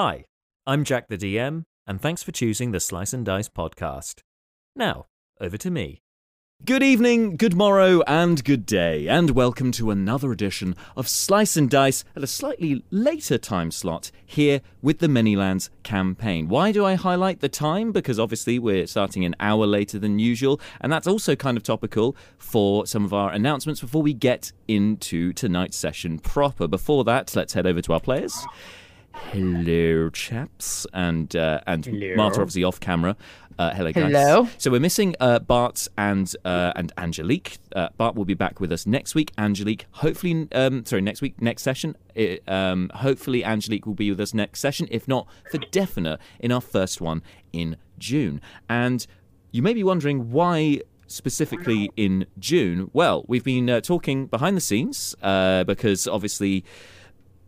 Hi, I'm Jack the DM, and thanks for choosing the Slice and Dice podcast. Now, over to me. Good evening, good morrow, and good day, and welcome to another edition of Slice and Dice at a slightly later time slot here with the Manylands campaign. Why do I highlight the time? Because obviously we're starting an hour later than usual, and that's also kind of topical for some of our announcements before we get into tonight's session proper. Before that, let's head over to our players. Hello, chaps, and uh, and Hello. Marta obviously off camera. Uh, hello, guys. Hello. So we're missing uh, Bart and uh, and Angelique. Uh, Bart will be back with us next week. Angelique, hopefully, um, sorry, next week, next session. It, um, hopefully, Angelique will be with us next session. If not, for definite in our first one in June. And you may be wondering why specifically in June. Well, we've been uh, talking behind the scenes uh, because obviously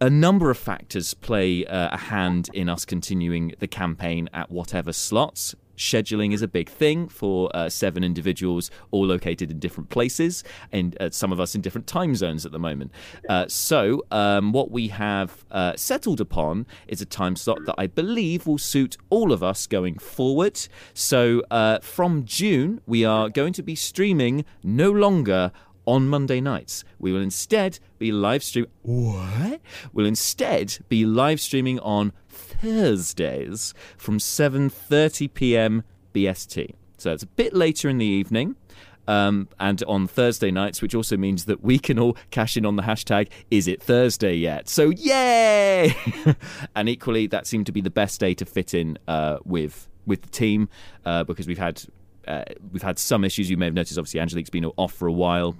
a number of factors play uh, a hand in us continuing the campaign at whatever slots. Scheduling is a big thing for uh, seven individuals, all located in different places, and uh, some of us in different time zones at the moment. Uh, so, um, what we have uh, settled upon is a time slot that I believe will suit all of us going forward. So, uh, from June, we are going to be streaming no longer on Monday nights. We will instead be live stream. What? We'll instead be live streaming on Thursdays from 7:30 p.m. BST. So it's a bit later in the evening. Um, and on Thursday nights, which also means that we can all cash in on the hashtag "Is it Thursday yet?" So yay! and equally, that seemed to be the best day to fit in uh, with with the team uh, because we've had uh, we've had some issues. You may have noticed. Obviously, Angelique's been off for a while.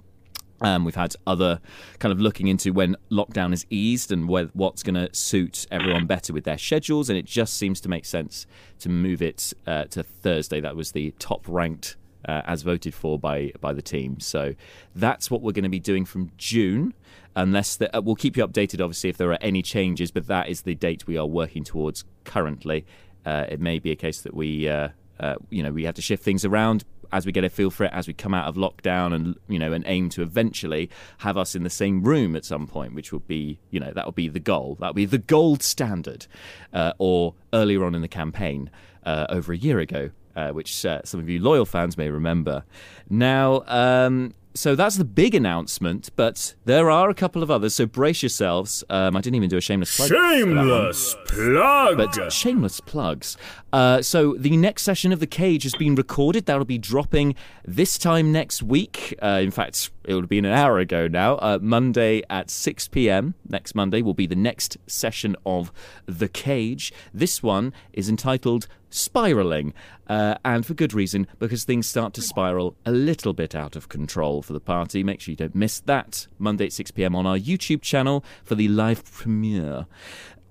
Um, we've had other kind of looking into when lockdown is eased and what's going to suit everyone better with their schedules, and it just seems to make sense to move it uh, to Thursday. That was the top ranked uh, as voted for by by the team. So that's what we're going to be doing from June. Unless the, uh, we'll keep you updated, obviously, if there are any changes. But that is the date we are working towards currently. Uh, it may be a case that we, uh, uh, you know, we have to shift things around as we get a feel for it, as we come out of lockdown, and you know, and aim to eventually have us in the same room at some point, which would be, you know, that will be the goal. That would be the gold standard. Uh, or earlier on in the campaign, uh, over a year ago, uh, which uh, some of you loyal fans may remember. Now, um, so that's the big announcement, but there are a couple of others. So brace yourselves. Um, I didn't even do a shameless plug. for that one. Shameless plug. But shameless plugs. Uh, so the next session of the cage has been recorded. That'll be dropping this time next week. Uh, in fact, it would have been an hour ago now. Uh, Monday at 6 p.m. Next Monday will be the next session of the cage. This one is entitled spiraling, uh, and for good reason because things start to spiral a little bit out of control for the party. Make sure you don't miss that Monday at 6 p.m. on our YouTube channel for the live premiere.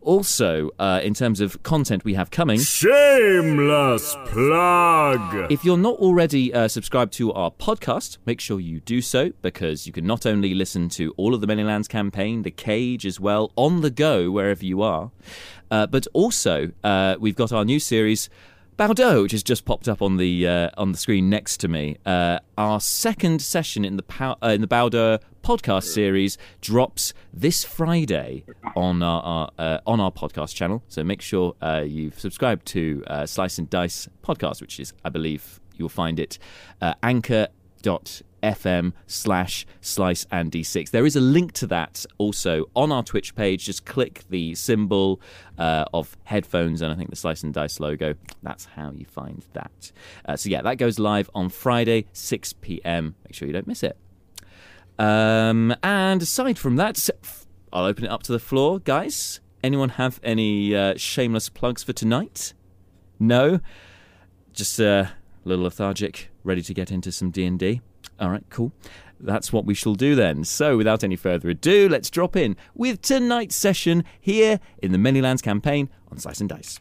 Also, uh, in terms of content we have coming, Shameless plug. if you're not already uh, subscribed to our podcast, make sure you do so because you can not only listen to all of the Many Lands campaign, The Cage as well, on the go wherever you are, uh, but also uh, we've got our new series. Baudo, which has just popped up on the uh, on the screen next to me, uh, our second session in the Pow- uh, in the Baudo podcast series drops this Friday on our, our uh, on our podcast channel. So make sure uh, you've subscribed to uh, Slice and Dice podcast, which is, I believe, you'll find it uh, anchor.fm slash slice and d6 there is a link to that also on our twitch page. Just click the symbol uh, of headphones and i think the slice and dice logo. That's how you find that. Uh, so yeah that goes live on friday 6 p.m make sure you don't miss it. Um, and aside from that, I'll open it up to the floor, guys. Anyone have any uh, shameless plugs for tonight? No, just a little lethargic, ready to get into some D&D? All right, cool. That's what we shall do then. So, without any further ado, let's drop in with tonight's session here in the Manylands campaign on Slice and Dice.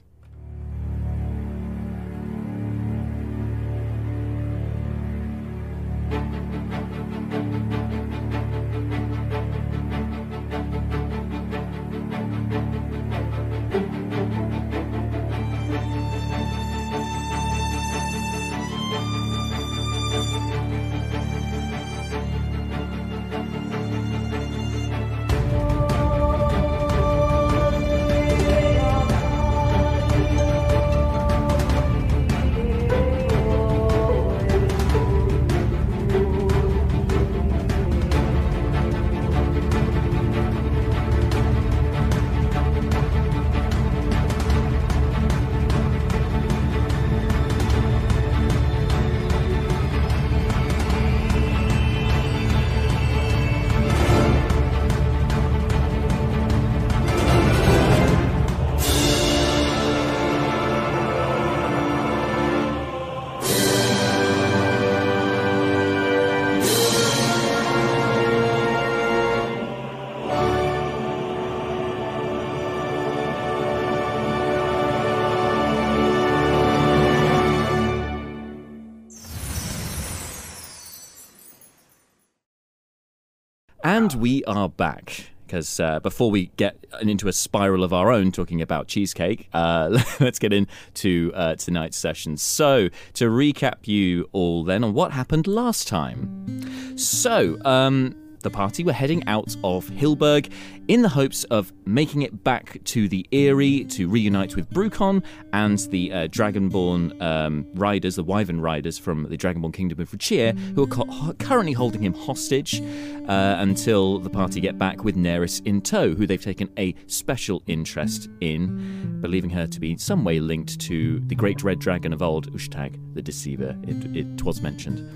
And we are back. Because uh, before we get into a spiral of our own talking about cheesecake, uh, let's get into uh, tonight's session. So, to recap you all then on what happened last time. So, um, the party were heading out of Hilberg in the hopes of making it back to the Eyrie to reunite with Brucon and the uh, Dragonborn um, riders, the Wyvern riders from the Dragonborn Kingdom of Ruchir, who are co- currently holding him hostage uh, until the party get back with Neris in tow, who they've taken a special interest in, believing her to be in some way linked to the great red dragon of old, Ushtag, the Deceiver. It, it was mentioned.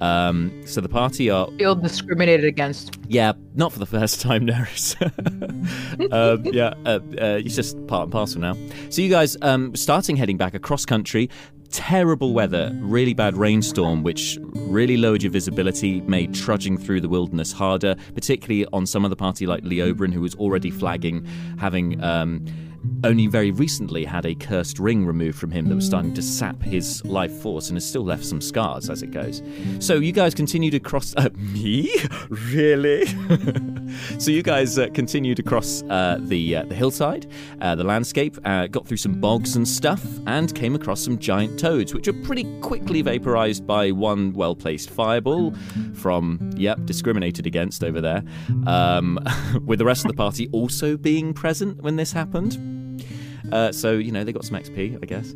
Um, so the party are feel discriminated against. Yeah, not for the first time, Neris. um, yeah, uh, uh, it's just part and parcel now. So you guys, um, starting heading back across country. Terrible weather, really bad rainstorm, which really lowered your visibility, made trudging through the wilderness harder, particularly on some of the party like Leobrin, who was already flagging, having um, only very recently had a cursed ring removed from him that was starting to sap his life force and has still left some scars as it goes. So you guys continue to cross. Uh, me? Really? so you guys uh, continue to cross uh, the uh, the hillside, uh, the landscape, uh, got through some bogs and stuff, and came across some giant toads, which are pretty quickly vaporized by one well placed fireball from, yep, discriminated against over there, um, with the rest of the party also being present when this happened. Uh, so, you know, they got some XP, I guess.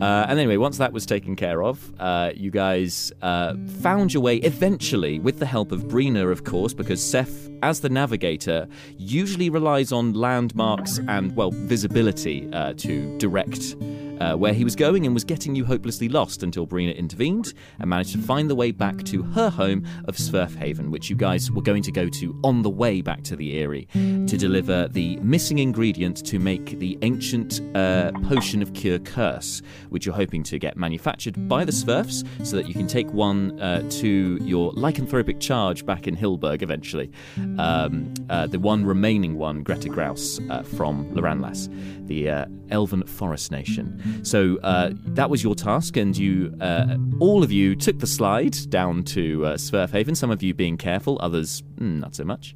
Uh, and anyway, once that was taken care of, uh, you guys uh, found your way eventually, with the help of Brina, of course, because Seth, as the navigator, usually relies on landmarks and, well, visibility uh, to direct uh, where he was going and was getting you hopelessly lost until Brina intervened and managed to find the way back to her home of Swerfhaven, which you guys were going to go to on the way back to the Eyrie to deliver the missing ingredient to make the ancient uh, potion of cure curse, which you're hoping to get manufactured by the Swerfs so that you can take one uh, to your lycanthropic charge back in Hilberg eventually. Um, uh, the one remaining one, Greta Grouse uh, from Loranlas, the uh, Elven Forest Nation. So uh, that was your task, and you, uh, all of you, took the slide down to uh, Swerfhaven. Some of you being careful, others mm, not so much.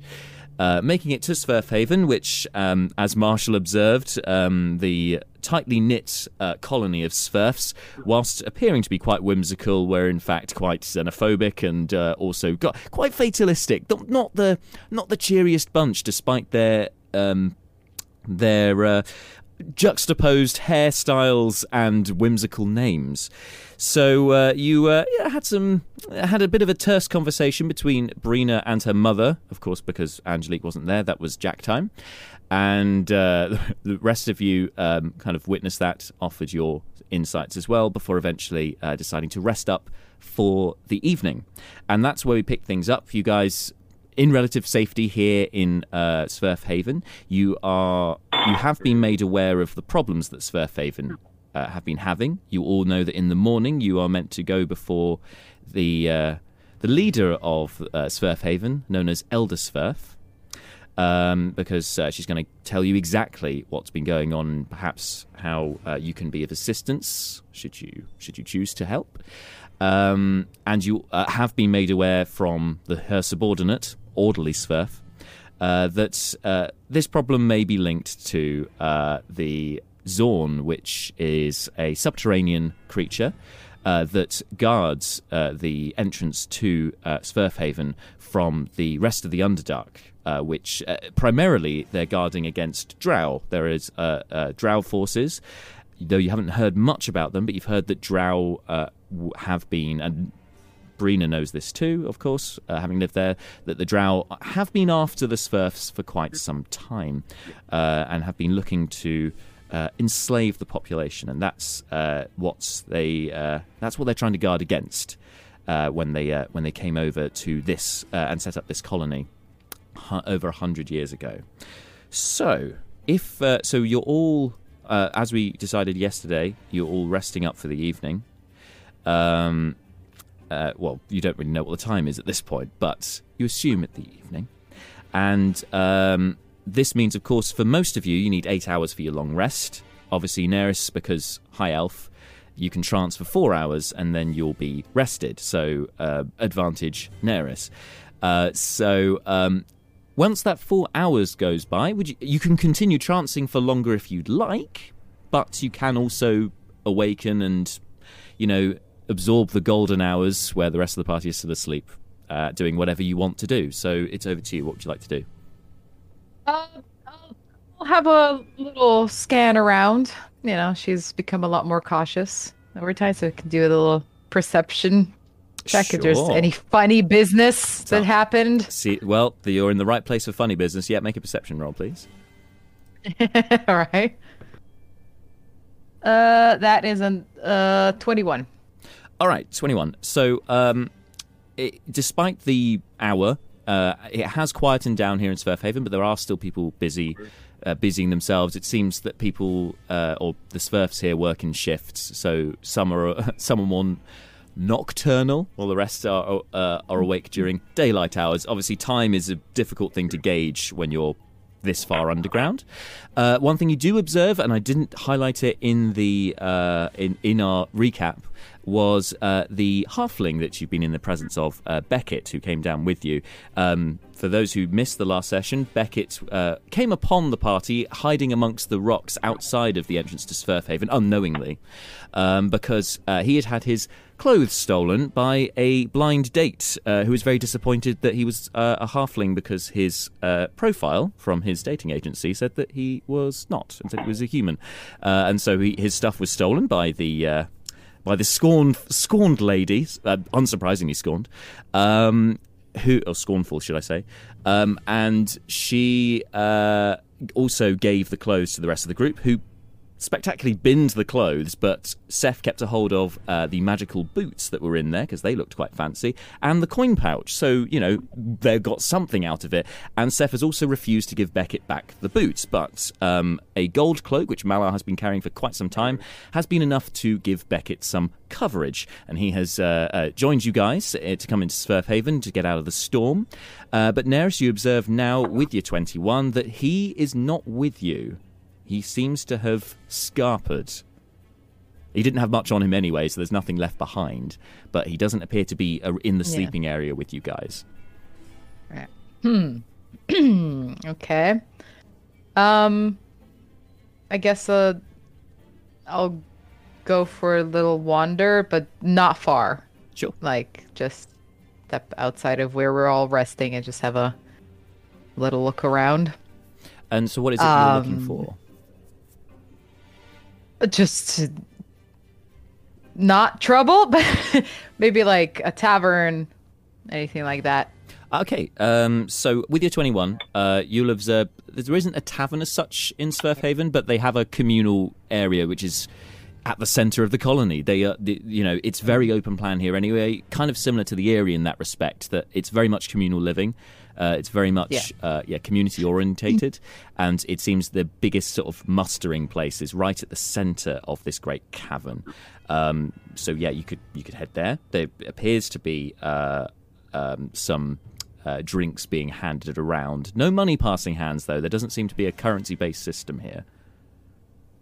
Uh, making it to Swerfhaven, which, um, as Marshall observed, um, the tightly knit uh, colony of Swerfs, whilst appearing to be quite whimsical, were in fact quite xenophobic and uh, also got quite fatalistic. Not the not the cheeriest bunch, despite their um, their uh, juxtaposed hairstyles and whimsical names. So uh, you uh, had some had a bit of a terse conversation between Brina and her mother, of course, because Angelique wasn't there. That was Jack time, and uh, the rest of you um, kind of witnessed that, offered your insights as well, before eventually uh, deciding to rest up for the evening. And that's where we pick things up. You guys in relative safety here in uh, Swerfhaven. You are you have been made aware of the problems that Swerfhaven uh, have been having. You all know that in the morning you are meant to go before the uh, the leader of uh, Swerfhaven, known as Elder Swerf. Um, because uh, she's going to tell you exactly what's been going on, perhaps how uh, you can be of assistance should you should you choose to help. Um, and you uh, have been made aware from the, her subordinate, Orderly Swerf, uh, that uh, this problem may be linked to uh, the Xorn, which is a subterranean creature uh, that guards uh, the entrance to uh, Swerfhaven from the rest of the Underdark. which primarily they're guarding against Drow. There is Drow forces, though you haven't heard much about them, but you've heard that Drow have been and Brina knows this too, of course, uh, having lived there, that the Drow have been after the Swerfs for quite some time uh, and have been looking to uh, enslave the population, and that's uh, what they uh, that's what they're trying to guard against uh, when they when they came over to this and set up this colony over a hundred years ago. So, if so, you're all as we decided yesterday, you're all resting up for the evening. Um, uh, well, you don't really know what the time is at this point, but you assume at the evening. And um, this means, of course, for most of you, you need eight hours for your long rest. Obviously, Neris, because high elf, you can trance for four hours and then you'll be rested. So, uh, advantage Neris. Uh, so, um, once that four hours goes by, would you, you can continue trancing for longer if you'd like, but you can also awaken and, you know, absorb the golden hours where the rest of the party is still asleep, uh, doing whatever you want to do. So it's over to you. What would you like to do? Uh, I'll, have a little scan around. You know, she's become a lot more cautious over time, so I can do a little perception check if there's any funny business that happened. See, well, you're in the right place for funny business. Yeah, make a perception roll, please. All right. Uh, that is a uh 21. All right, 21. So, um, it, despite the hour, uh, it has quietened down here in Sverfhaven, but there are still people busy, uh, busying themselves. It seems that people, uh, or the Sverfs here, work in shifts. So some are some are more nocturnal, while the rest are uh, are awake during daylight hours. Obviously, time is a difficult thing to gauge when you're this far underground. Uh, one thing you do observe, and I didn't highlight it in the uh, in in our recap, was uh, the halfling that you've been in the presence of, uh, Beckett, who came down with you. Um, for those who missed the last session, Beckett uh, came upon the party hiding amongst the rocks outside of the entrance to Sverfhaven unknowingly, um, because uh, he had had his clothes stolen by a blind date uh, who was very disappointed that he was uh, a halfling because his profile from his dating agency said that he was not and said he was a human. And so he, his stuff was stolen by the. By the scorned, scorned lady, uh, unsurprisingly scorned, um, who, or scornful, should I say? Um, and she uh, also gave the clothes to the rest of the group, who spectacularly binned the clothes, but Seth kept a hold of uh, the magical boots that were in there because they looked quite fancy, and the coin pouch. So, you know, they got something out of it. And Seth has also refused to give Beckett back the boots, but um, a gold cloak, which Malar has been carrying for quite some time, has been enough to give Beckett some coverage. And he has uh, uh, joined you guys uh, to come into Sverfhaven to get out of the storm. Uh, but Neris, you observe now with your 21 that he is not with you he seems to have scarpered. He didn't have much on him anyway, so there's nothing left behind. But he doesn't appear to be in the Yeah. sleeping area with you guys. Hmm. Okay. Um I guess uh I'll go for a little wander, but not far. Sure. Like just step outside of where we're all resting and just have a little look around. And so, what is it you're looking Um, for? Just not trouble, but maybe like a tavern, anything like that. Okay, um, so with your 21, uh, you'll observe there isn't a tavern as such in Sverfhaven, but they have a communal area which is at the centre of the colony. They, are, the, you know, it's very open plan here anyway, kind of similar to the Eyrie in that respect. That it's very much communal living. Uh, it's very much Yeah. uh, yeah community orientated, and it seems the biggest sort of mustering place is right at the centre of this great cavern. Um, so yeah, you could you could head there. There appears to be uh, um, some uh, drinks being handed around. No money passing hands though. There doesn't seem to be a currency based system here.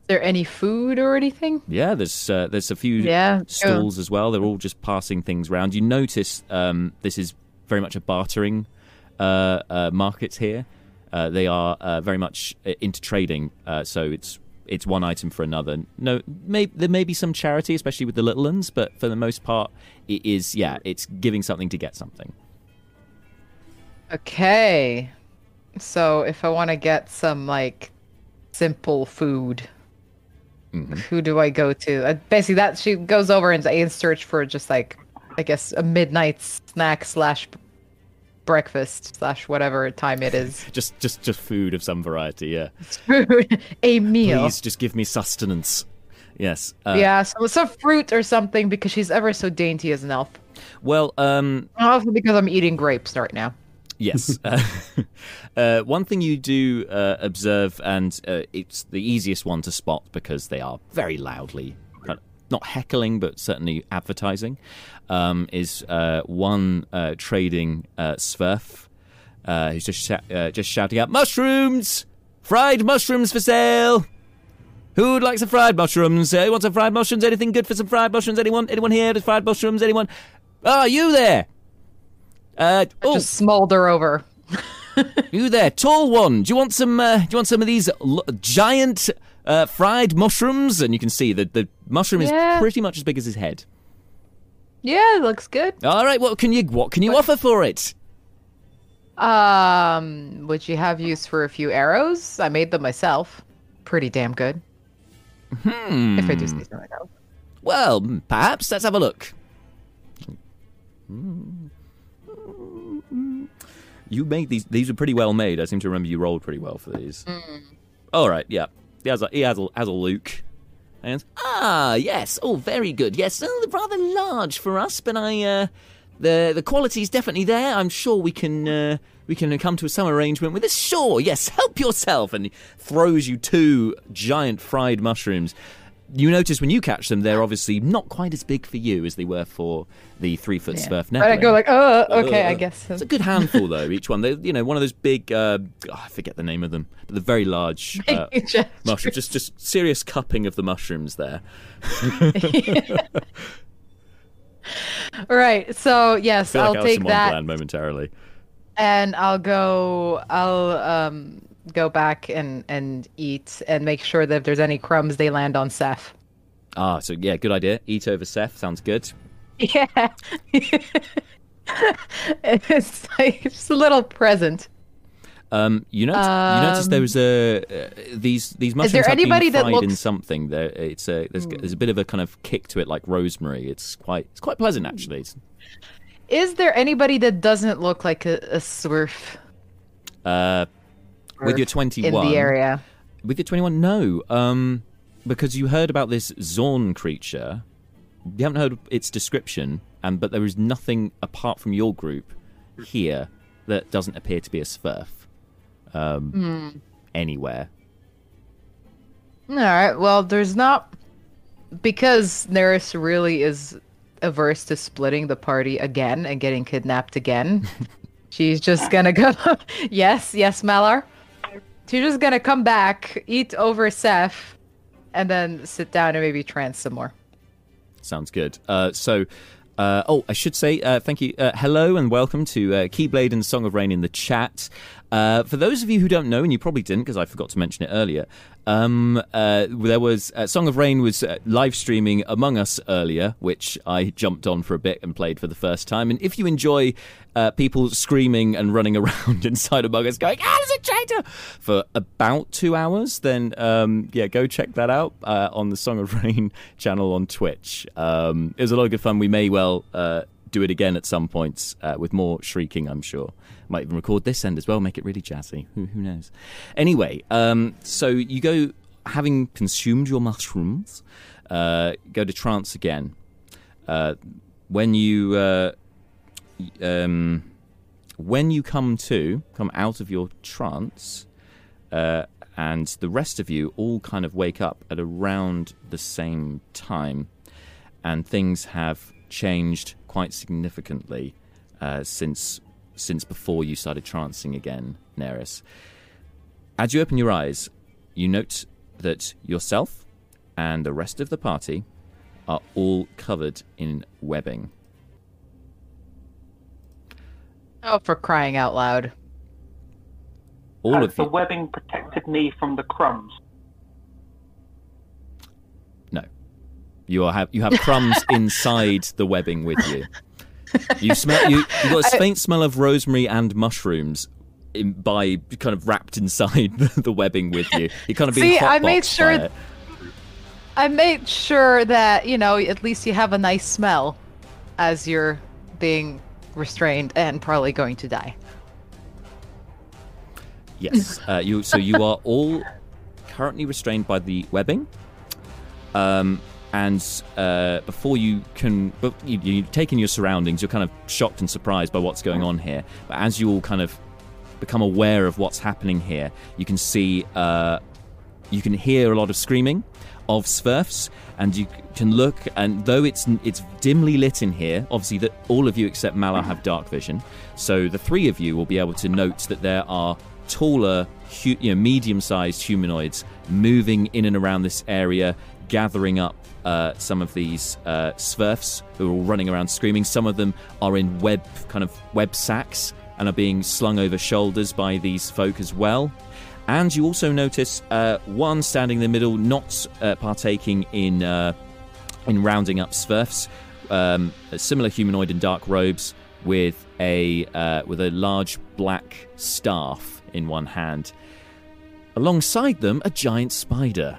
Is there any food or anything? Yeah, there's uh, there's a few Yeah, stalls as well. They're all just passing things around. You notice um, this is very much a bartering uh, uh, market here. Uh, they are uh, very much into trading, uh, so it's it's one item for another. No, may, there may be some charity, especially with the little ones, but for the most part, it is yeah, it's giving something to get something. Okay. So if I want to get some like simple food, Mhm. who do I go to? Basically, that she goes over and in search for just like I guess a midnight snack slash breakfast slash whatever time it is. Just just just food of some variety. Yeah, Food, a meal. please just give me sustenance. Yes. Uh, yeah, so some fruit or something because she's ever so dainty as an elf. Well, um, Also because I'm eating grapes right now. Yes. Uh, uh, one thing you do uh, observe, and uh, it's the easiest one to spot because they are very loudly, not heckling, but certainly advertising, um, is uh, one uh, trading uh, Sverf uh, who's just, shou- uh, just shouting out, Mushrooms! Fried mushrooms for sale! Who'd like some fried mushrooms? Uh, who wants some fried mushrooms? Anything good for some fried mushrooms? Anyone? Anyone here? Does fried mushrooms? Anyone? Ah, you there? Uh, oh, Just smolder over. you there, tall one? Do you want some? Uh, do you want some of these l- giant uh, fried mushrooms? And you can see that the mushroom Yeah. is pretty much as big as his head. Yeah, it looks good. All right, what can you what can you offer for it? Um, would you have use for a few arrows? I made them myself. Pretty damn good. Hmm. If I do say so myself. Well, mm, perhaps let's have a look. You made these. These are pretty well made. I seem to remember you rolled pretty well for these. All right, yeah. He has a he has a, has a Luke. And ah, yes. Oh, very good. Yes, oh, rather large for us, but I uh, the the quality's definitely there. I'm sure we can uh, we can come to some arrangement with this. Sure, yes. Help yourself, and throws you two giant fried mushrooms. You notice when you catch them, they're obviously not quite as big for you as they were for the three foot Yeah. Smurf But I go like, oh, okay, I Uh, guess. It's a good handful though. Each one, they you know one of those big. Uh, oh, I forget the name of them, but the very large uh, mushroom. Just just serious cupping of the mushrooms there. Right. So yes, I feel I'll like take that, momentarily. and I'll go. I'll um go back and and eat and make sure that if there's any crumbs, they land on Seth. Ah, so yeah, good idea. Eat over Seth sounds good. Yeah. it's like just a little present. Um, you notice, you notice there was a uh, these these mushrooms there have anybody been that fried in something. There, it's a there's, there's a bit of a kind of kick to it, like rosemary. It's quite it's quite pleasant actually. It's, Is there anybody that doesn't look like a, a swerf uh, with your 21 in the area? With your 21, no. Um, because you heard about this Xorn creature. You haven't heard its description, and but there is nothing apart from your group here that doesn't appear to be a Swerf. Um, Anywhere. All right. Well, there's not because Neris really is averse to splitting the party again and getting kidnapped again. she's just gonna go. yes, yes, Malar. Just gonna come back, eat over Seth, and then sit down and maybe trance some more. Sounds good. Uh, so, uh, oh, I should say uh, thank you. Uh, hello and welcome to uh, Keyblade and Song of Rain in the chat. Uh, for those of you who don't know, and you probably didn't because I forgot to mention it earlier, um, uh, there was uh, Song of Rain was uh, live streaming Among Us earlier, which I jumped on for a bit and played for the first time. And if you enjoy uh, people screaming and running around inside Among Us, going "Ah, there's a traitor!" for about two hours, then um, yeah, go check that out uh, on the Song of Rain channel on Twitch. Um, it was a lot of good fun. We may well do it again at some points with more shrieking, I'm sure. Might even record this end as well, make it really jazzy. Who, who knows? Anyway, um, so you go, having consumed your mushrooms, uh, go to trance again. Uh, when you uh, um, when you come to come out of your trance, uh, and the rest of you all kind of wake up at around the same time, and things have changed quite significantly uh, since since before you started trancing again, Neris. As you open your eyes, you note that yourself and the rest of the party are all covered in webbing. Oh, for crying out loud! All Has of the you. webbing protected me from the crumbs? No. You are have you have crumbs inside the webbing with you. You smell you you got a faint smell of rosemary and mushrooms in, by kind of wrapped inside the, the webbing with you. You kind of being See, I made sure- I made sure that you know at least you have a nice smell as you're being restrained and probably going to die. Yes. Uh, you so you are all currently restrained by the webbing. Um, and uh, before you can, but you, you take in your surroundings, you're kind of shocked and surprised by what's going on here. But as you all kind of become aware of what's happening here, you can see, uh, you can hear a lot of screaming of Swerfs, and you can look. And though it's it's dimly lit in here, obviously that all of you except Malar have dark vision, so the three of you will be able to note that there are taller, you know, medium-sized humanoids moving in and around this area, gathering up uh, some of these uh, Swerfs who are all running around screaming. Some of them are in web kind of web sacks and are being slung over shoulders by these folk as well. And you also notice uh, one standing in the middle, not uh, partaking in uh, in rounding up Sverfs, um, a similar humanoid in dark robes with a uh, with a large black staff in one hand. Alongside them, a giant spider.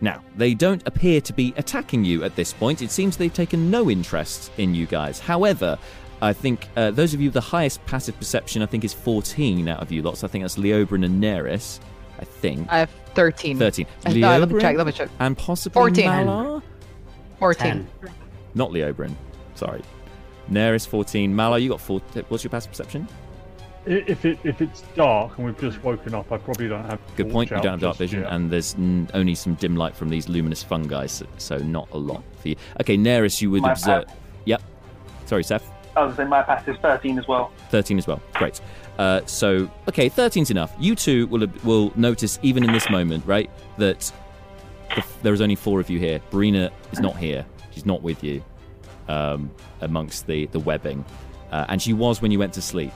Now, they don't appear to be attacking you at this point. It seems they've taken no interest in you guys. However, I think uh, those of you with the highest passive perception, I think, is 14 out of you lots. I think that's Leobrin and Neris. I think. I have 13. 13. Uh, no, let me check, let me check. And possibly 14. Malar? 14. Ten. Not Leobrin. Sorry. Neris 14. Malar, you got 4. What's your passive perception? I- If it if it's dark and we've just woken up, I probably don't have. Good point. You don't have dark vision, yet. and there's n- only some dim light from these luminous fungi, so, so not a lot for you. Okay, Neris, you would My observe. pass- Yep. Sorry, Seth. I was saying my pass is 13 as well. 13 as well. Great. Uh, so, okay, 13's enough. You two will will notice, even in this moment, right, that the, there is only four of you here. Brina is not here. She's not with you um, amongst the, the webbing. Uh, and she was when you went to sleep.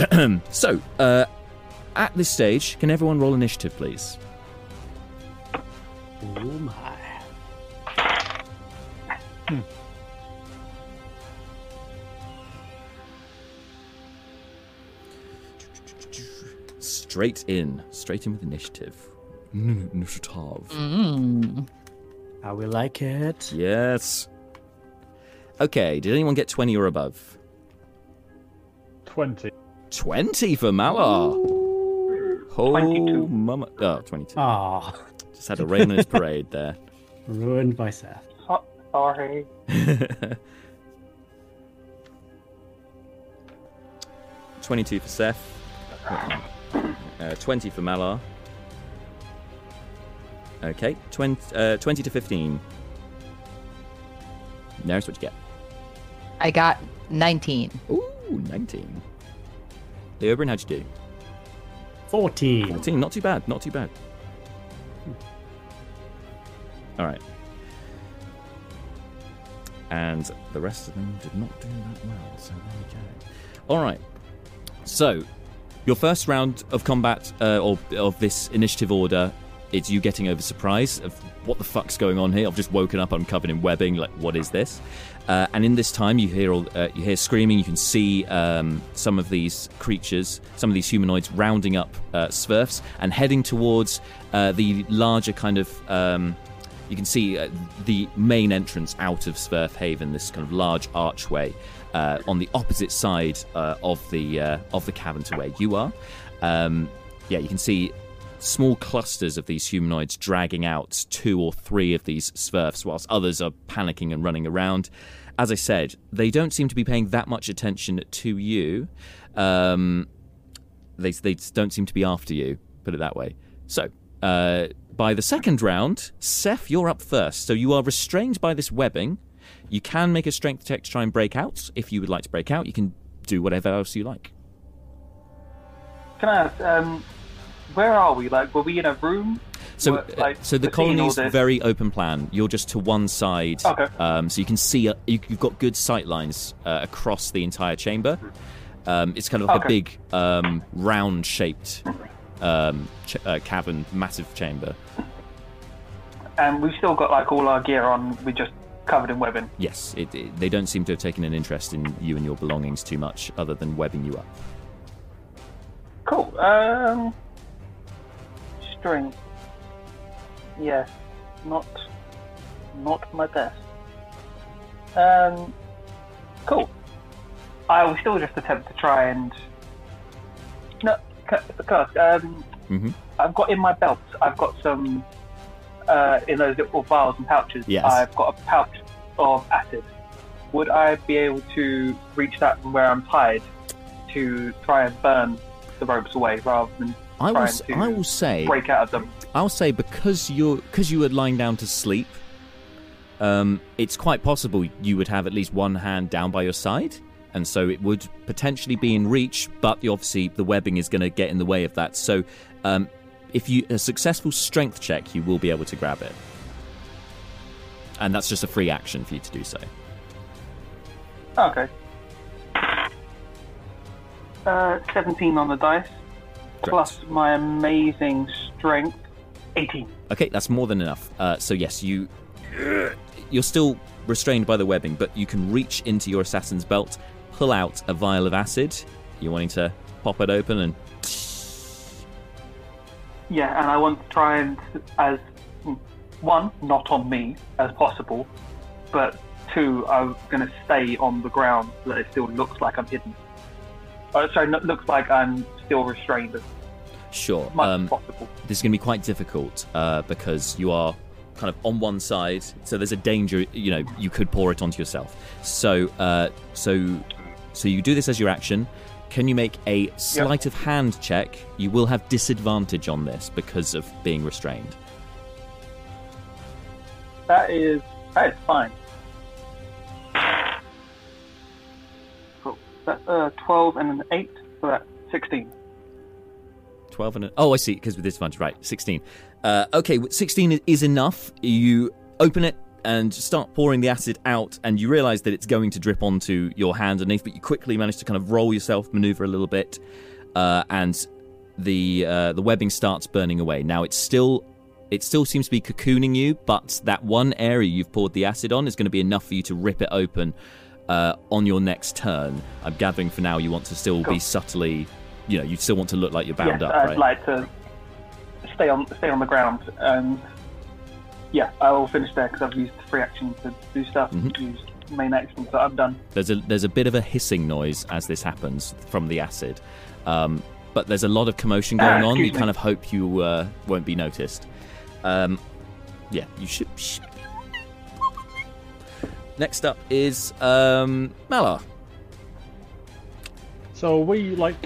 so, uh, at this stage, can everyone roll initiative, please? Oh my. Straight in. Straight in with initiative. Initiative. How we like it. Yes. Okay, did anyone get 20 or above? twenty. 20 for Malar. Oh, 22. mama. Oh, 22. Ah, Just had a rain on his parade there. ruined by Seth. So- sorry. Twenty-two for Seth. Uh, Twenty for Malar. Okay, 20, uh, 20 to fifteen. There's what you get. I got 19. Ooh, 19. Leobrin, how'd you do? 14. 14, not too bad, not too bad. All right. And the rest of them did not do that well, so there we go. All right. So, your first round of combat, uh, or of this initiative order, it's you getting over surprise of what the fuck's going on here. I've just woken up, I'm covered in webbing. Like, what is this? Uh, and in this time, you hear all, uh, you hear screaming. You can see um, some of these creatures, some of these humanoids, rounding up uh, Sverfs and heading towards uh, the larger kind of. Um, you can see uh, the main entrance out of Sverf Haven, this kind of large archway uh, on the opposite side uh, of the of the cavern to where you are. Um, yeah, you can see small clusters of these humanoids dragging out two or three of these Sverfs, whilst others are panicking and running around. As I said, they don't seem to be paying that much attention to you. Um, they they don't seem to be after you. Put it that way. So, uh, by the second round, Seth, you're up first. So you are restrained by this webbing. You can make a strength check to try and break out. If you would like to break out, you can do whatever else you like. Can I ask, um, where are we? Like, were we in a room? So, What, like, uh, so the colony is very open plan. You're just to one side, Okay. um, so you can see. Uh, you, you've got good sight lines uh, across the entire chamber. Um, it's kind of like a big um, round-shaped um, ch- uh, cavern, massive chamber. And we've still got like all our gear on. We're just covered in webbing. Yes, it, it, they don't seem to have taken an interest in you and your belongings too much, other than webbing you up. Cool. Um, strength. Yes, not not my best. Um, cool. I will still just attempt to try and no, because um, Mhm. I've got in my belt. I've got some uh, in those little vials and pouches. Yes. I've got a pouch of acid. Would I be able to reach that from where I'm tied to try and burn the ropes away rather than I will. I will say. break out of them? I'll say because you're because you were lying down to sleep, um, it's quite possible you would have at least one hand down by your side, and so it would potentially be in reach. But obviously, the webbing is going to get in the way of that. So, um, if you a successful strength check, you will be able to grab it, and that's just a free action for you to do so. Okay. Uh, 17 on the dice, Plus my amazing strength, 18. Okay, that's more than enough. Uh, so yes, you you're still restrained by the webbing, but you can reach into your assassin's belt, pull out a vial of acid. You're wanting to pop it open and Yeah, and I want to try and, as one, not on me as possible, but two, I'm going to stay on the ground so that it still looks like I'm hidden. Oh, sorry, looks like I'm still restrained as sure. Um, this is going to be quite difficult uh, because you are kind of on one side, so there's a danger. You know, you could pour it onto yourself. So, uh, so, so you do this as your action. Can you make a sleight of hand check? You will have disadvantage on this because of being restrained. That is that is fine. Cool. That's uh, 12 and an 8, so that's 16. 12 and a, oh i see because with disadvantage right 16 uh, okay 16 is enough. You open it and start pouring the acid out and you realize that it's going to drip onto your hand underneath but you quickly manage to kind of roll yourself maneuver a little bit uh, and the uh, the webbing starts burning away. Now it's still it still seems to be cocooning you but that one area you've poured the acid on is going to be enough for you to rip it open uh, on your next turn. I'm gathering for now you want to still be subtly you know you still want to look like you're bound yes, up I'd right like to stay on stay on the ground, and yeah, I will finish there because I've used free action to do stuff. Mhm. Used main action, so I'm done. There's a there's a bit of a hissing noise as this happens from the acid, um, but there's a lot of commotion Ah, going on. You me. kind of hope you uh, won't be noticed. Um, yeah, you should. should- Next up is um, Malar. So are we like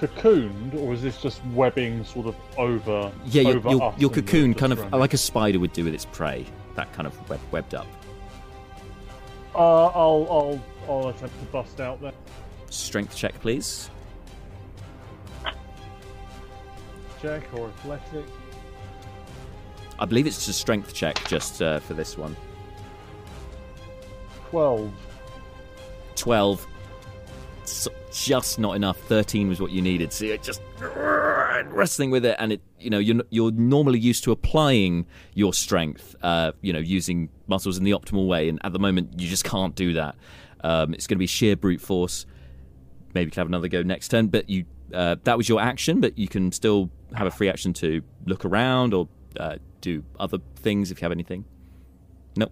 cocooned, or is this just webbing sort of over? Yeah, your, over your, us your and the- cocoon, kind of like a spider would do with its prey. That kind of web, webbed up. Uh, I'll I'll I'll attempt to bust out there. Strength check, please. Check or athletic. I believe it's just a strength check just uh, for this one. Twelve. 12 s- just not enough. 13 was what you needed. So you're just wrestling with it and it you know you're, you're normally used to applying your strength uh, you know using muscles in the optimal way and at the moment you just can't do that. Um, it's going to be sheer brute force. Maybe you can have another go next turn but you uh, that was your action but you can still have a free action to look around or uh, do other things if you have anything. No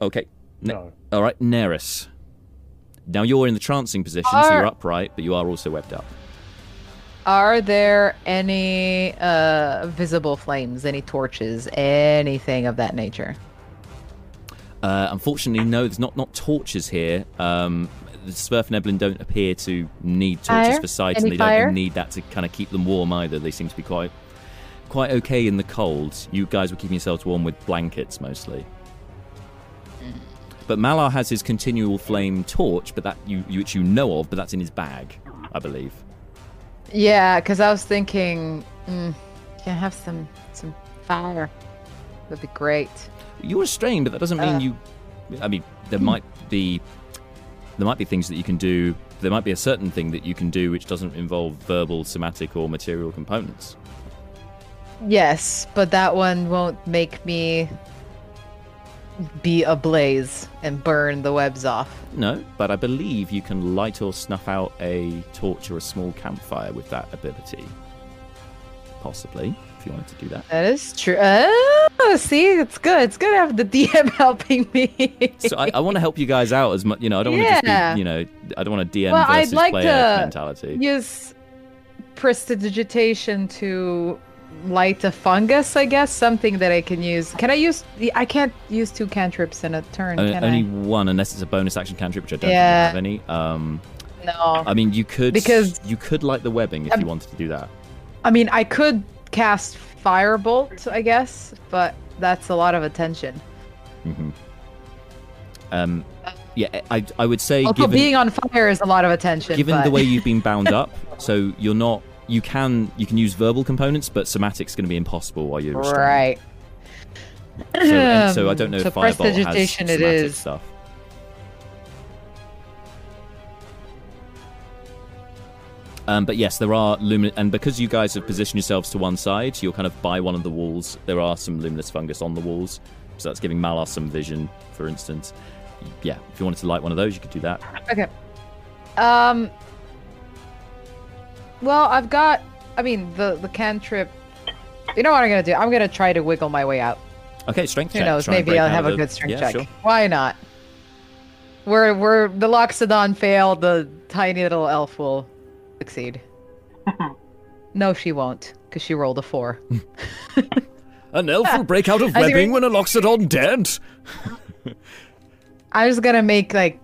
okay. Ne- No. all right. Neris now you're in the trancing position, so you're upright, but you are also webbed up. Are there any uh, visible flames, any torches, anything of that nature? Uh, unfortunately, no, there's not not torches here. Um, the and Evelyn don't appear to need torches Fire? for sight, Any and they fire? don't need that to kind of keep them warm either. They seem to be quite quite okay in the cold. You guys were keeping yourselves warm with blankets mostly. But Malar has his continual flame torch, but that you, you which you know of, but that's in his bag, I believe. Yeah, because I was thinking, mm, can I have some some fire? That'd be great. You're restrained, but that doesn't mean Uh. you. I mean, there might be there might be things that you can do. There might be a certain thing that you can do which doesn't involve verbal, somatic, or material components. Yes, but that one won't make me be ablaze and burn the webs off. No, but I believe you can light or snuff out a torch or a small campfire with that ability. Possibly, if you wanted to do that. That is true. Oh, see, it's good. It's good to have the DM helping me. So I, I want to help you guys out as much. You know, I don't want to just be. You know, I don't want a DM Well, I'd versus like player to mentality. use prestidigitation to light a fungus, I guess. Something that I can use. Can I use? the- I can't use two cantrips in a turn, can only I? one, unless it's a bonus action cantrip, which I don't Yeah. have any. Um, No. I mean, you could Because- you could light the webbing if Um, you wanted to do that. I mean, I could cast firebolt, I guess, but that's a lot of attention. hmm Um, yeah, I I would say Also, given being on fire is a lot of attention. given but... the way you've been bound up, so you're not you can you can use verbal components, but somatic's going to be impossible while you're restrained. right. So, so I don't know So if Firebolt has prestidigitation it somatic is. Um, but yes, there are luminous, and because you guys have positioned yourselves to one side, you're kind of by one of the walls. There are some luminous fungus on the walls, so that's giving Malar some vision, for instance. Yeah, if you wanted to light one of those, you could do that. Okay. Um. Well, I've got. I mean, the the cantrip. You know what I'm gonna do? I'm gonna try to wiggle my way out. Okay, strength Who check. knows? Try Maybe I'll have a the- good strength yeah, check. Sure. Why not? We're we're the Loxodon failed. The tiny little elf will succeed. no, she won't, because she rolled a four. An elf will break out of webbing when a Loxodon dead. I was gonna make like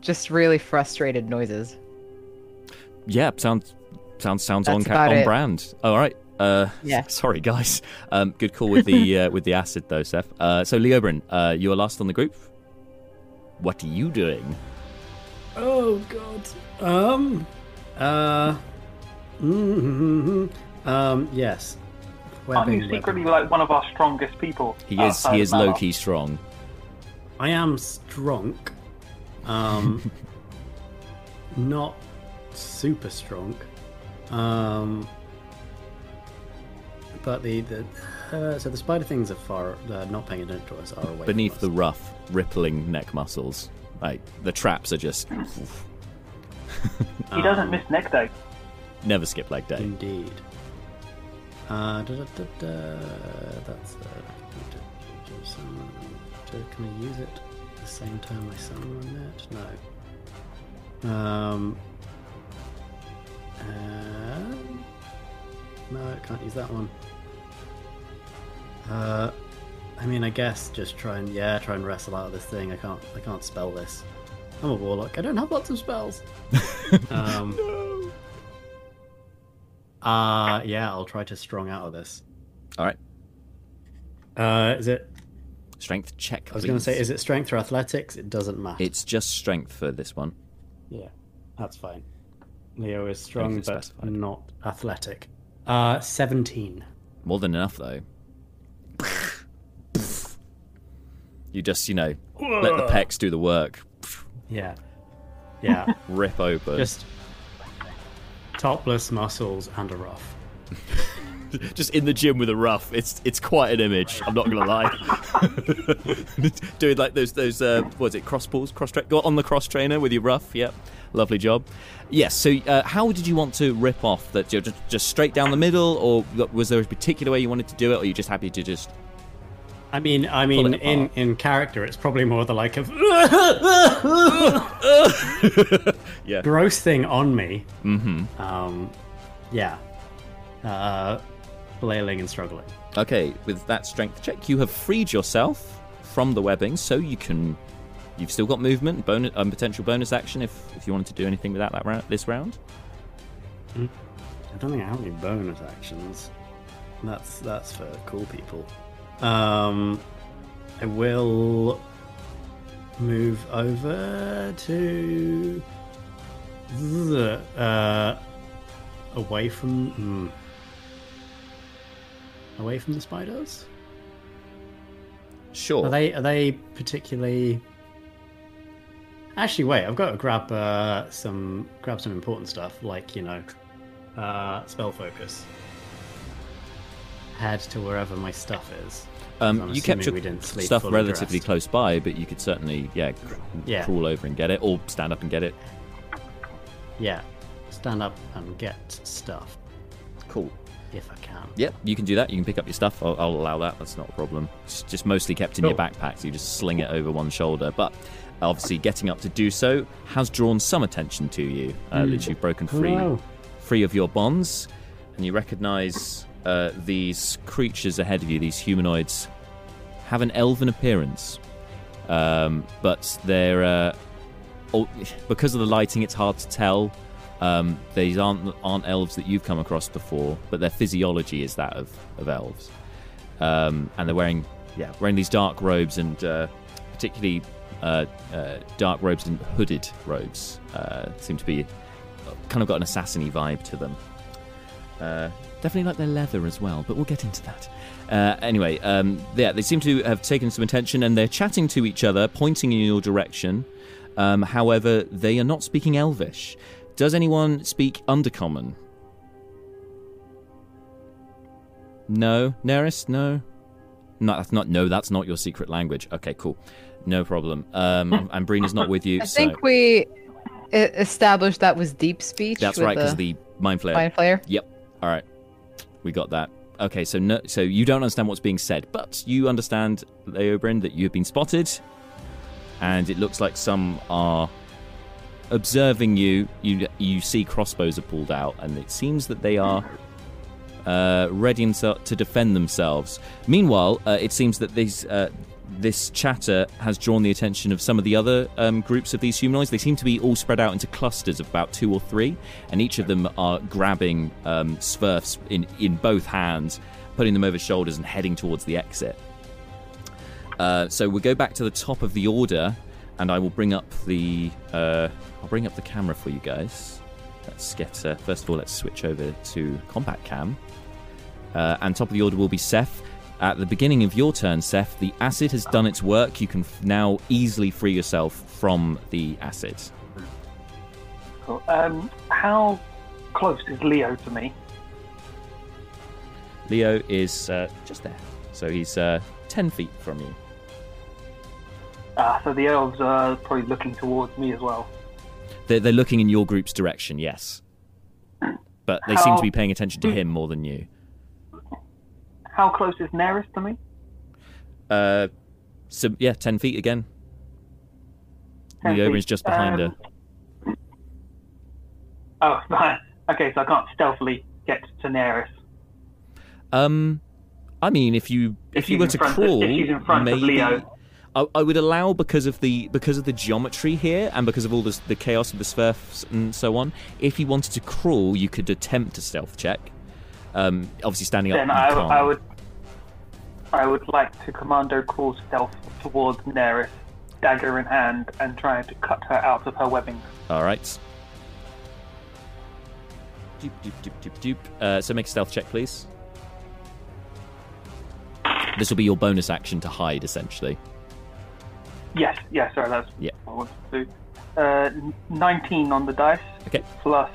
just really frustrated noises. Yeah, sounds sounds sounds That's on ca- on it. brand. All right. Uh, Yeah. Sorry, guys. Um, good call with the uh, with the acid though, Seth. Uh, so Leobrin, uh, you're last on the group. What are you doing? Oh god. Um. Uh. mm, um. Yes. Aren't you secretly webbing. like one of our strongest people? He is he is Malar? low key strong. I am strong. Um. not super strong. Um. But the the uh, so the spider things are far uh, not paying attention to us are away from Beneath us. the rough, rippling neck muscles, like the traps are just He doesn't Um, miss neck day. never skip leg day. Indeed. Uh, da, da, da, da, that's uh, can I use it at the same time I summon it? No. Um. No, I can't use that one. Uh, I mean, I guess just try and yeah, try and wrestle out of this thing. I can't, I can't spell this. I'm a warlock. I don't have lots of spells. um, no. Uh, yeah, I'll try to strong out of this. All right, Uh, is it? strength check. I was going to say, is it strength or athletics? It doesn't matter. It's just strength for this one. Yeah, that's fine. Leo is strong, but specified. not athletic. Uh, seventeen. More than enough, though. You just, you know, let the pecs do the work. Yeah, yeah. Rip open. Just topless muscles and a rough. just in the gym with a rough. It's it's quite an image. I'm not gonna lie. Doing like those those uh, was it cross pulls, cross tra- go on the cross trainer with your rough. Yep, lovely job. Yes. So uh, how did you want to rip off that? Just just straight down the middle, or was there a particular way you wanted to do it, or are you just happy to just? I mean, I mean, in in character, it's probably more the like of Yeah. gross thing on me. Mm-hmm. Um, yeah. Uh, flailing and struggling. Okay. With that strength check, you have freed yourself from the webbing, so you can. You've still got movement, bonus, um, potential bonus action if if you wanted to do anything with that, that round, this round. I don't think I have any bonus actions. That's that's for cool people. Um, I will move over to the uh, away from hmm. away from the spiders. Sure. Are they are they particularly? Actually, wait. I've got to grab uh, some grab some important stuff, like you know, uh, spell focus. Head to wherever my stuff is. Um, you kept your we didn't sleep stuff relatively dressed. close by, but you could certainly, yeah, cr- Yeah. crawl over and get it, or stand up and get it. Yeah, stand up and get stuff Cool. if I can. Yep, you can do that. You can pick up your stuff. I'll, I'll allow that. That's not a problem. It's just mostly kept in your backpack, so you just sling it over one shoulder. But obviously, getting up to do so has drawn some attention to you. Uh, Hmm. That you've broken free, Hello. free of your bonds, and you recognise uh, these creatures ahead of you. These humanoids have an elven appearance, um, but they're uh, all, because of the lighting. It's hard to tell. Um, these aren't aren't elves that you've come across before, but their physiology is that of, of elves, um, and they're wearing yeah wearing these dark robes and uh, particularly uh, uh, dark robes and hooded robes. Uh, seem to be kind of got an assassiny vibe to them. Uh, definitely like their leather as well, but we'll get into that. Uh, anyway, um, yeah, they seem to have taken some attention and they're chatting to each other, pointing in your direction. Um, however, they are not speaking Elvish. does anyone speak Undercommon? No, Neris, no. No, that's not. No, that's not your secret language. Okay, cool, no problem. Um, and Brina's not with you. I so think we established that was deep speech. that's right because the mind flayer. mind flayer. Yep. All right. We got that. Okay, so no, so you don't understand what's being said, but you understand, Leobrin, that you have been spotted, and it looks like some are observing you. You you see crossbows are pulled out, and it seems that they are uh, ready to defend themselves. Meanwhile, uh, it seems that these. Uh, this chatter has drawn the attention of some of the other um, groups of these humanoids. They seem to be all spread out into clusters of about two or three, and each of them are grabbing um, in, in both hands, putting them over shoulders, and heading towards the exit. Uh, so we'll go back to the top of the order, and I will bring up the uh, I'll bring up the camera for you guys. Let's get uh, first of all let's switch over to combat cam, uh, and top of the order will be Seth. At the beginning of your turn, Seth, the acid has done its work. You can now easily free yourself from the acid. Cool. Um, how close is Leo to me? Leo is uh, just there, so he's uh, ten feet from you. Ah, so the elves are probably looking towards me as well. They're, they're looking in your group's direction, yes, but they seem to be paying attention to him more than you. How close is Neris to me? Uh, so yeah, ten feet again. 10 Leo feet. is just behind her. Um, Oh, right. Okay, so I can't stealthily get to Neris. Um, I mean, if you if, If you were to front of- crawl, if she's in front of maybe Leo. I, I would allow because of the because of the geometry here and because of all this, the chaos of the Swerfs and so on. If you wanted to crawl, you could attempt a stealth check. Um, obviously standing up. Then I. I would, I would like to commando crawl stealth towards Neris, dagger in hand, and try to cut her out of her webbing. All right. Doop, doop, doop, doop, doop. Uh, so make a stealth check, please. This will be your bonus action to hide, essentially. Yes, yes, sorry, that's Yeah. what I wanted to do. Uh, 19 on the dice, Okay. plus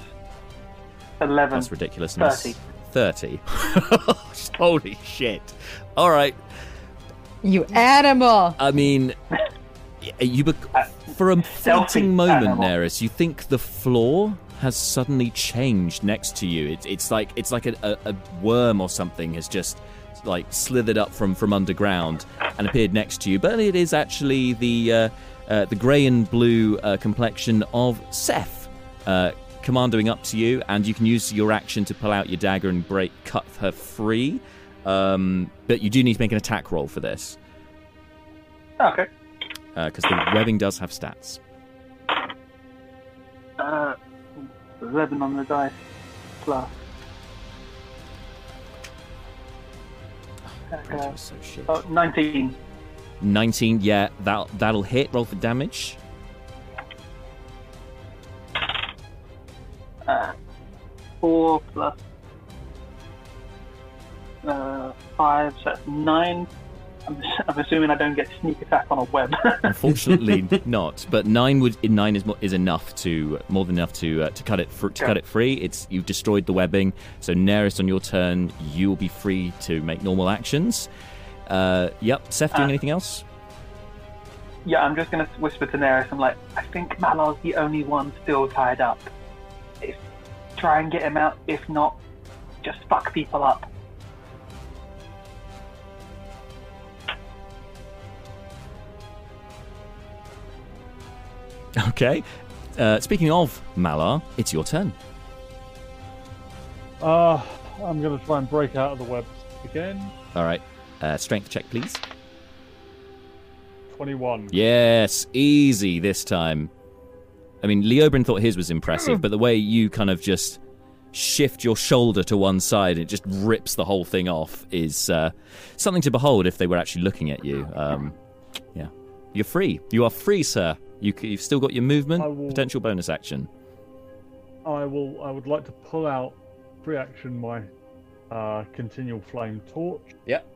11. That's ridiculousness. 30. 30. Holy shit. All right. You animal! I mean, you bec- for a fleeting moment, animal. Neris, you think the floor has suddenly changed next to you. It's it's like it's like a, a, a worm or something has just like slithered up from from underground and appeared next to you. But it is actually the uh, uh, the grey and blue uh, complexion of Seth. Uh, commandoing up to you, and you can use your action to pull out your dagger and break, cut her free. Um, but you do need to make an attack roll for this Okay. because the webbing does have stats. Uh, 11 on the dice, plus. That Uh, so shit. oh, 19. 19, yeah, that that'll hit. Roll for damage. Uh, 4 plus. Uh, 5, so that's 9. I'm, I'm assuming I don't get sneak attack on a web. Unfortunately, not. But nine would nine is is enough to more than enough to uh, to cut it fr- to Okay. cut it free. It's you've destroyed the webbing. So Neris, on your turn, you will be free to make normal actions. Uh, yep. Seth, doing Uh, anything else? yeah, I'm just going to whisper to Neris. I'm like, I think Malar's the only one still tied up. If, try and get him out. If not, just fuck people up. Okay. Uh, speaking of Malar, it's your turn. Uh, I'm going to try and break out of the web again. All right. Uh, strength check, please. 21. Yes, easy this time. I mean, Leobrin thought his was impressive, but the way you kind of just shift your shoulder to one side and it just rips the whole thing off is uh, something to behold if they were actually looking at you. Um, yeah. You're free. You are free, sir. You, you've still got your movement, will- potential bonus action. I will. I would like to pull out free action my uh, continual flame torch. Yep.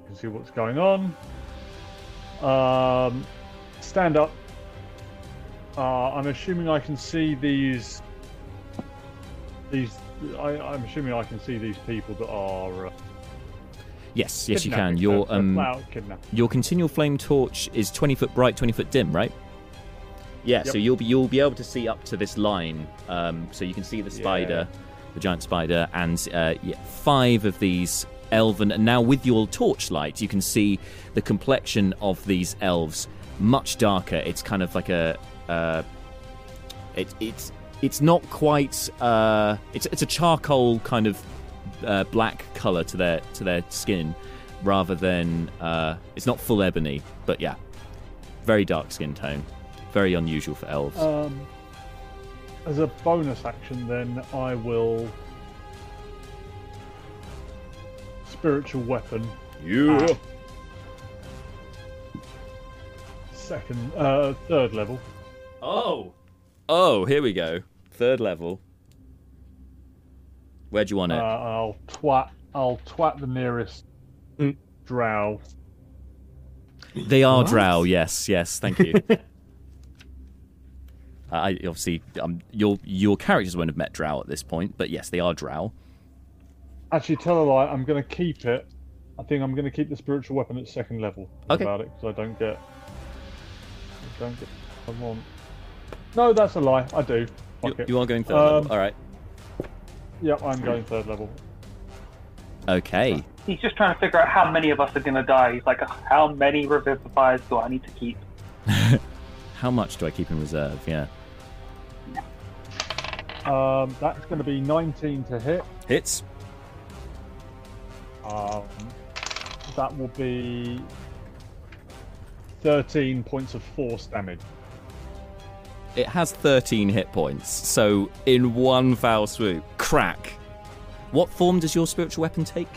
You can see what's going on. Um, stand up. Uh, I'm assuming I can see these these. I, I'm assuming I can see these people that are. Uh, Yes, yes, you can. Your they're um, flat out kidnapping. your continual flame torch is 20 foot bright, 20 foot dim, right? Yeah, so you'll be you'll be able to see up to this line. Um, so you can see the spider, the giant spider, and uh, yeah, five of these elven. And now with your torchlight, you can see the complexion of these elves much darker. It's kind of like a uh, it, it's it's not quite uh, it's it's a charcoal kind of uh, black color to their to their skin rather than uh, it's not full ebony but yeah very dark skin tone very unusual for elves Um, as a bonus action, then I will spiritual weapon. yeah Second, uh, third level. Oh oh here we go third level where do you want Uh, it I'll twat. I'll twat the nearest drow. they are What? drow yes yes thank you I obviously um, your your characters won't have met drow at this point, but yes, they are drow. Actually, tell a lie. I'm going to keep it. I think I'm going to keep the spiritual weapon at second level Okay. about it because I don't get. I don't get. I want. No, that's a lie. I do. You, you are going third Um, level. All right. Yep, I'm going third level. Okay. He's just trying to figure out how many of us are going to die. He's like, how many revivifiers do I need to keep? How much do I keep in reserve? Yeah. Um, that's going to be 19 to hit. Hits. Um, that will be 13 points of force damage. It has 13 hit points, so in one foul swoop, crack. What form does your spiritual weapon take?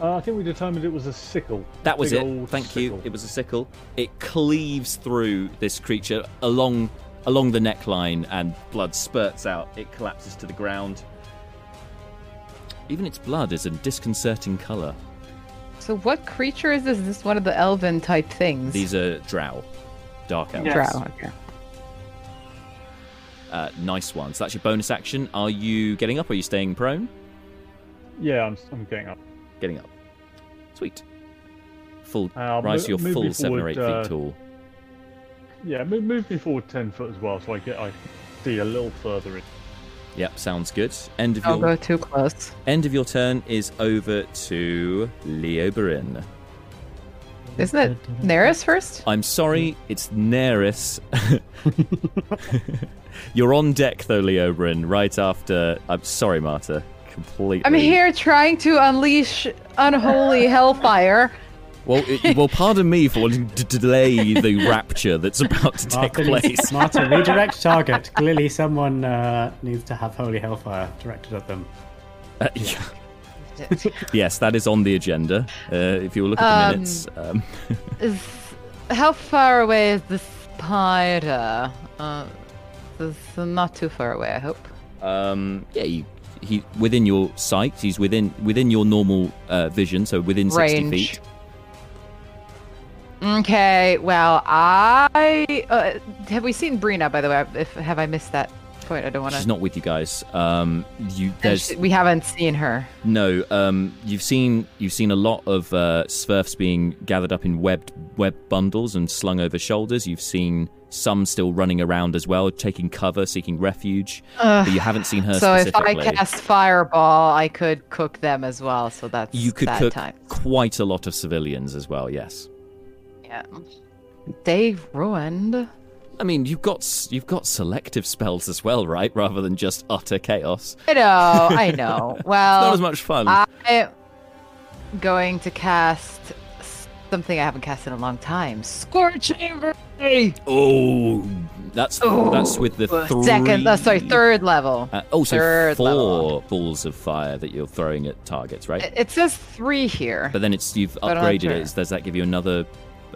Uh, I think we determined it was a sickle. That was Big it. old Thank you. It was a sickle. It cleaves through this creature along along the neckline, and blood spurts out. It collapses to the ground. Even its blood is a disconcerting color. So what creature is this? Is this one of the elven type things? These are drow, dark elves. Yeah. Drow. Okay. Uh, nice ones. That's your bonus action. Are you getting up? Or are you staying prone? Yeah, I'm, I'm getting up. Getting up. Sweet. Full Uh, rise mo- to your full me seven or eight uh, feet tall. Yeah, move, move me forward 10 foot as well so I get I see a little further in. Yep, sounds good. End of Don't your go too close. end of your turn is over to Leobrin. Isn't it Neris first? I'm sorry, it's Neris. You're on deck though, Leobrin, right after. I'm sorry, Marta. Completely. I'm here trying to unleash unholy hellfire. Well, it, well, pardon me for wanting to delay the rapture that's about to take Martha, place. needs- Martha, redirect target. Clearly, someone uh, needs to have holy hellfire directed at them. Uh, yeah. yes, that is on the agenda. Uh, if you look at the Um, minutes, um, Is how far away is the spider? Uh, this is not too far away, I hope. um, yeah, you, he within your sight. He's within within your normal uh, vision, so within sixty Range. feet. Okay, well, I uh, have we seen Brina by the way? If have I missed that point? I don't want She's to. not with you guys. Um, you there's We haven't seen her. no. Um, you've seen you've seen a lot of uh, Swerfs being gathered up in webbed web bundles and slung over shoulders. You've seen some still running around as well, taking cover, seeking refuge. but you haven't seen her So if I cast fireball, I could cook them as well. So that's you could that cook time. quite a lot of civilians as well. Yes. Yeah. They ruined. I mean, you've got you've got selective spells as well, right? Rather than just utter chaos. I know. I know. Well, Not as much fun. I'm going to cast something I haven't cast in a long time. Scorching Ray. oh, that's that's with the three. Second, uh, sorry, third level. Uh, oh, so third four level. balls of fire that you're throwing at targets, right? It, it says three here. but then it's you've but upgraded sure. it. Does that give you another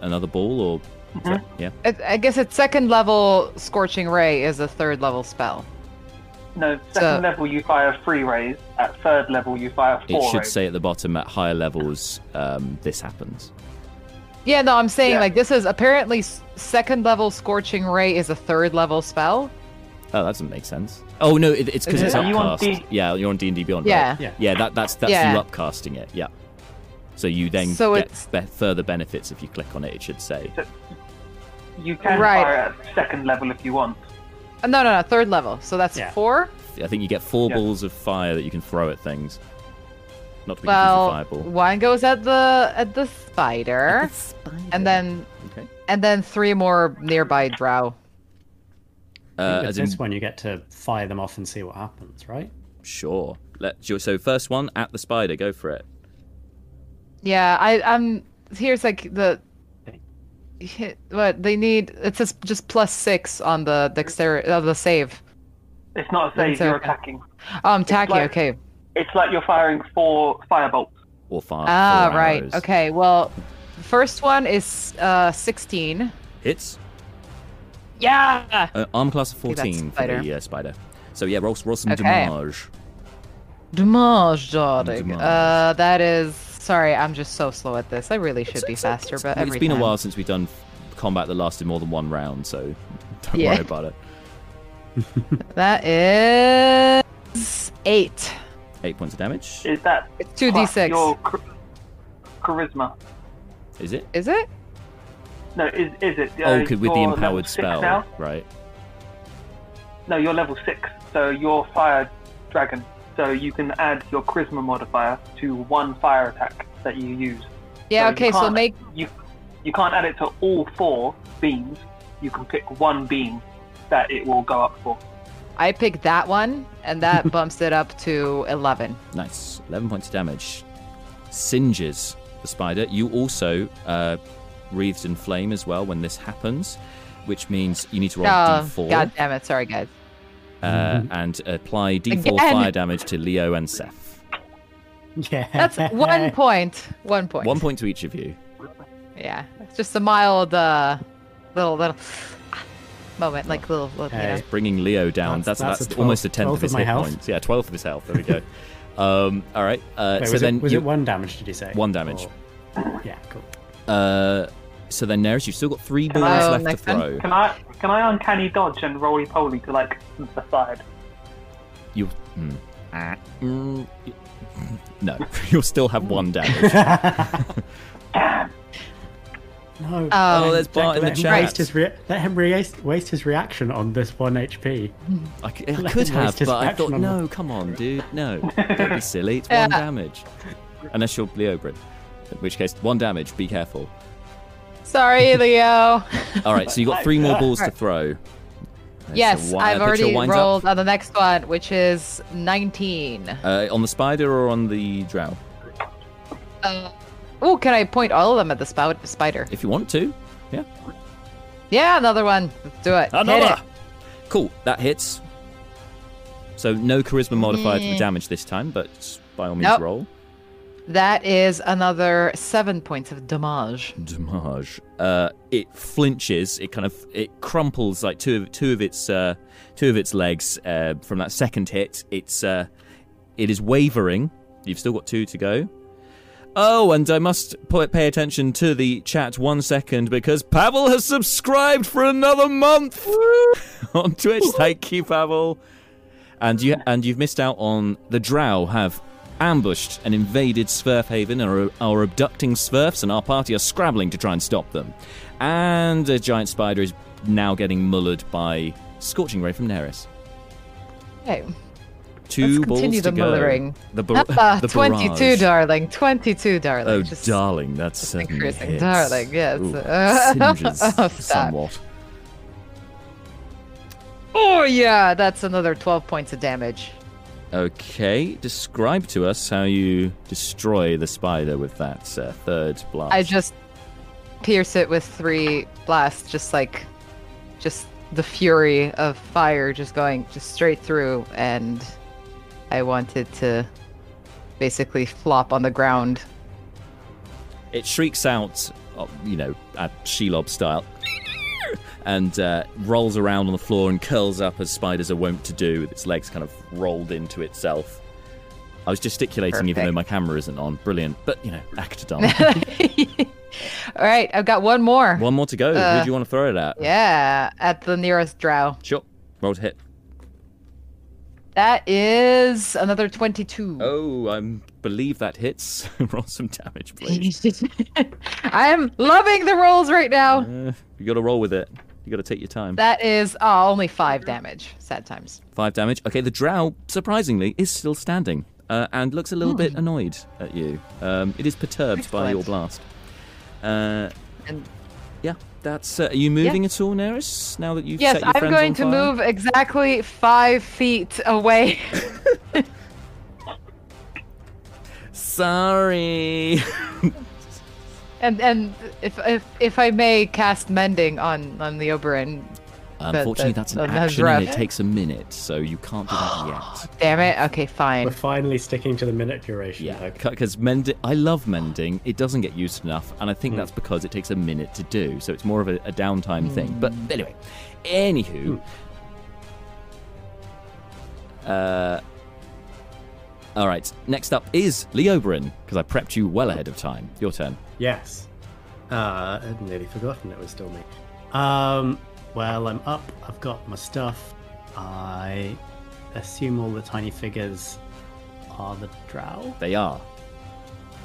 another ball or? Is that- yeah. I, I guess it's second level. Scorching Ray is a third level spell. No, second So- level you fire three rays. At third level you fire four. It should rays. say at the bottom at higher levels um, this happens. Yeah, no, I'm saying Yeah. like this is apparently second level Scorching Ray is a third level spell. Oh, that doesn't make sense. Oh no, it, it's because it's it- Are you upcast. D- Yeah, you're on D and D Beyond. Yeah. right? Yeah. yeah. That that's that's Yeah. you upcasting it. Yeah. So you then So get be- further benefits if you click on it. It should say. You can Right. fire at second level if you want. Uh, No, no, no, third level. So that's Yeah. four. I think you get four Yeah. balls of fire that you can throw at things. Not to be Well, confused with fireball. one goes at the at the spider, and then Okay. and then three more nearby drow. I Uh, as with in, this one, you get to fire them off and see what happens, right? sure. Let so first one at the spider. Go for it. Yeah, I I'm here's like the hit- what they need. It says just plus six on the dexterity of the save. It's not a save, That's you're okay. attacking. Oh, I'm tacking. like- okay. It's like you're firing four firebolts. Or fire. Ah, four right. arrows. Okay. Well, the first one is uh 16. Hits. Yeah. Uh, arm class of Okay, 14 for the uh, spider. So yeah, roll, roll some Okay. damage. Damage, darling. Damage. Uh, that is. Sorry, I'm just so slow at this. I really should be faster, but every it's been time. a while since we've done combat that lasted more than one round, so don't Yeah. worry about it. That is eight. Eight points of damage. Is that It's two d plus six. your char- charisma? Is it? Is it? No, is is it? oh, Uh, could with the empowered spell, Now? right? No, you're level six, so you're fire dragon. So you can add your charisma modifier to one fire attack that you use. Yeah. So okay. So make. you you can't add it to all four beams. You can pick one beam that it will go up for. I picked that one, and that bumps it up to eleven. Nice. 11 points of damage. Singes the spider. You also uh, wreathed in flame as well when this happens, which means you need to roll Oh, d4 God damn it! Sorry, guys. Uh, and apply d4 Again. fire damage to Leo and Seth. Yeah. That's one point. One point. One point to each of you. Yeah. It's just a mild, uh, little little moment, like little, little you know. Bringing Leo down. That's That's- that's, that's a almost a tenth of of his my hit health. points. Yeah, twelfth of his health. There we go. um, all right. Uh, Wait, so was then it, was you, it one damage? Did you say? One damage. Or- Yeah, cool. uh, so then Neris, you've still got three Can balls left to throw. Can I can I uncanny dodge and roly poly to like the side? You. Hmm. Ah, mm, no, you'll still have one damage. Damn. No. Oh, there's Bart in the let him chat. Waste his rea- let him re- waste his reaction on this one HP. I, c- I could have, but I action thought, on no, come on, dude, no, don't be silly. It's one Yeah. damage, unless you're Leobrin, in which case one damage. Be careful. Sorry, Leo. All right, so you got three more balls to throw. There's yes, a wi- I've already winds up. rolled on the next one, which is 19. Uh, on the spider or on the drow? Uh, oh, can I point all of them at the spout spider? If you want to. Yeah. Yeah, another one. Let's do it. Hit Another. it. Cool. That hits. So no charisma modifier to the damage this time, but by all means Nope. roll. That is another seven points of damage. Damage. Uh, it flinches. It kind of it crumples like two of two of its uh, two of its legs uh, from that second hit. It's uh, it is wavering. You've still got two to go. Oh, and I must pay attention to the chat one second because Pavel has subscribed for another month on Twitch. Thank you, Pavel. And you and you've missed out on the Drow have ambushed and invaded Swerfhaven and are, are abducting Swerfs, and our party are scrabbling to try and stop them. And a giant spider is now getting mullered by Scorching Ray from Neris. Okay. Two Let's balls continue to the go. mullering. The, bar- Ah, the 22, barrage. darling. 22, darling. Oh, Just darling, that's seven increasing. hits. Darling, yes. Ooh, singes stop. somewhat. Oh, yeah, that's another 12 points of damage. Okay, describe to us how you destroy the spider with that uh, third blast. I just pierce it with three blasts, just like, just the fury of fire just going just straight through, and I wanted to basically flop on the ground. It shrieks out, uh, you know, at Shelob style, and uh, rolls around on the floor and curls up as spiders are wont to do, with its legs kind of rolled into itself. I was gesticulating even though my camera isn't on. Brilliant. But, you know, actor done. All right, I've got one more. One more to go. Who Uh, do you want to throw it at? Yeah, at the nearest drow. Sure. Roll to hit. That is another 22. Oh, I believe that hits. Roll some damage, please. I am loving the rolls right now. Uh, you got to roll with it. You got to take your time. That is oh, only five damage. Sad times. Five damage. Okay, the drow, surprisingly, is still standing uh, and looks a little bit annoyed at you. Um, it is perturbed by your blast. Uh, And yeah, that's. Uh, are you moving at all, Neris? Now that you've yes, set your I'm friends going on to fire? move exactly five feet away. Sorry. and and if if if I may cast mending on on the Oberon. Unfortunately, that- that's an that- action and it takes a minute, so you can't do that yet. Damn it. Okay, fine. We're finally sticking to the minute duration. Yeah, because mending. I love mending. It doesn't get used enough, and I think Hmm. that's because it takes a minute to do. So it's more of a, a downtime thing. But Hmm. anyway, anywho, uh, all right. Next up is Leobrin because I prepped you well ahead of time. Your turn. Yes. Uh, I'd nearly forgotten it was still me. Um, well, I'm up. I've got my stuff. I assume all the tiny figures are the drow. They are.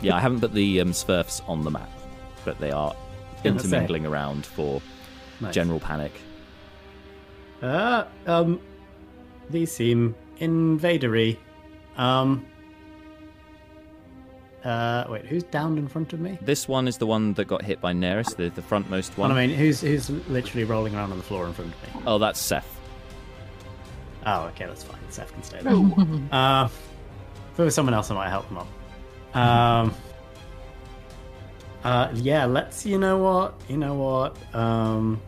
Yeah, I haven't put the um, on the map, but they are intermingling around for Nice. general panic. Uh, um, these seem invadery. Um. Uh, wait, who's down in front of me? This one is the one that got hit by Neris, the, the frontmost Well, one. I mean, who's who's literally rolling around on the floor in front of me? oh, that's Seth. Oh, okay, that's fine. Seth can stay there. uh, if it was someone else, I might help them up. Um, uh, yeah, let's. You know what? You know what? Um,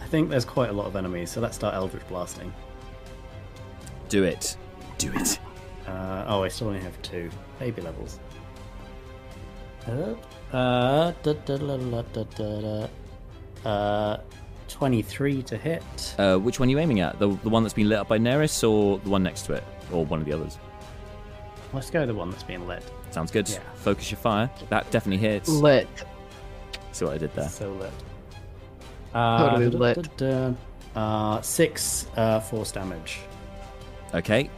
I think there's quite a lot of enemies, so let's start Eldritch blasting. Do it. Do it. Uh, oh, I still only have two baby levels. Uh, uh, da, da, da, uh, 23 to hit. Uh, which one are you aiming at? The, the one that's been lit up by Neris or the one next to it? Or one of the others? Let's go the one that's being lit. Sounds good. Yeah. Focus your fire. That definitely hits. Lit. See what I did there? So lit. Uh, Totally lit. da, da. Uh, six uh, force damage. Okay.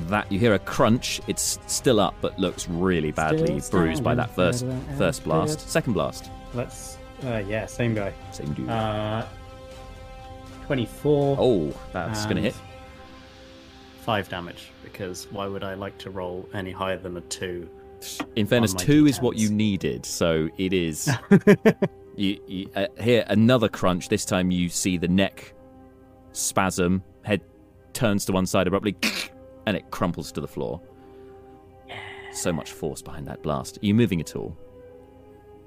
That you hear a crunch. It's still up, but looks really badly Still bruised by that first standing. first blast. Second blast. Let's. Uh, yeah, same guy. Same dude. Uh, 24. oh, that's gonna hit. Five damage, because why would I like to roll any higher than a two? In fairness, my two is what you needed, so it is. you, you uh, here another crunch. This time you see the neck spasm. Head turns to one side abruptly, and it crumples to the floor. So much force behind that blast. Are you moving at all?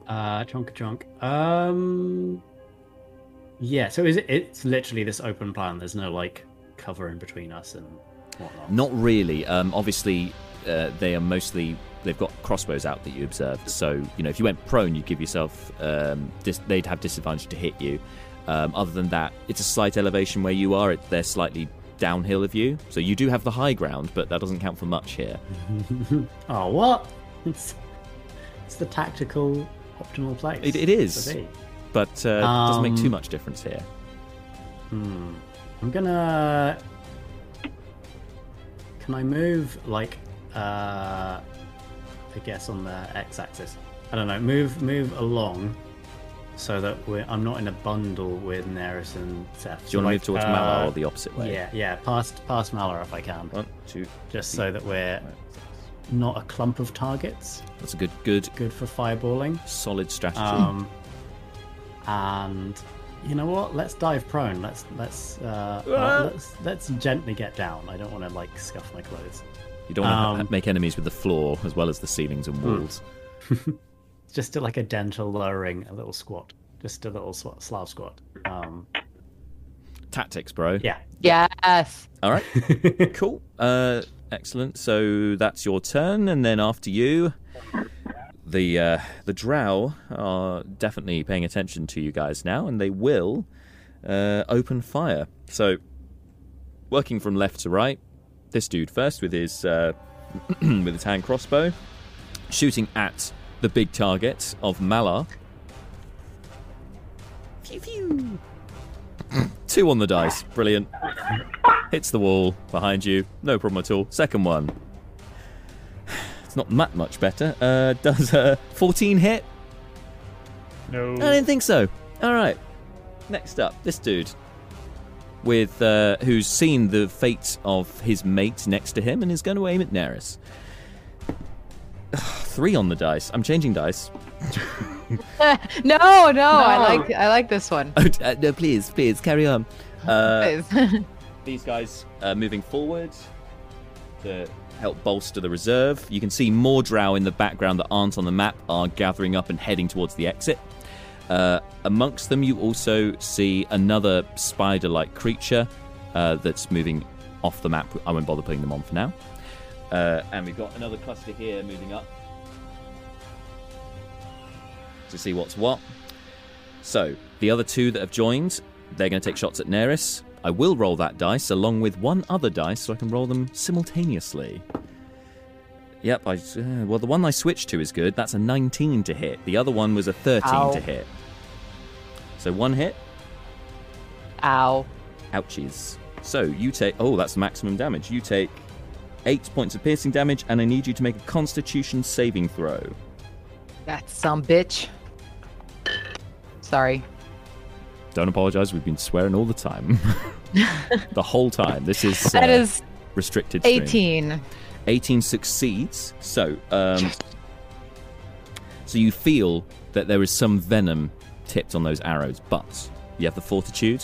Uh, chonk chonk. Um, yeah. So is it? It's literally this open plan. There's no like cover in between us and whatnot. Not really. Um, obviously, uh, they are mostly they've got crossbows out that you observed. So you know, if you went prone, you'd give yourself um, dis- they'd have disadvantage to hit you. Um, other than that, it's a slight elevation where you are. It, they're slightly downhill of you, so you do have the high ground, but that doesn't count for much here. Oh, what? It's it's the tactical optimal place. It, it is, but uh, it doesn't make too Um, much difference here. Hmm. I'm gonna. Can I move like uh I guess on the x-axis? I don't know. Move move along so that we're, I'm not in a bundle with Neris and Seth. Do you want to move towards uh, Malar or the opposite way? Yeah, yeah. Past past Malar if I can, One, two. just so that we're not a clump of targets. That's a good, good, Good for fireballing. solid strategy. Um, and you know what? Let's dive prone. Let's let's uh, uh, let's let's gently get down. I don't want to like scuff my clothes. you don't want to um, make enemies with the floor as well as the ceilings and walls. Just do like a dental lowering, a little squat, just a little sw- Slav squat. Um, Tactics, bro. yeah. Yes. All right. cool. Uh, excellent. So that's your turn, and then after you, the uh, the Drow are definitely paying attention to you guys now, and they will uh, open fire. So, working from left to right, this dude first with his uh, with his hand crossbow, shooting at the big target of Malar. Pew pew. Two on the dice. Brilliant. hits the wall behind you. No problem at all. Second one. It's not that much better. Uh, does a 14 hit? No. I didn't think so. All right. Next up, this dude, with uh, who's seen the fate of his mate next to him and is going to aim at Neris. Three on the dice. I'm changing dice. no, no, I like I like this one. Oh, uh, no, please, please carry on. Uh, Please. these guys uh, moving forward to help bolster the reserve. You can see more drow in the background that aren't on the map are gathering up and heading towards the exit. Uh, amongst them, you also see another spider like creature uh, that's moving off the map. I won't bother putting them on for now. Uh, and we've got another cluster here moving up to see what's what. So, the other two that have joined, they're going to take shots at Neris. I will roll that dice along with one other dice so I can roll them simultaneously. Yep, I, uh, well, the one I switched to is good. That's a 19 to hit. The other one was a 13 Ow. to hit. So one hit, Ow. ouchies. So you take, oh, that's maximum damage. You take eight points of piercing damage, and I need you to make a constitution saving throw. That's some bitch. Sorry. Don't apologize, we've been swearing all the time. the whole time. This is, uh, That is restricted stream. 18. 18 succeeds. So, um, so you feel that there is some venom tipped on those arrows, but you have the fortitude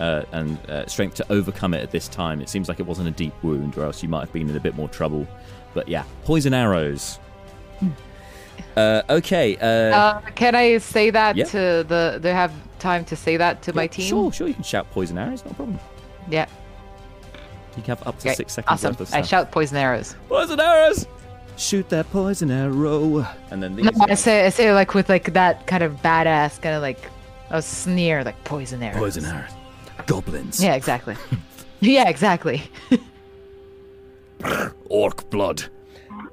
uh, and uh, strength to overcome it at this time. It seems like it wasn't a deep wound, or else you might have been in a bit more trouble. But yeah, poison arrows. Uh, okay. Uh, Uh, can I say that Yeah. to the? They have time to say that to my team. Sure, sure. You can shout poison arrows. No problem. Yeah. You have up to Okay. six seconds Awesome. I shout poison arrows. poison arrows. Shoot that poison arrow, and then these. No, I say I say like with like that kind of badass kind of like a sneer, like poison arrows. poison arrows. Goblins. Yeah, exactly. yeah, exactly. orc blood.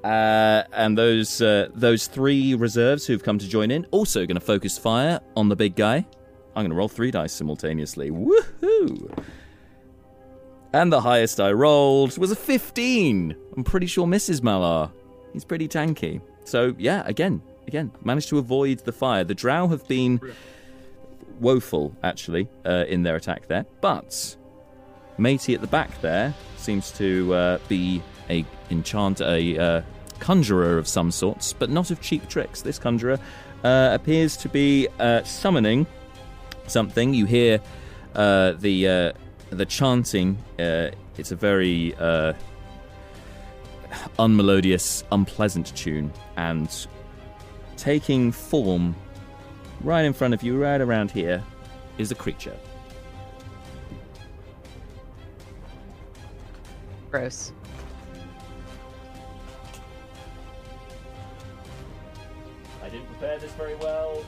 Uh, and those uh, those three reserves who've come to join in also going to focus fire on the big guy. I'm going to roll three dice simultaneously. Woohoo! And the highest I rolled was a 15. I'm pretty sure misses Malar. He's pretty tanky. So yeah, again, again, managed to avoid the fire. The Drow have been woeful actually uh, in their attack there, but matey at the back there seems to uh, be a enchant, a uh, conjurer of some sorts, but not of cheap tricks. This conjurer uh, appears to be uh, summoning something. You hear uh, the the chanting. It's a very unmelodious, unpleasant tune, and taking form right in front of you, right around here, is a creature. Gross. I didn't prepare this very well.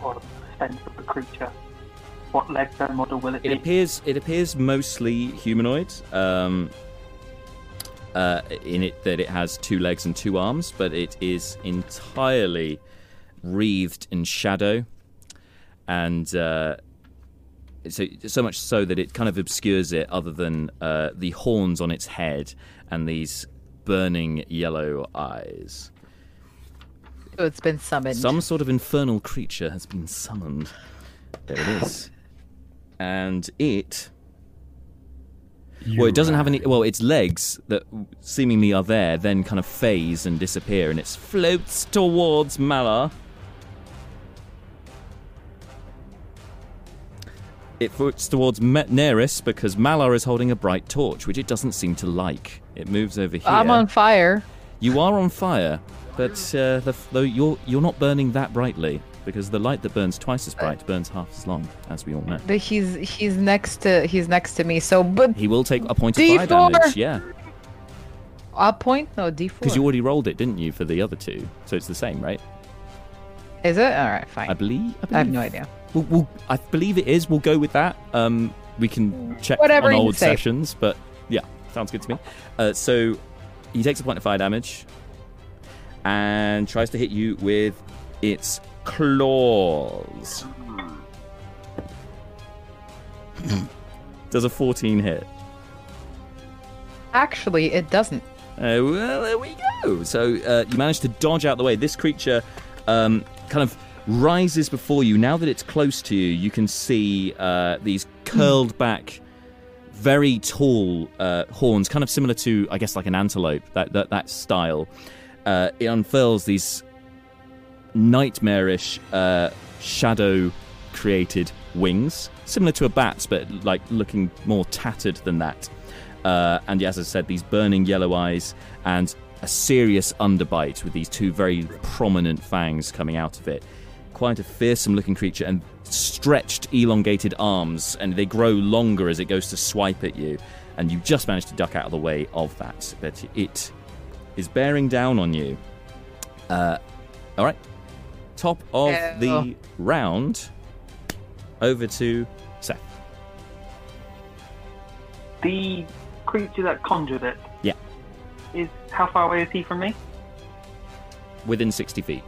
Or the sense of the creature. What leg bone model will it, It be? appears it appears mostly humanoid. Um, uh, in it that it has two legs and two arms, but it is entirely wreathed in shadow, and uh, so so much so that it kind of obscures it, other than uh, the horns on its head and these burning yellow eyes. So it's been summoned. Some sort of infernal creature has been summoned. There it is. And it. Well, it doesn't have any. Well, its legs that seemingly are there then kind of phase and disappear, and it floats towards Malar. It floats towards Me- Neris because Malar is holding a bright torch, which it doesn't seem to like. It moves over here. I'm on fire. You are on fire, but uh, the, though you're you're not burning that brightly because the light that burns twice as bright burns half as long, as we all know. But he's he's next to he's next to me. So, but He will take a point of fire damage, yeah, a point? No, D four. because you already rolled it, didn't you, for the other two? So it's the same, right? Is it? All right, fine. I believe. I, believe I have no idea. We'll, we'll, I believe it is. We'll go with that. Um, we can check Whatever on old sessions, but yeah, Sounds good to me. Uh, so he takes a point of fire damage and tries to hit you with its claws. Does a 14 hit? Actually, it doesn't. Uh, well, there we go. So uh, you manage to dodge out the way. This creature um, kind of rises before you. Now that it's close to you, you can see uh, these curled back, very tall uh, horns, kind of similar to, I guess, like an antelope. That that, that style. Uh, it unfurls these nightmarish uh, shadow created wings, similar to a bat's, but like looking more tattered than that. Uh, and as I said, these burning yellow eyes and a serious underbite with these two very prominent fangs coming out of it. Quite a fearsome looking creature and stretched, elongated arms, and they grow longer as it goes to swipe at you. And you just manage to duck out of the way of that. But it is bearing down on you. Uh, all right. Top of Ew. the round. Over to Seth. The creature that conjured it Yeah. is how far away is he from me? Within 60 feet.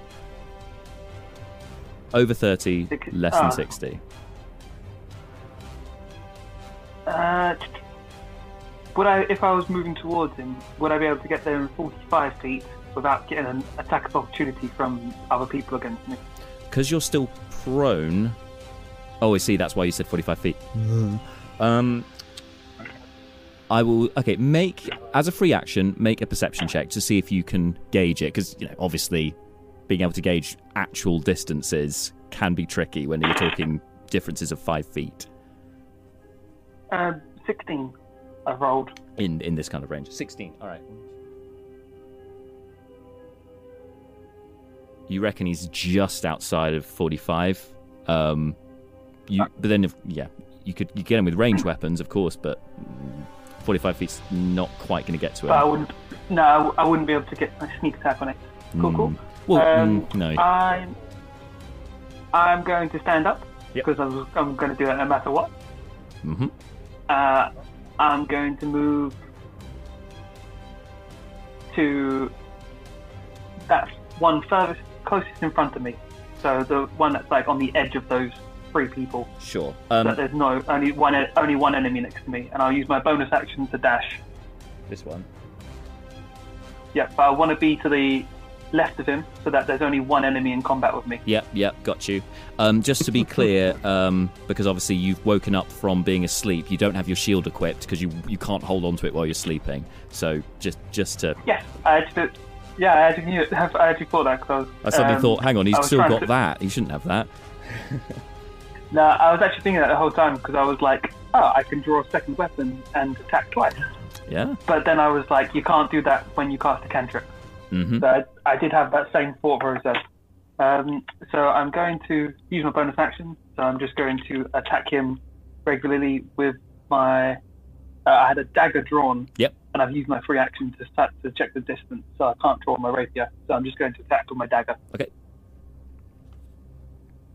Over 30, Six- less than ah. 60. Uh, would I, if I was moving towards him, would I be able to get there in 45 feet without getting an attack of opportunity from other people against me? Because you're still prone. Oh, I see. That's why you said 45 feet. Um, I will. Okay, make as a free action, make a perception check to see if you can gauge it. Because you know, obviously, being able to gauge actual distances can be tricky when you're talking differences of five feet Uh, 16. I've rolled. in in this kind of range. 16. All right. You reckon he's just outside of 45? Um, you, but then, if, yeah, you could you get him with range weapons, of course, but mm, 45 feet's not quite going to get to But I wouldn't. No, I wouldn't be able to get a sneak attack on it. Cool, cool. Mm. Well, Um, mm, no. I'm. I'm going to stand up Yep. because I'm, I'm going to do it no matter what. hmm Uh, I'm going to move to that one furthest, closest in front of me. So the one that's like on the edge of those three people. Sure. but Um, there's no only one only one enemy next to me, and I'll use my bonus action to dash. this one. Yeah, but I want to be to the left of him so that there's only one enemy in combat with me. Yep, yep, got you. Um, just to be clear, um, because obviously you've woken up from being asleep, you don't have your shield equipped because you you can't hold on to it while you're sleeping. So just just to, Yes, I actually. Yeah, I actually knew. I actually thought that because I suddenly thought, hang on, he's still got to- that. He shouldn't have that. No, I was actually thinking that the whole time because I was like, oh, I can draw a second weapon and attack twice. Yeah. But then I was like, you can't do that when you cast a cantrip. hmm So I, I did have that same thought process. Um, so I'm going to use my bonus action. So I'm just going to attack him regularly with my. Uh, I had a dagger drawn. Yep. And I've used my free action to start to check the distance, so I can't draw my rapier. So I'm just going to attack with my dagger. Okay.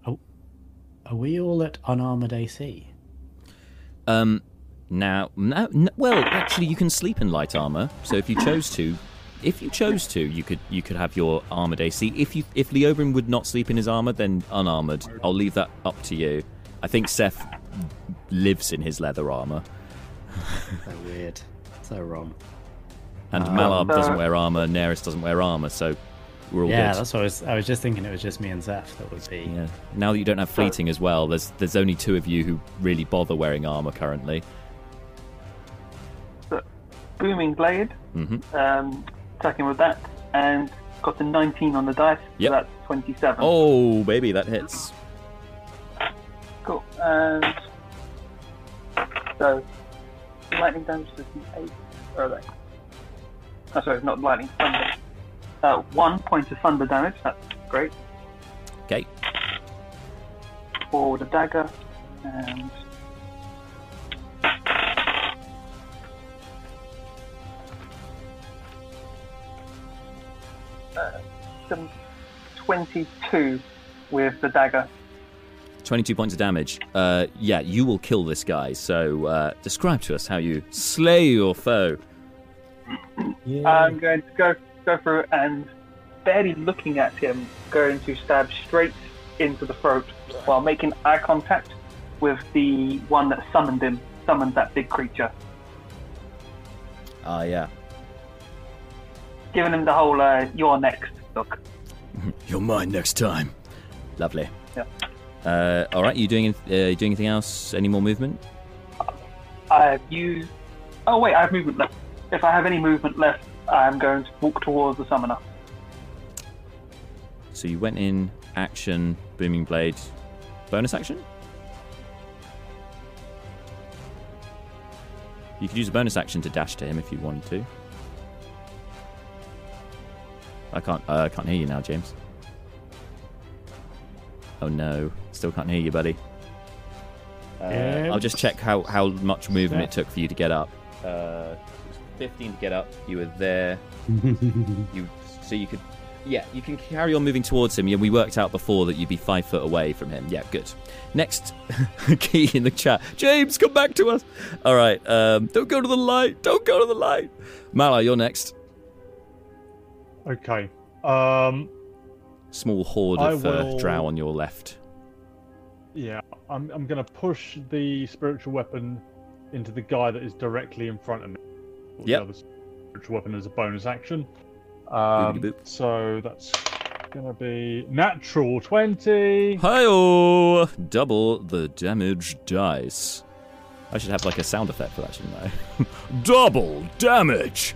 Oh, are we all at unarmored AC? Um, now, no, no, well, actually, you can sleep in light armor. So if you chose to, if you chose to, you could you could have your armored AC. If you if Leobrin would not sleep in his armor, then unarmored. I'll leave that up to you. I think Seth lives in his leather armor, So weird. So wrong. and Uh, Malar uh, doesn't wear armor. Neris doesn't wear armor, so we're all Yeah, good. that's what I was. I was just thinking it was just me and Zeph that would be. Yeah. Now that you don't have fleeting as well, there's there's only two of you who really bother wearing armor currently. Booming blade, hmm um, attacking with that, and got a 19 on the dice. Yep. So that's 27. Oh, baby, that hits. Cool. And so lightning damage an eight. Where are they? Oh, sorry, not lightning. Thunder. Uh, one point of thunder damage. That's great. Okay. For the dagger, and uh, some twenty-two with the dagger. 22 points of damage. Uh, yeah, you will kill this guy. So uh, describe to us how you slay your foe. Yeah. I'm going to go go through and barely looking at him, going to stab straight into the throat while making eye contact with the one that summoned him, summoned that big creature, Ah, yeah. giving him the whole uh, "you're next" look. You're mine next time. Lovely. Yeah. Uh, all right, you doing uh, you doing anything else? Any more movement? I've used. Oh wait, I have movement left. If I have any movement left, I'm going to walk towards the summoner. So you went in action, booming blade, bonus action. You could use a bonus action to dash to him if you wanted to. I can't. Uh, I can't hear you now, James. Oh no, still can't hear you, buddy. Uh, I'll just check how, how much movement it took for you to get up. Uh, 15 to get up. You were there. you so you could yeah you can carry on moving towards him yeah we worked out before that you'd be five foot away from him yeah good next key in the chat james come back to us all right um don't go to the light don't go to the light Malar you're next Okay. Um. small horde I of uh, drow on your left Yeah. I'm. I'm gonna push the spiritual weapon into the guy that is directly in front of me. Yeah. the other spiritual weapon as a bonus action. Um, so that's gonna be natural twenty. hi double the damage dice i should have like a sound effect for that shouldn't i double damage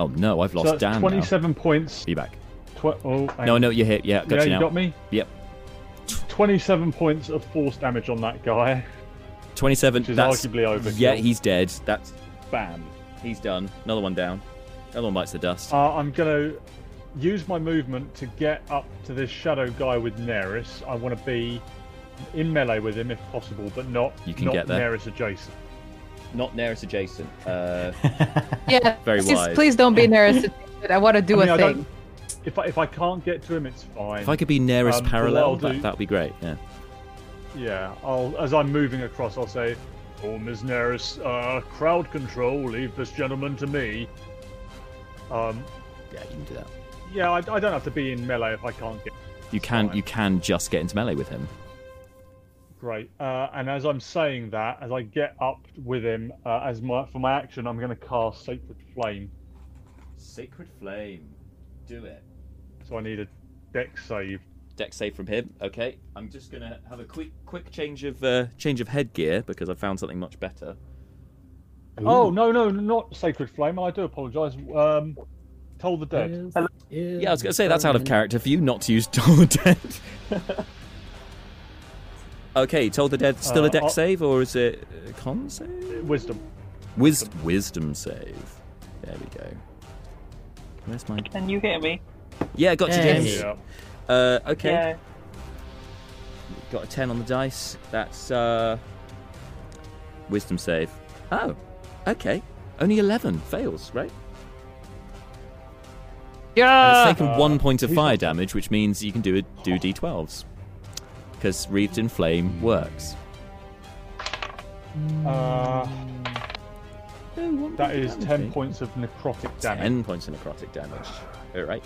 Oh no, I've So lost that's Dan now. twenty-seven points. Be back. Tw- oh, No, on. no, you're here. Yeah, got yeah, you you got me. Yep. Twenty-seven points of force damage on that guy. 27. Which is that's, arguably over. Yeah, he's dead. That's bam. He's done. Another one down. Another one bites the dust. Uh, I'm gonna use my movement to get up to this shadow guy with Neris. I want to be in melee with him if possible, but not You can not get there. Neris adjacent. Not Neris adjacent. Uh, Yeah, Very please, wise. please don't be Neris. I want to do I mean, a I thing. If I, if I can't get to him, it's fine. if I could be Neris Um, parallel, that do- that would be great. Yeah. Yeah, I'll as I'm moving across, I'll say, "Oh, Ms. Neris, uh, crowd control. Leave this gentleman to me." Um, Yeah, you can do that. yeah, I, I don't have to be in melee if I can't get. You can Fine. you can just get into melee with him. Great. Uh, and as I'm saying that, as I get up with him, uh, as my for my action, I'm going to cast Sacred Flame. Sacred flame. Do it. So I need a Dex save. Dex save from him. Okay. I'm just gonna have a quick quick change of uh, change of headgear because I found something much better. Oh no, no, not Sacred Flame. I do apologise. Um, Toll the Dead. Yeah, I was gonna say that's out of character for you not to use Toll the Dead. okay, Toll the Dead still a Uh, Dex I'll- save or is it a con save? Wisdom. Wis- wisdom save. There we go. Where's my? Can you hear me? Yeah, got you, James. Yeah. Uh, okay. Yeah. Got a 10 on the dice. That's uh wisdom save. Oh. Okay. Only 11 fails, right? And Yeah. it's taken Uh, 1 point of fire damage, which means you can do a, do d12s. Cuz wreathed in flame works. Uh, that is ten points of necrotic damage. 10 points of necrotic damage. All right.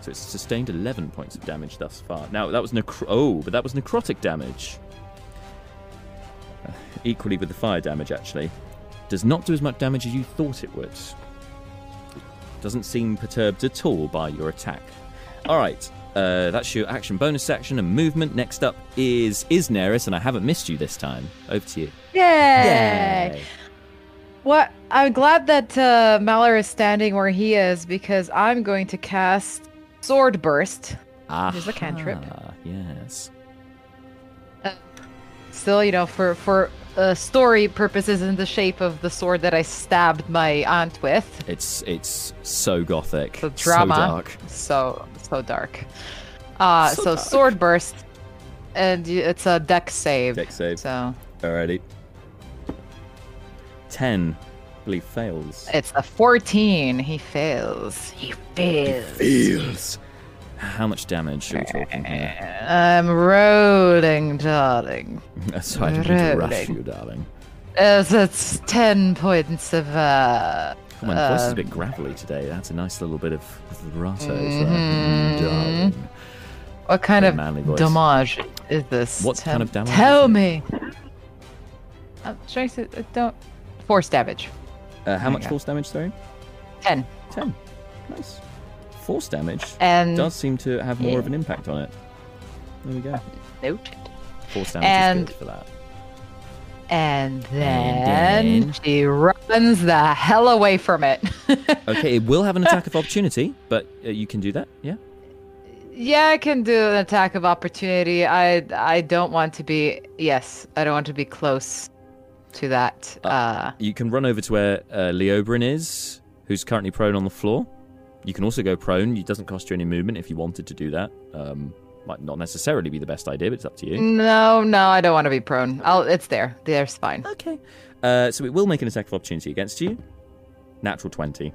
So it's sustained 11 points of damage thus far. Now, that was necro- Oh, but that was necrotic damage. Uh, equally with the fire damage, actually. Does not do as much damage as you thought it would. Doesn't seem perturbed at all by your attack. All right. Uh, that's your action bonus section and movement. Next up is Isneris, and I haven't missed you this time. Over to you. Yay! What? I'm glad that uh, Malar is standing where he is because I'm going to cast Sword Burst. Ah, Here's a cantrip. Aha, Yes. Still, you know, for for uh, story purposes, in the shape of the sword that I stabbed my aunt with. It's it's so gothic, The drama. so dark. So so dark. Uh, So so, dark. Sword Burst, and it's a Dex save. Dex save. So Alrighty. Ten believe fails. It's a 14. He fails. He fails. He Fails. How much damage are we talking here? I'm rolling, darling. Didn't mean to rush Rolling. you, darling. As it's 10 points of, uh. Come on, the voice is a um, bit gravelly today. That's a nice little bit of vibrato. Mhm. darling. What kind Very of manly voice. damage is this? What kind of damage Tell is it? me. I'm trying to. uh, Don't. Force damage. Uh, how much force damage, sorry? 10. 10. Nice. Force damage And. does seem to have more Yeah. of an impact on it. There we go. Noted. Force damage And- is good for that. And then, then- she runs the hell away from it. Okay, it will have an attack of opportunity, but uh, you can do that, yeah? yeah, I can do an attack of opportunity. I I don't want to be. Yes, I don't want to be close to that. Uh, You can run over to where uh, Leobrin is, who's currently prone on the floor. You can also go prone. It doesn't cost you any movement if you wanted to do that. Um, might not necessarily be the best idea, but it's up to you. no, no, I don't want to be prone. I'll. It's there. There's fine. Okay. Uh, so it will make an attack of opportunity against you. Natural 20.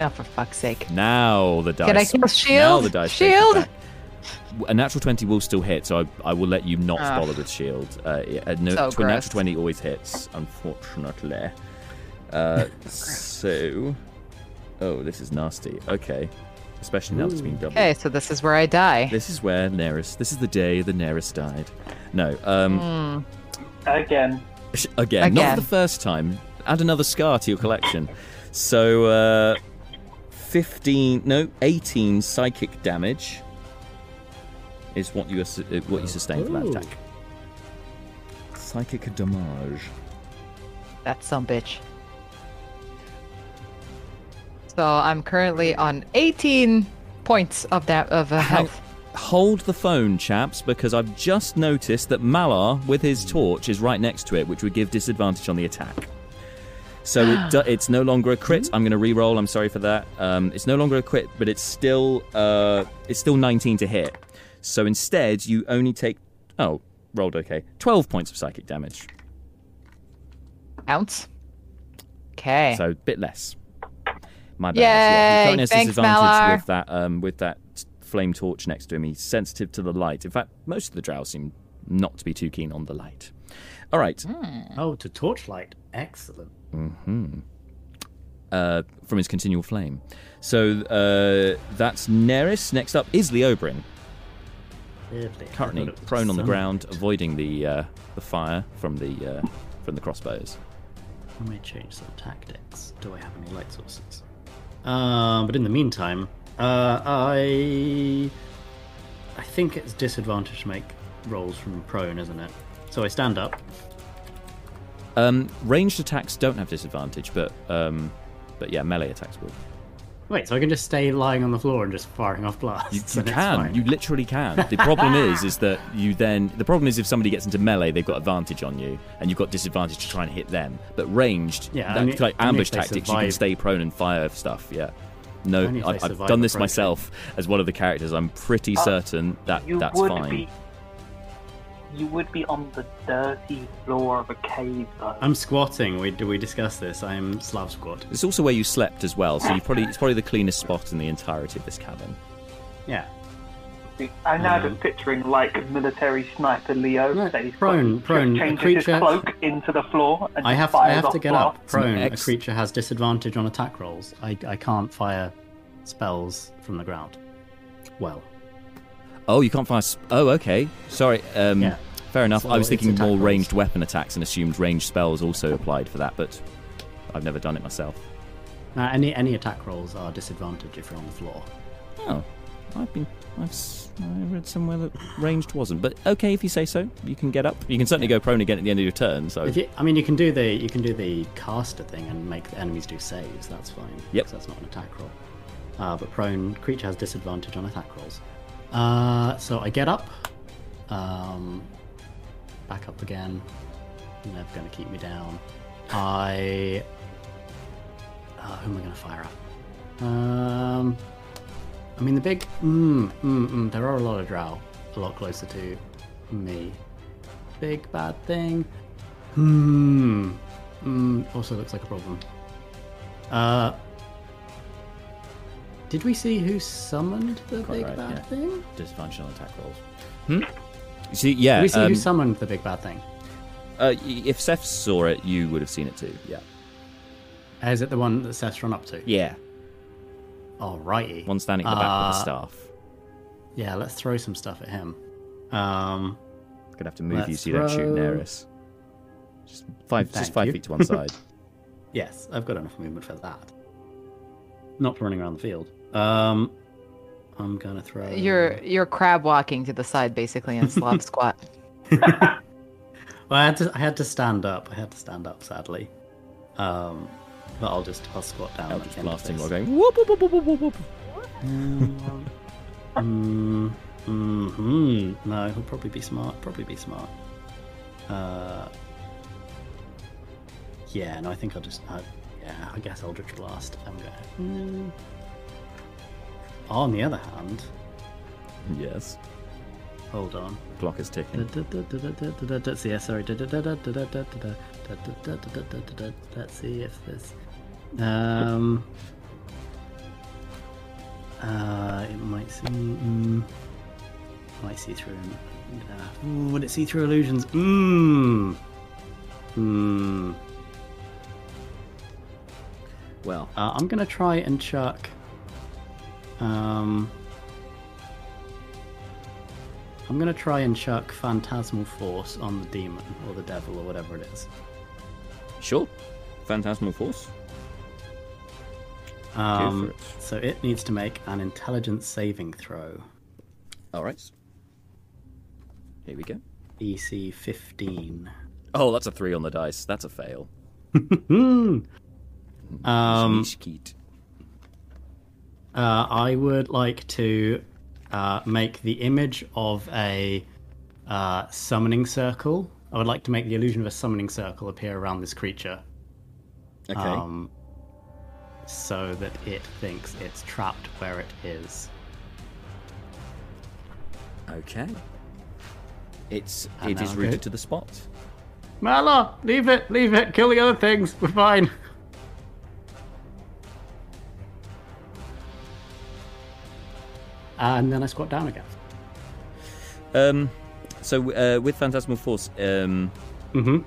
Oh, for fuck's sake. Now the dice. Can I cast Now shield? the dice. Shield? A natural 20 will still hit, so I, I will let you not Ah. bother with shield. Uh, a no, So tw- gross. natural 20 always hits, unfortunately. Uh, so. Oh, this is nasty. Okay. Especially now that it's been doubled. Okay, so this is where I die. This is where Neris. This is the day the Neris died. No. Um. Hmm. Again, sh- Again, not for the first time. Add another scar to your collection. So, uh, 15, no, 18 psychic damage is what you uh, what you sustain from that attack. Psychic damage. That's some bitch. So I'm currently on 18 points of that of uh, health. Hold the phone, chaps, because I've just noticed that Malar, with his torch, is right next to it, which would give disadvantage on the attack. So it do, it's no longer a crit. I'm going to re-roll. I'm sorry for that. Um, it's no longer a crit, but it's still uh, it's still 19 to hit. So instead, you only take oh rolled okay 12 points of psychic damage. Ounce. Okay. So a bit less. My bad. Yeah, he Yay, currently has thanks, disadvantage Malar. with that um, with that flame torch next to him. He's sensitive to the light. In fact, most of the drow seem not to be too keen on the light. All right. Oh, to torchlight. Excellent. hmm Uh, from his continual flame. So uh, that's Neris. Next up is Leobrin, Lovely. Currently thought it prone on the ground, avoiding the uh, the fire from the uh, from the crossbows. I may change some tactics. Do I have any light sources? Um, but in the meantime, uh, I I think it's disadvantage to make rolls from prone, isn't it? So I stand up. Um, ranged attacks don't have disadvantage, but um, but yeah, melee attacks will. Wait, so I can just stay lying on the floor and just firing off blasts. You, you can. You literally can. The problem is, is that you then. The problem is if somebody gets into melee, they've got advantage on you, and you've got disadvantage to try and hit them. But ranged, Yeah, that, only- like ambush if they tactics, you can stay prone and fire stuff. Yeah. No, Only if they I've, I've done this myself as one of the characters. I'm pretty Uh, certain that you that's fine. be. You would be on the dirty floor of a cave, though. I'm squatting. We do we discuss this? I'm Slav squat. It's also where you slept as well, so you probably it's probably the cleanest spot in the entirety of this cabin. Yeah. I'm now Um, just picturing like military sniper Leo. No, that prone, just prone, a changes creature- his cloak into the floor and I just have I have to get blasts. up. Prone. ex- A creature has disadvantage on attack rolls. I I can't fire spells from the ground. Well, Oh, you can't fire. Sp- oh, okay. Sorry. Um, Yeah. Fair enough. So I was thinking more rolls. ranged weapon attacks and assumed ranged spells also applied for that, but I've never done it myself. uh, any any attack rolls are disadvantage if you're on the floor. Oh, I've been. I've I read somewhere that ranged wasn't, but okay if you say so. You can get up. You can certainly go prone again at the end of your turn. So If you, I mean, you can do the you can do the caster thing and make the enemies do saves. That's fine. Yep, that's not an attack roll. Uh, but prone creature has disadvantage on attack rolls. Uh, so I get up, um, back up again. Never going to keep me down. I. Uh, who am I going to fire up? Um, I mean the big. Mm, mm, mm, there are a lot of drow, a lot closer to me. Big bad thing. Hmm. mm, also looks like a problem. Uh, did we see who summoned the Quite big right, bad yeah. thing? Dysfunctional attack rolls. You see, yeah. Did we see um, who summoned the big bad thing? uh, if Seth saw it, you would have seen it too. Yeah. Is it the one that Seth's run up to? Yeah. Alrighty. One standing at the back with the Uh, staff. Yeah, let's throw some stuff at him. Um, Gonna have to move you let's so you don't shoot throw- Neris. Just five, Thank just five you. feet to one side. yes, I've got enough movement for that. Not for running around the field. Um, I'm gonna throw. You're you're crab walking to the side basically in slop squat. Well, I had to. I had to stand up. I had to stand up, sadly. Um, but I'll just. I'll squat down. I'll just the end of blasting this. while going whoop whoop whoop whoop whoop whoop. Mm, hmm No, he'll probably be smart. Probably be smart. Uh, yeah, no, I think I'll just. Uh, yeah, I guess Eldritch Blast. I'm going. Mm. On the other hand, Yes. hold on. Clock is ticking. Let's see. Sorry. Let's see if this. Um. Uh, it might see. Mm, might see through. Uh, ooh, would it see through illusions? Mmm. Hmm. Well, Uh, I'm gonna try and chuck. Um. I'm gonna try and chuck Phantasmal Force on the demon or the devil or whatever it is. sure. Phantasmal Force. Um, it. so it needs to make an intelligence saving throw. All right. Here we go. DC 15. Oh, that's a three on the dice. That's a fail. Um. Uh, I would like to uh, make the image of a uh, summoning circle. I would like to make the illusion of a summoning circle appear around this creature. Okay. Um, so that it thinks it's trapped where it is. okay. It's And it is rooted to the spot. Malar, leave it, leave it, kill the other things, we're fine. And then I squat down again. Um, so uh, with Phantasmal Force, um, Mm-hmm.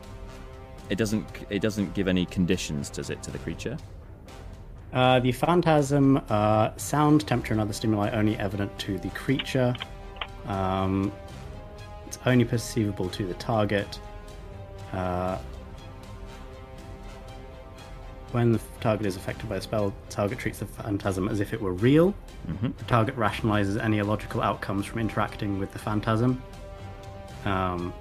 it doesn't it doesn't give any conditions, does it, to the creature? Uh, the phantasm, uh, sound, temperature, and other stimuli only evident to the creature. Um, it's only perceivable to the target. Uh, when the target is affected by a spell, the target treats the phantasm as if it were real. Mhm. The target rationalizes any illogical outcomes from interacting with the phantasm. Um,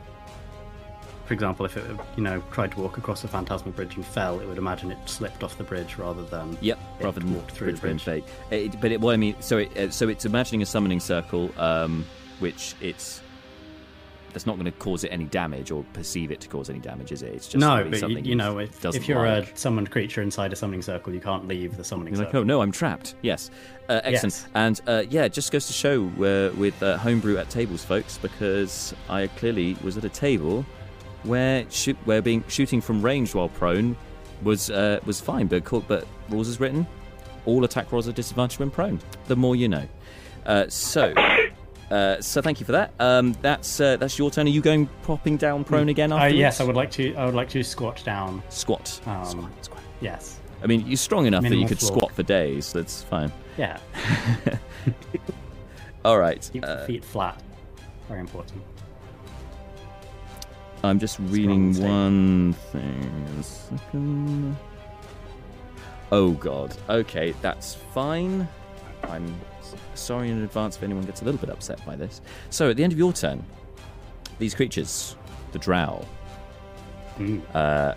for example, if it, you know, tried to walk across a phantasmal bridge and fell, it would imagine it slipped off the bridge rather than Yep, rather than walked through the bridge. It, but it, what I mean, so it, uh, so it's imagining a summoning circle, um, which it's that's not going to cause it any damage or perceive it to cause any damage, is it? It's just no, but you, something you know, if, if you're like. a summoned creature inside a summoning circle, you can't leave the summoning You're like, circle. oh no, I'm trapped. Yes, uh, excellent. Yes. And uh, yeah, it just goes to show uh, with uh, homebrew at tables, folks, because I clearly was at a table where shoot, where being shooting from range while prone was uh, was fine, but but rules is written, all attack rolls are disadvantaged when prone. The more you know. Uh, so. Uh, so thank you for that. Um, that's uh, that's your turn. Are you going propping down prone again? Uh, yes, I would like to. I would like to squat down. Squat. Um, squat. Squat. Yes. I mean, you're strong enough that you could floor. squat for days. That's fine. Yeah. All right. Keep uh, the feet flat. Very important. I'm just reading one thing. A second. Oh god. Okay, that's fine. I'm sorry in advance if anyone gets a little bit upset by this. So at the end of your turn, these creatures, the drow, Mm. uh,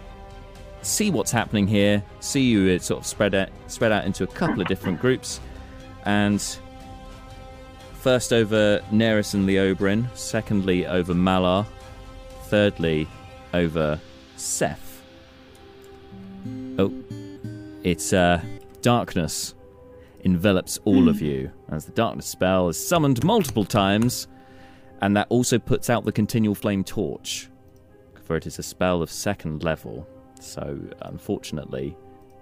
see what's happening here. See you uh, sort of spread out, spread out into a couple of different groups, and first over Neris and Leobrin, secondly over Malar, thirdly over Seth. Oh, it's uh, darkness envelops all of you as the darkness spell is summoned multiple times, and that also puts out the continual flame torch for it is a spell of second level. So, unfortunately,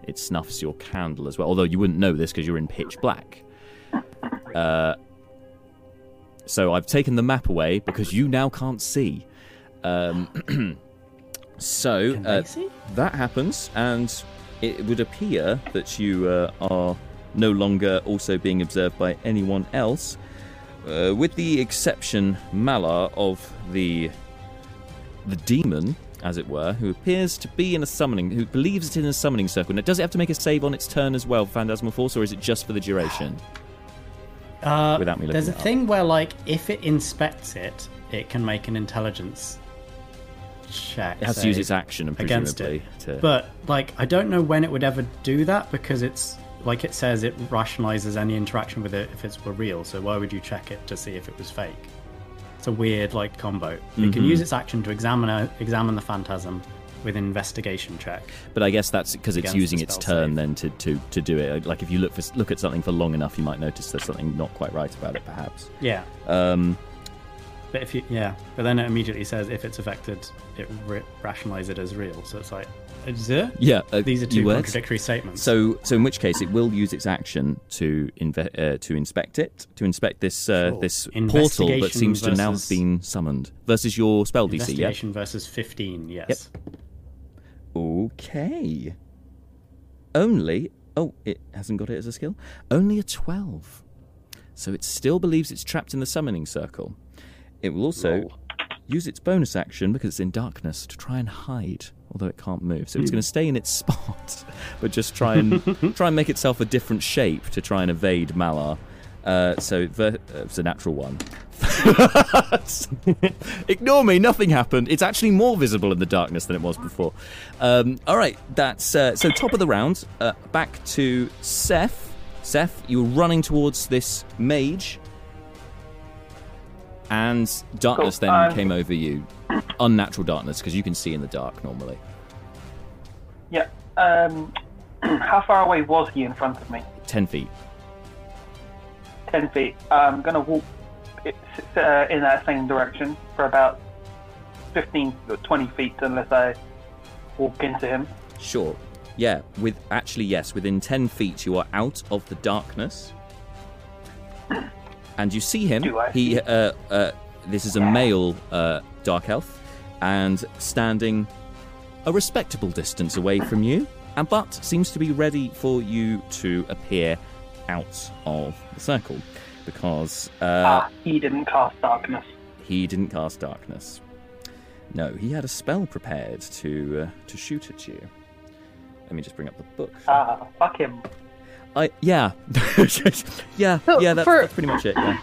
it snuffs your candle as well. Although you wouldn't know this because you're in pitch black. Uh, so I've taken the map away because you now can't see. Um, so uh, see? that happens, and it would appear that you uh, are no longer also being observed by anyone else, uh, with the exception, Malar, of the the demon, as it were, who appears to be in a summoning, who believes it's in a summoning circle. Now, does it have to make a save on its turn as well, Phantasmal Force, or is it just for the duration? Uh, Without me looking there's a up. thing where, like, if it inspects it, it can make an intelligence check. It has to use its action, and against it. to. But like, I don't know when it would ever do that because it's like it says it rationalizes any interaction with it if it's for real. So why would you check it to see if it was fake? It's a weird like combo. It can use its action to examine examine the phantasm with an investigation check. But I guess that's because it's using its turn save. then to, to, to do it. Like if you look for look at something for long enough, you might notice there's something not quite right about it, perhaps. Yeah, Um, but if you yeah, but then it immediately says if it's affected, it re- rationalizes it as real. So it's like, is it? yeah, uh, These are two words. contradictory statements. So, so in which case, it will use its action to inve- uh, to inspect it, to inspect this uh, Sure. this portal that seems to now have been summoned versus your spell DC. Yeah. investigation versus fifteen. Yes. Okay. Only. Oh, it hasn't got it as a skill. Only a twelve. So it still believes it's trapped in the summoning circle. It will also use its bonus action because it's in darkness to try and hide, although it can't move. So it's going to stay in its spot, but just try and try and make itself a different shape to try and evade Malar. Uh, so ver- uh, it's a natural one. Ignore me, nothing happened. It's actually more visible in the darkness than it was before. Um, all right, that's uh, so top of the round. Uh, back to Seth. Seth, you were running towards this mage, and darkness Cool, then um, came over you. Unnatural darkness because you can see in the dark normally. Yeah. Um, how far away was he in front of me? Ten feet. Ten feet. I'm gonna walk uh, in that same direction for about 15 or 20 feet, unless I walk into him. Sure. Yeah, with actually yes, within ten feet you are out of the darkness, and you see him. He, uh, uh, this is a male uh, dark elf, and standing a respectable distance away from you, and but seems to be ready for you to appear out of the circle because uh, ah, he didn't cast darkness. he didn't cast darkness. No, he had a spell prepared to uh, to shoot at you. Let me just bring up the book. Ah, fuck him. I yeah, yeah, So yeah. That's, for- that's pretty much it. Yeah.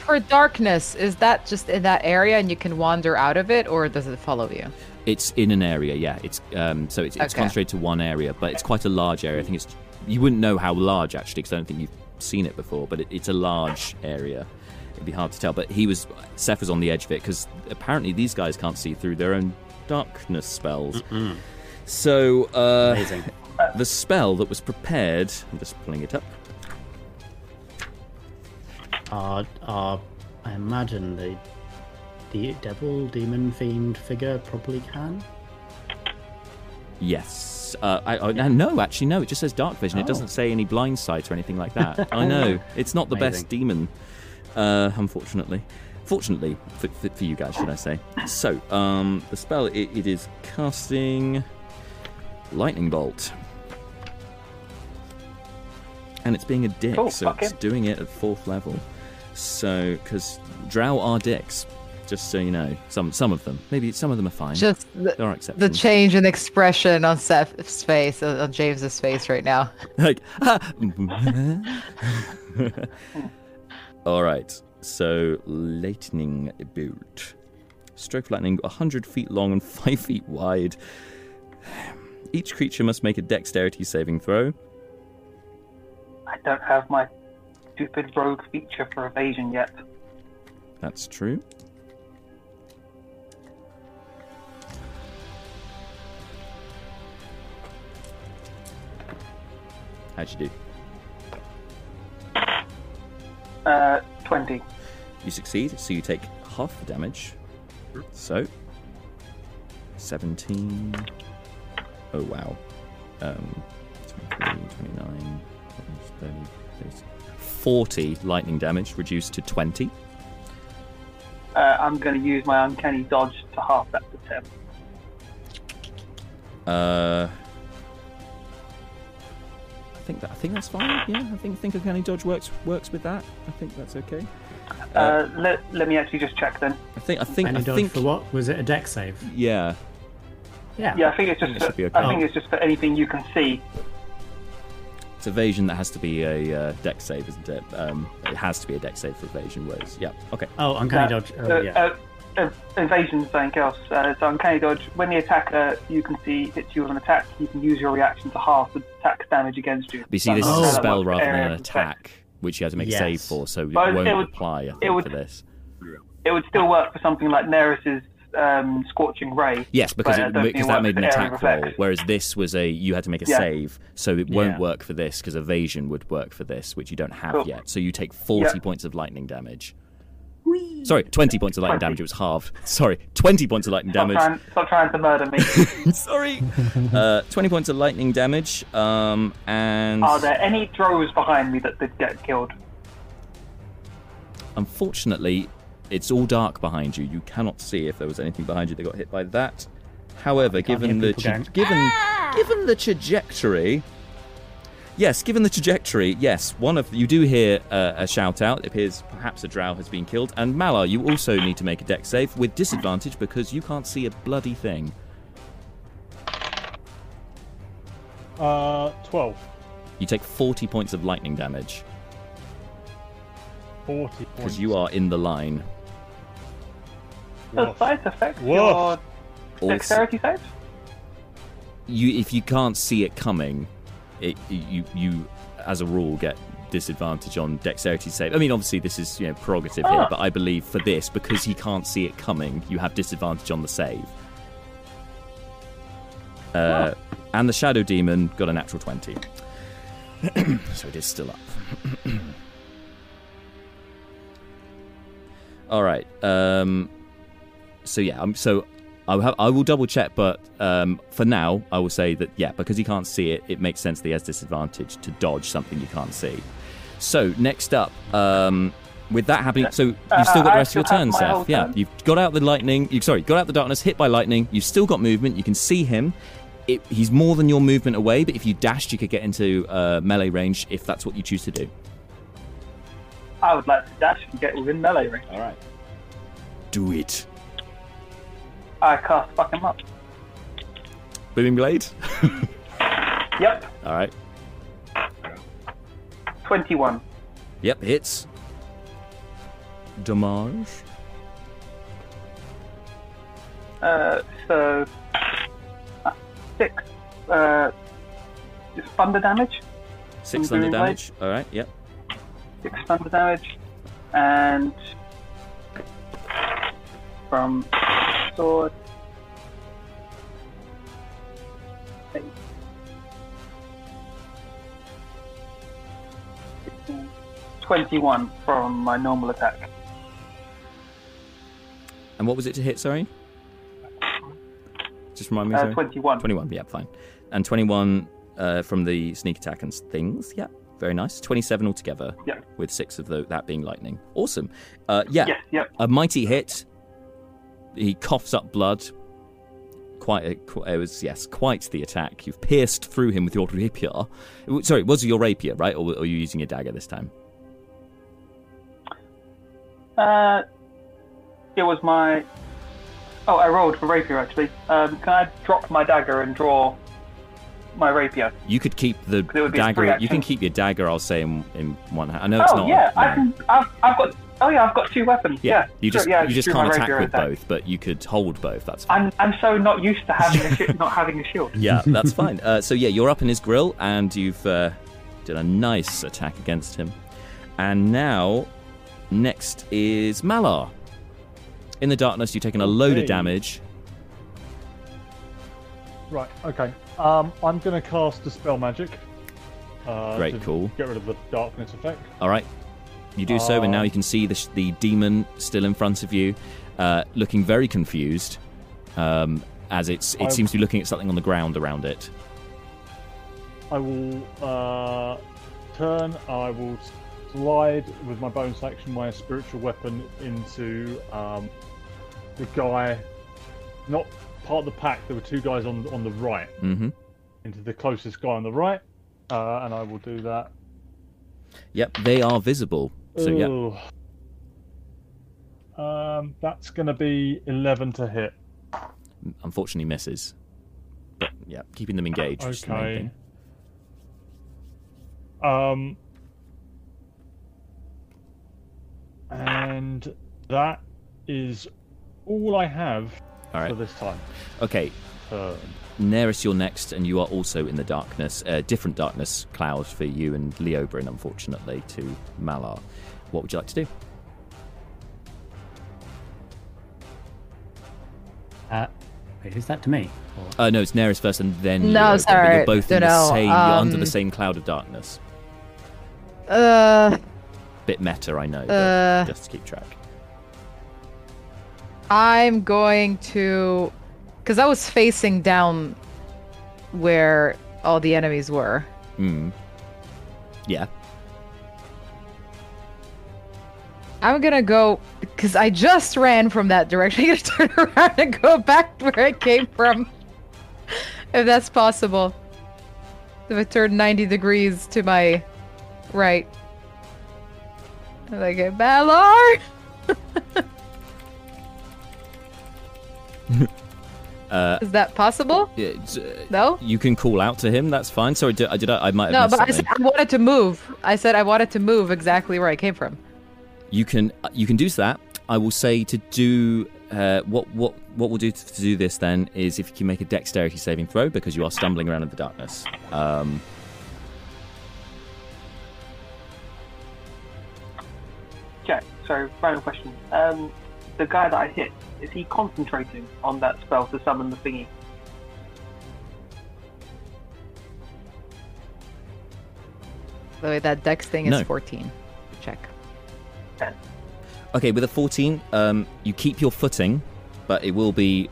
For darkness, is that just in that area and you can wander out of it, or does it follow you? It's in an area. Yeah, it's um, so it's, it's Okay. concentrated to one area, but it's quite a large area. I think it's you wouldn't know how large actually because I don't think you've seen it before, but it, it's a large area. It'd be hard to tell, but he was Seth was on the edge of it because apparently these guys can't see through their own darkness spells. So uh, Amazing. the spell that was prepared. I'm just pulling it up. Are are I imagine the the devil demon fiend figure probably can. Yes. Uh, I, I no, actually, no. It just says dark vision. It Oh. doesn't say any blind sight or anything like that. I know it's not the best demon, uh, unfortunately. Fortunately for, for, for you guys, should I say? So, um, the spell it, it is casting lightning bolt, and it's being a dick, Cool, so it's him. doing it at fourth level. So, because drow are dicks, just so you know, some some of them, maybe some of them are fine. Just the, there are the change in expression on Seth's face, on on James's face right now. like ah! all right so lightning bolt stroke of lightning 100 feet long and 5 feet wide each creature must make a dexterity saving throw I don't have my stupid rogue feature for evasion yet. that's true how'd you do Uh, 20. You succeed, so you take half the damage. So, 17, Oh wow. Um, 23, 29, 30, 30, 40 lightning damage reduced to 20. Uh, I'm going to use my uncanny dodge to half that to ten. Uh, I think that I think that's fine. Yeah, I think think uncanny dodge works works with that. I think that's okay. Uh, let, let me actually just check then. I think I think Any I dodge think for what? Was it a Dex save? yeah. Yeah. Yeah, I think it's just. It For, should okay. I think it's just for anything you can see. It's evasion that has to be a uh, Dex save, isn't it? Um, it has to be a Dex save for evasion. Whereas, yeah, okay. Oh, uncanny Uh, dodge. Oh, uh, yeah. uh, evasion is something else. Uh, so uncanny dodge. When the attacker you can see hits you with an attack, you can use your reaction to half the attack's damage against you. But you see, this That's is a spell works rather than an attack, which you have to make a save for, so it But it won't would- apply. I think it would- for this. It would still work for something like Neris's um, scorching ray. Yes, because it, because that made an for area of attack roll, whereas this was a you had to make a Yeah. save, so it won't Yeah. work for this because evasion would work for this, which you don't have Cool. yet. So you take forty Yeah. points of lightning damage. Sorry, twenty points of lightning 20. damage. It was halved. Sorry, twenty points of lightning Stop damage. trying, stop trying to murder me. Sorry, uh, twenty points of lightning damage. Um, and Are there any drows behind me that did get killed? Unfortunately, it's all dark behind you. You cannot see if there was anything behind you that got hit by that. However, given the tra- going, given given the trajectory, yes, given the trajectory, yes, one of you do hear uh, a shout out. It appears perhaps a drow has been killed, and Malar, you also need to make a Dex save with disadvantage because you can't see a bloody thing. Uh, 12. You take forty points of lightning damage 40 points. because you are in the line. Does Woof. sight affect Woof. your dexterity saves? you if you can't see it coming, it you you as a rule get disadvantage on dexterity save. I mean, obviously this is you know prerogative here, Ah. but I believe for this because he can't see it coming, you have disadvantage on the save. Uh, and the shadow demon got a natural twenty, so it is still up. All right. Um, so yeah, um, so I will, have, I will double check, but um, for now, I will say that yeah, because he can't see it, it makes sense that he has disadvantage to dodge something you can't see. So next up, um, with that happening, so you've Uh, still got the rest of your turn, Seth. Yeah, turn? you've got out the lightning. You sorry, got out the darkness, hit by lightning. You've still got movement. You can see him. It, he's more than your movement away, but if you dashed, you could get into uh, melee range if that's what you choose to do. I would like to dash and get within melee range. All right. Do it. I cast fuck him up. Booming blade. Yep, All right. 21. Yep, hits. Damage. Uh, so, uh, six. Uh, just thunder damage. Six thunder Booming Blade? damage. All right. Yep. Six thunder damage. And from sword. 21 from my normal attack. And what was it to hit? Sorry. Just remind me. Uh, sorry. 21. 21. Yeah, fine. And 21 uh, from the sneak attack and things. Yeah, very nice. 27 altogether. Yeah. With six of the, that being lightning. Awesome. Uh, yeah. Yes, yep. A mighty hit. He coughs up blood. Quite, a, qu- it was yes, quite the attack. You've pierced through him with your rapier. Sorry, was it your rapier, right, or were you using a dagger this time? Uh, it was my. Oh, I rolled for rapier actually. Um, can I drop my dagger and draw my rapier? You could keep the it would be a dagger. You can keep your dagger. I'll say in, in one hand. I know it's oh not. yeah, I can. I've, I've got. Oh yeah, I've got two weapons. Yeah, Yeah, you just yeah, you just can't attack with attack. both, but you could hold both. That's fine. I'm I'm so not used to having a shi not having a shield. Yeah, that's fine. Uh, so yeah, you're up in his grill, and you've uh, did a nice attack against him. And now, next is Malar. In the darkness, you've taken a load of damage. Right, okay. Um, I'm going to cast Dispel Magic. Uh, Great, to cool. Get rid of the darkness effect. All right, you do so, and now you can see the the demon still in front of you, uh, looking very confused. Um, as it's it I- seems to be looking at something on the ground around it. I will uh, turn. I will slide with my bonus action my spiritual weapon into um, the guy, not part of the pack. There were two guys on on the right. hmm Into the closest guy on the right, uh, and I will do that. Yep, they are visible. So yeah, Um, that's going to be eleven to hit. unfortunately misses. But yeah, keeping them engaged. is the main Okay. Um, and that is all I have right. for this time. Okay, Turn. Neris, you're next, and you are also in the darkness. Uh, different darkness cloud for you and Leobrin, unfortunately, to Malar. What would you like to do? Uh, wait, is that to me? Or... Uh, no, it's Neris first, and then No, Leobrin, but sorry. You're both in the no, same. you're under the um, same cloud of darkness. Uh, Bit meta, I know. but Uh. just to keep track. I'm going to, because I was facing down where all the enemies were. Hmm. Yeah. I'm gonna go because I just ran from that direction. I'm gonna turn around and go back where I came from, if that's possible. If I turn 90 degrees to my right, and I get Malar. Uh, Is that possible? yeah, uh, No. You can call out to him. That's fine. Sorry, did, I did. I, I might have No, but I said I wanted to move. I said I wanted to move exactly where I came from. You can you can do that. I will say to do uh, what what what we'll do to, to do this then is if you can make a dexterity saving throw because you are stumbling around in the darkness. Um, Okay, so final question. Um, the guy that I hit, is he concentrating on that spell to summon the thingy? By the way, that dex thing is No. 14. Check. okay, with a fourteen, um, you keep your footing, but it will be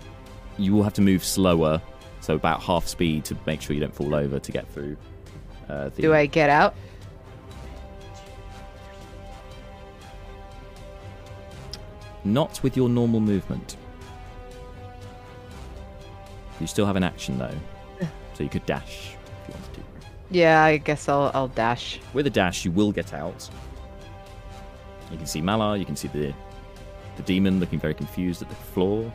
you will have to move slower, so about half speed to make sure you don't fall over to get through. Uh, the, Do I get out? Not with your normal movement. You still have an action though, so you could dash if you wanted to. Yeah, I guess I'll I'll dash. With a dash, you will get out. You can see Malar, you can see the the demon looking very confused at the floor,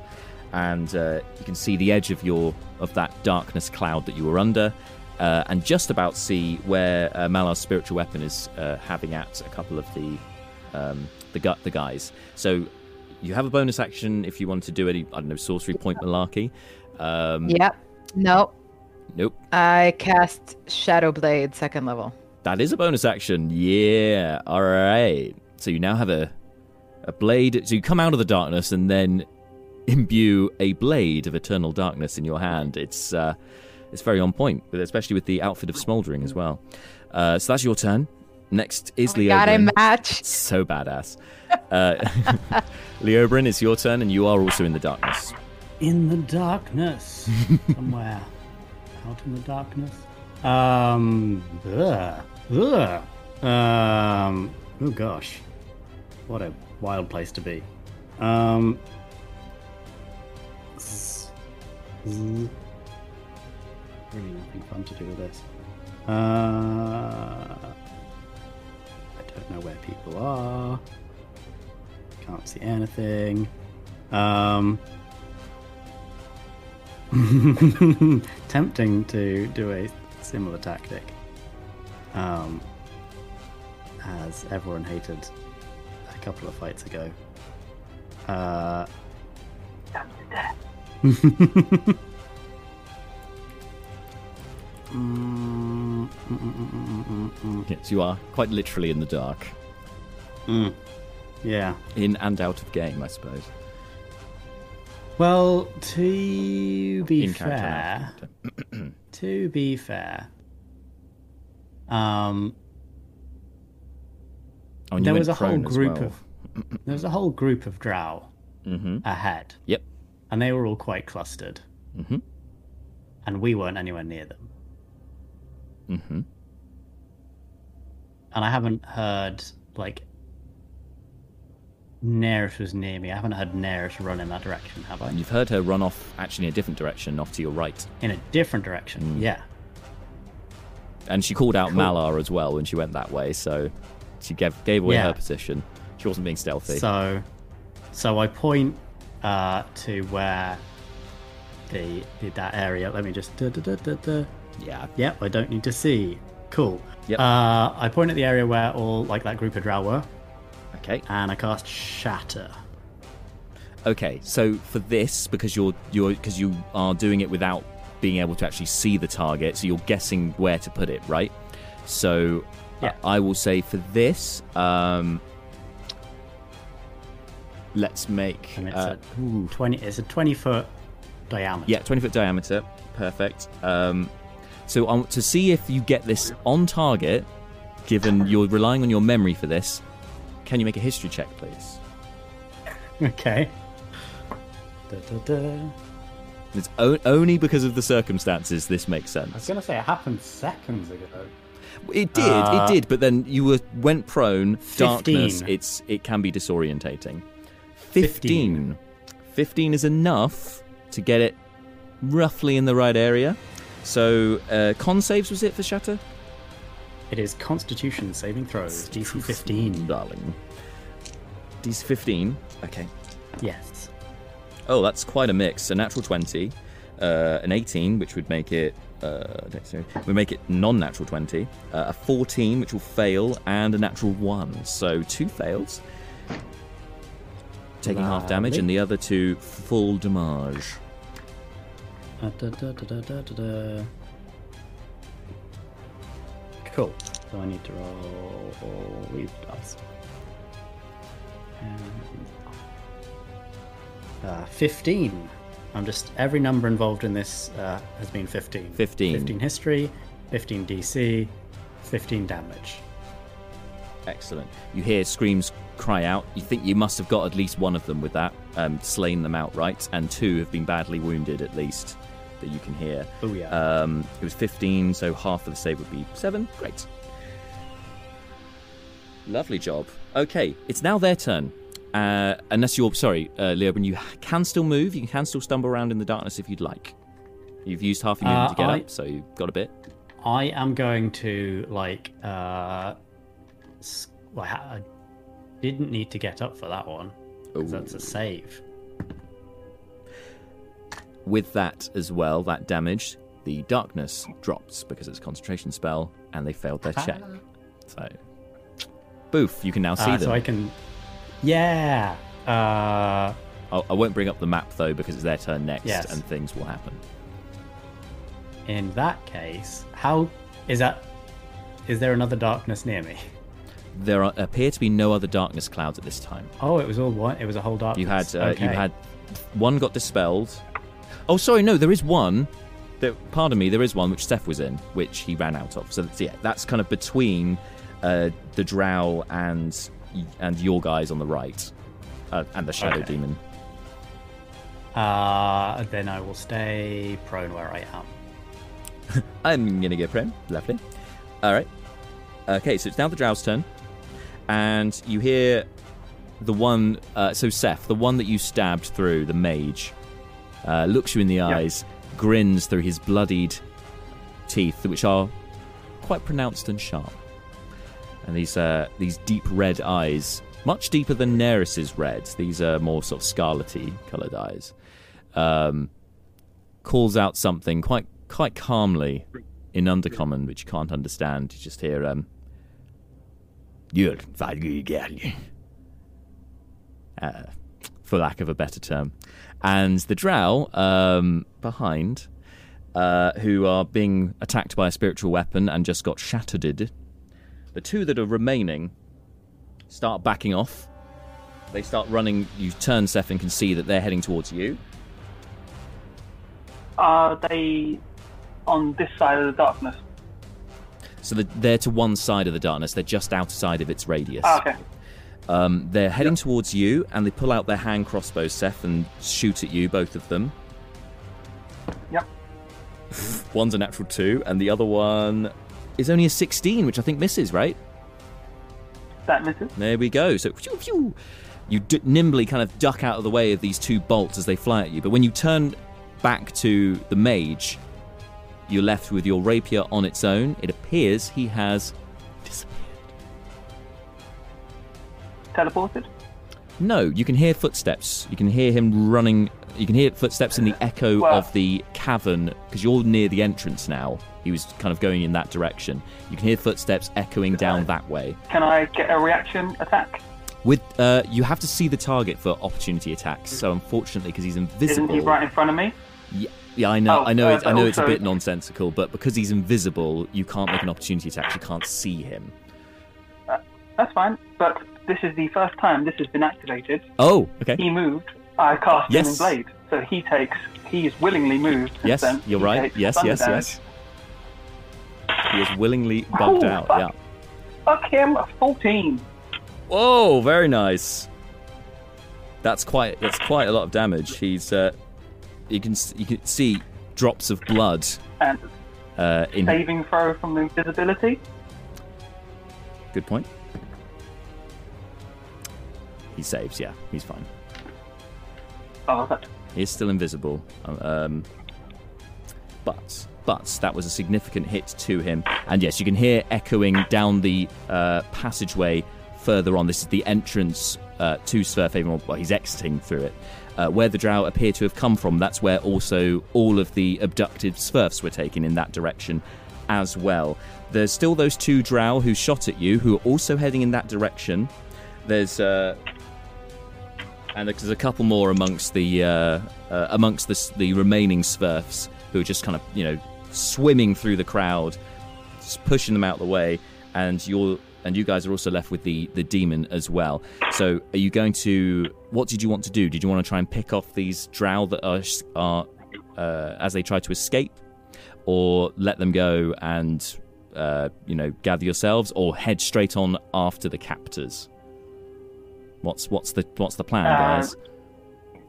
and uh, you can see the edge of your of that darkness cloud that you were under, uh, and just about see where uh, Malar's spiritual weapon is uh, having at a couple of the um, the gu- the guys. So you have a bonus action if you want to do any I don't know sorcery point malarkey. Um, Yep. Nope. Nope. I cast Shadow Blade second level. That is a bonus action. Yeah. All right. So you now have a a blade. So you come out of the darkness and then imbue a blade of eternal darkness in your hand. It's uh, it's very on point, especially with the outfit of smoldering as well. Uh, so that's your turn. Next is Leobrin. Got a match. So badass. Uh, Leobrin, it's your turn, and you are also in the darkness. In the darkness, somewhere out in the darkness. Um, ugh, ugh. Um, oh gosh, what a wild place to be. Um, really nothing fun to do with this. Uh, I don't know where people are. Can't see anything. Um, tempting to do a similar tactic. Um, as everyone hated a couple of fights ago. Uh, mm, mm, mm, Yes, you are quite literally in the dark, mm. Yeah. in and out of game, I suppose. Well, to be In character and out fair, to be fair, um, Oh, there was a whole group well. of there was a whole group of drow Mhm. ahead, Yep. and they were all quite clustered. Mm-hmm. and we weren't anywhere near them. Mm-hmm. And I haven't heard like Neris was near me. I haven't heard Neris run in that direction, have I? And you've heard her run off actually in a different direction, off to your right. In a different direction, Mm. yeah. And she called out Cool. Malar as well when she went that way, so she gave gave away Yeah. her position. She wasn't being stealthy. So, so I point uh, to where the, the that area. Let me just. Da, da, da, yeah. Yep, I don't need to see. Cool. Yep. Uh, I point at the area where all like that group of drow were, Okay. and I cast Shatter. Okay. So for this, because you're you're because you are doing it without being able to actually see the target, so you're guessing where to put it, right? So Yeah. I will say for this, um, let's make And it's uh, a twenty. It's a twenty foot diameter. Yeah, 20 foot diameter. Perfect. Um, so um, to see if you get this on target, given you're relying on your memory for this, can you make a history check, please? Okay. Da, da, da. It's o- only because of the circumstances this makes sense. I was gonna say it happened seconds ago. It did, Uh, it did, but then you were went prone. Darkness. It's it can be disorientating. 15. 15 is enough to get it roughly in the right area. So uh, con saves was it for Shatter? It is Constitution saving throws, DC 15. darling. DC 15. Okay. Yes. Oh, that's quite a mix. A natural 20, uh, an 18, which would make it. Uh, would make it non-natural 20, uh, a 14, which will fail, and a natural 1. So two fails, taking half damage, and the other two full damage. Uh, da, da, da, da, da, da, da. Cool. So I need to roll all these dice. Um, uh, 15. I'm just. Every number involved in this uh, has been 15. 15. 15 history, 15 DC, 15 damage. Excellent. You hear screams cry out. You think you must have got at least one of them with that, um, slain them outright, and two have been badly wounded at least that you can hear. Oh, yeah. Um, it was 15, so half of the save would be 7. Great. Lovely job. Okay, it's now their turn. Uh, unless you're, sorry, uh, Leobrin, you can still move. You can still stumble around in the darkness if you'd like. You've used half your movement Uh, to get I- up, so you've got a bit. I am going to like uh well, I didn't need to get up for that one. that's a save. With that as well, that damage, the darkness drops because it's a concentration spell, and they failed their check. So, boof, you can now see Uh, them. so I can Yeah. Uh I'll, I won't bring up the map though because it's their turn next, Yes. and things will happen. in that case, how is that is there another darkness near me? There are, appear to be no other darkness clouds at this time. Oh, it was all one. It was a whole darkness. You had uh, okay. you had one got dispelled. Oh, sorry, no, there is one. There, pardon me, there is one which Steph was in, which he ran out of. So that's, yeah, that's kind of between uh, the Drow and and your guys on the right, uh, and the Shadow Okay. Demon. Uh, then I will stay prone where I am. I'm gonna get prone. Lovely. All right. Okay, so it's now the Drow's turn, and you hear the one. Uh, so Seth, the one that you stabbed through, the mage, uh, looks you in the eyes, grins through his bloodied teeth, which are quite pronounced and sharp, and these uh, these deep red eyes, much deeper than Neris's red. These are more sort of scarlety coloured eyes. Um, calls out something quite quite calmly in Undercommon, which you can't understand. You just hear um, uh, for lack of a better term, and the Drow um, behind, uh, who are being attacked by a spiritual weapon and just got shattered. The two that are remaining start backing off. They start running. You turn, Seth, and can see that they're heading towards you. Are they on this side of the darkness? So the- they're to one side of the darkness. They're just outside of its radius. Ah, okay. Um, they're heading towards you, and they pull out their hand crossbows, Seth, and shoot at you, both of them. Yep. One's a natural two, and the other one is only a 16, which I think misses, right? That misses. There we go. So phew, phew, you d- nimbly kind of duck out of the way of these two bolts as they fly at you. But when you turn back to the mage, you're left with your rapier on its own. It appears he has disappeared. Teleported. No, you can hear footsteps. You can hear him running. You can hear footsteps in the echo Wow. of the cavern because you're near the entrance now. He was kind of going in that direction. You can hear footsteps echoing down that way. Can I get a reaction attack? With uh, you have to see the target for opportunity attacks. So unfortunately, because he's invisible, Isn't he right in front of me? Yeah, yeah, I know, Oh, I know, uh, it's, I know it's a bit nonsensical, but because he's invisible, you can't make an opportunity attack. You can't see him. That's fine. But this is the first time this has been activated. Oh, okay. He moved. I cast Yes. Blade, so he takes. He's willingly moved. Yes, then. you're right. Yes, yes, damage. yes. He is willingly bugged Oh, out. fuck. Yeah. Fuck him. Fourteen. Whoa, very nice. That's quite. That's quite a lot of damage. He's. Uh, you can you can see drops of blood And uh, in. saving throw from the invisibility. Good point. He saves. Yeah, he's fine. That. He is still invisible. Um, but but that was a significant hit to him. And yes, you can hear echoing down the uh, passageway further on. This is the entrance uh, to Swerfhaven. Well, he's exiting through it. Uh, where the drow appear to have come from, that's where also all of the abducted Swerfs were taken in that direction as well. There's still those two drow who shot at you, who are also heading in that direction. There's uh, and there's a couple more amongst the uh, uh, amongst the, the remaining Swerfs who are just kind of you know swimming through the crowd, just pushing them out of the way, and you're and you guys are also left with the the demon as well. So are you going to? What did you want to do? Did you want to try and pick off these drow that are are uh, as they try to escape, or let them go and uh, you know gather yourselves, or head straight on after the captors? What's what's the what's the plan, Uh, guys?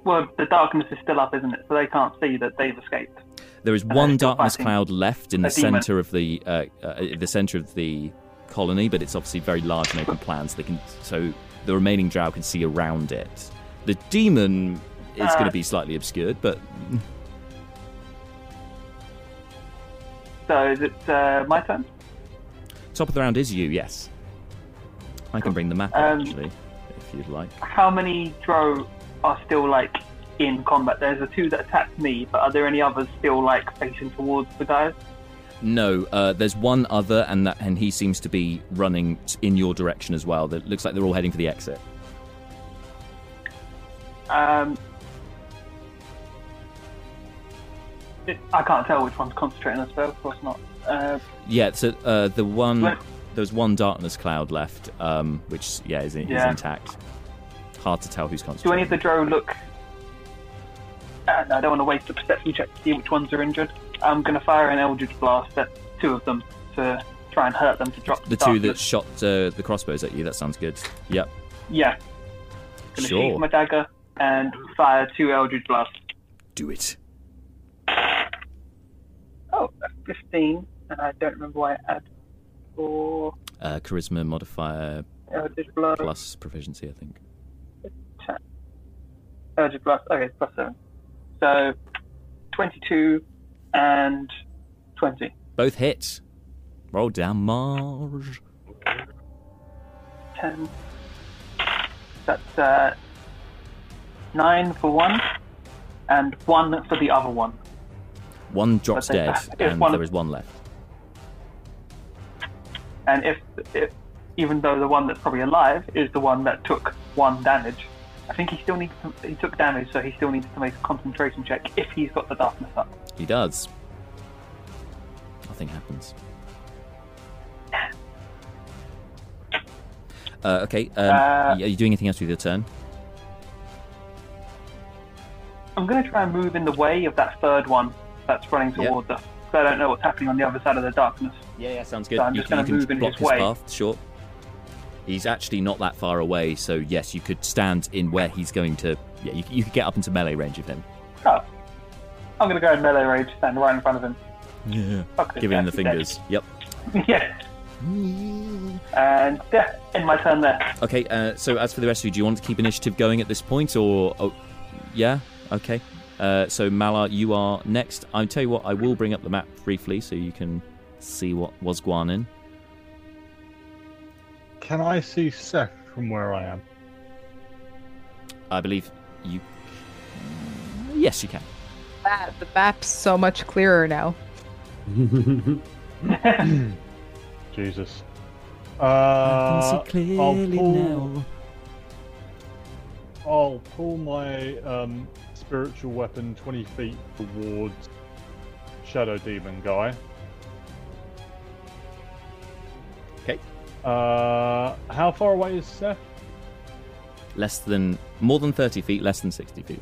Well, the darkness is still up, isn't it? So they can't see that they've escaped. There is they're one darkness cloud left in the demon. center of the uh, uh, the center of the colony, but it's obviously very large and open plan, so they can so the remaining drow can see around it. The demon is Uh, going to be slightly obscured, but So is it uh, my turn? top of the round is you. Yes, I can bring the map up Um, actually, if you'd like. How many drow are still like in combat? There's the two that attacked me, but are there any others still like facing towards the guys? No, uh, there's one other, and that and he seems to be running in your direction as well. That looks like they're all heading for the exit. Um, it, I can't tell which one's concentrating on the spell. Of course not. Uh, Yeah, so uh, the one Well- there's one darkness cloud left, um, which yeah is, is Yeah. intact. Hard to tell who's do concentrating. any of the drow look? Uh, no, I don't want to waste a perception check to see which ones are injured. I'm going to fire an Eldritch Blast at two of them to try and hurt them to drop the two that shot uh, the crossbows at you? That sounds good. Yep. Yeah. Gonna Sure. my dagger and fire two Eldritch Blasts. Do it. Oh, that's 15, and I don't remember why I had four Uh, charisma modifier Blast. plus proficiency, I think. Eldritch Blast, okay, plus 7. So, 22 and 20. Both hits. Roll damage. 10. That's uh, 9 for one, and 1 for the other one. One drops dead, and one- there is one left. And if, if, even though the one that's probably alive is the one that took 1 damage, I think he still needs to, he took damage, so he still needs to make a concentration check if he's got the darkness up. He does. Nothing happens. Uh, okay. Um, Uh, are you doing anything else with your turn? I'm going to try and move in the way of that third one that's running Yep. towards us. So I don't know what's happening on the other side of the darkness. Yeah, yeah, sounds good. So you, can- you can block his his path, sure. He's actually not that far away, so yes, you could stand in where he's going to. Yeah, you, you could get up into melee range of him. Oh. I'm going to go in melee range, stand right in front of him. Yeah. Fuck Giving him the fingers. Yep. yeah. And yeah, in my turn there. Okay. Uh, so as for the rest of you, do you want to keep initiative going at this point, or oh, yeah? Okay. Uh, so Malar, you are next. I'll tell you what. I will bring up the map briefly so you can see what was Guanin. Can I see Seth from where I am? I believe you. Yes, you can. That, the map's so much clearer now. Jesus. I Uh, can see I'll clearly pull, now. I'll pull my um, spiritual weapon 20 feet towards Shadow Demon guy. Okay. Uh, how far away is Seth? Less than more than thirty feet. Less than sixty feet.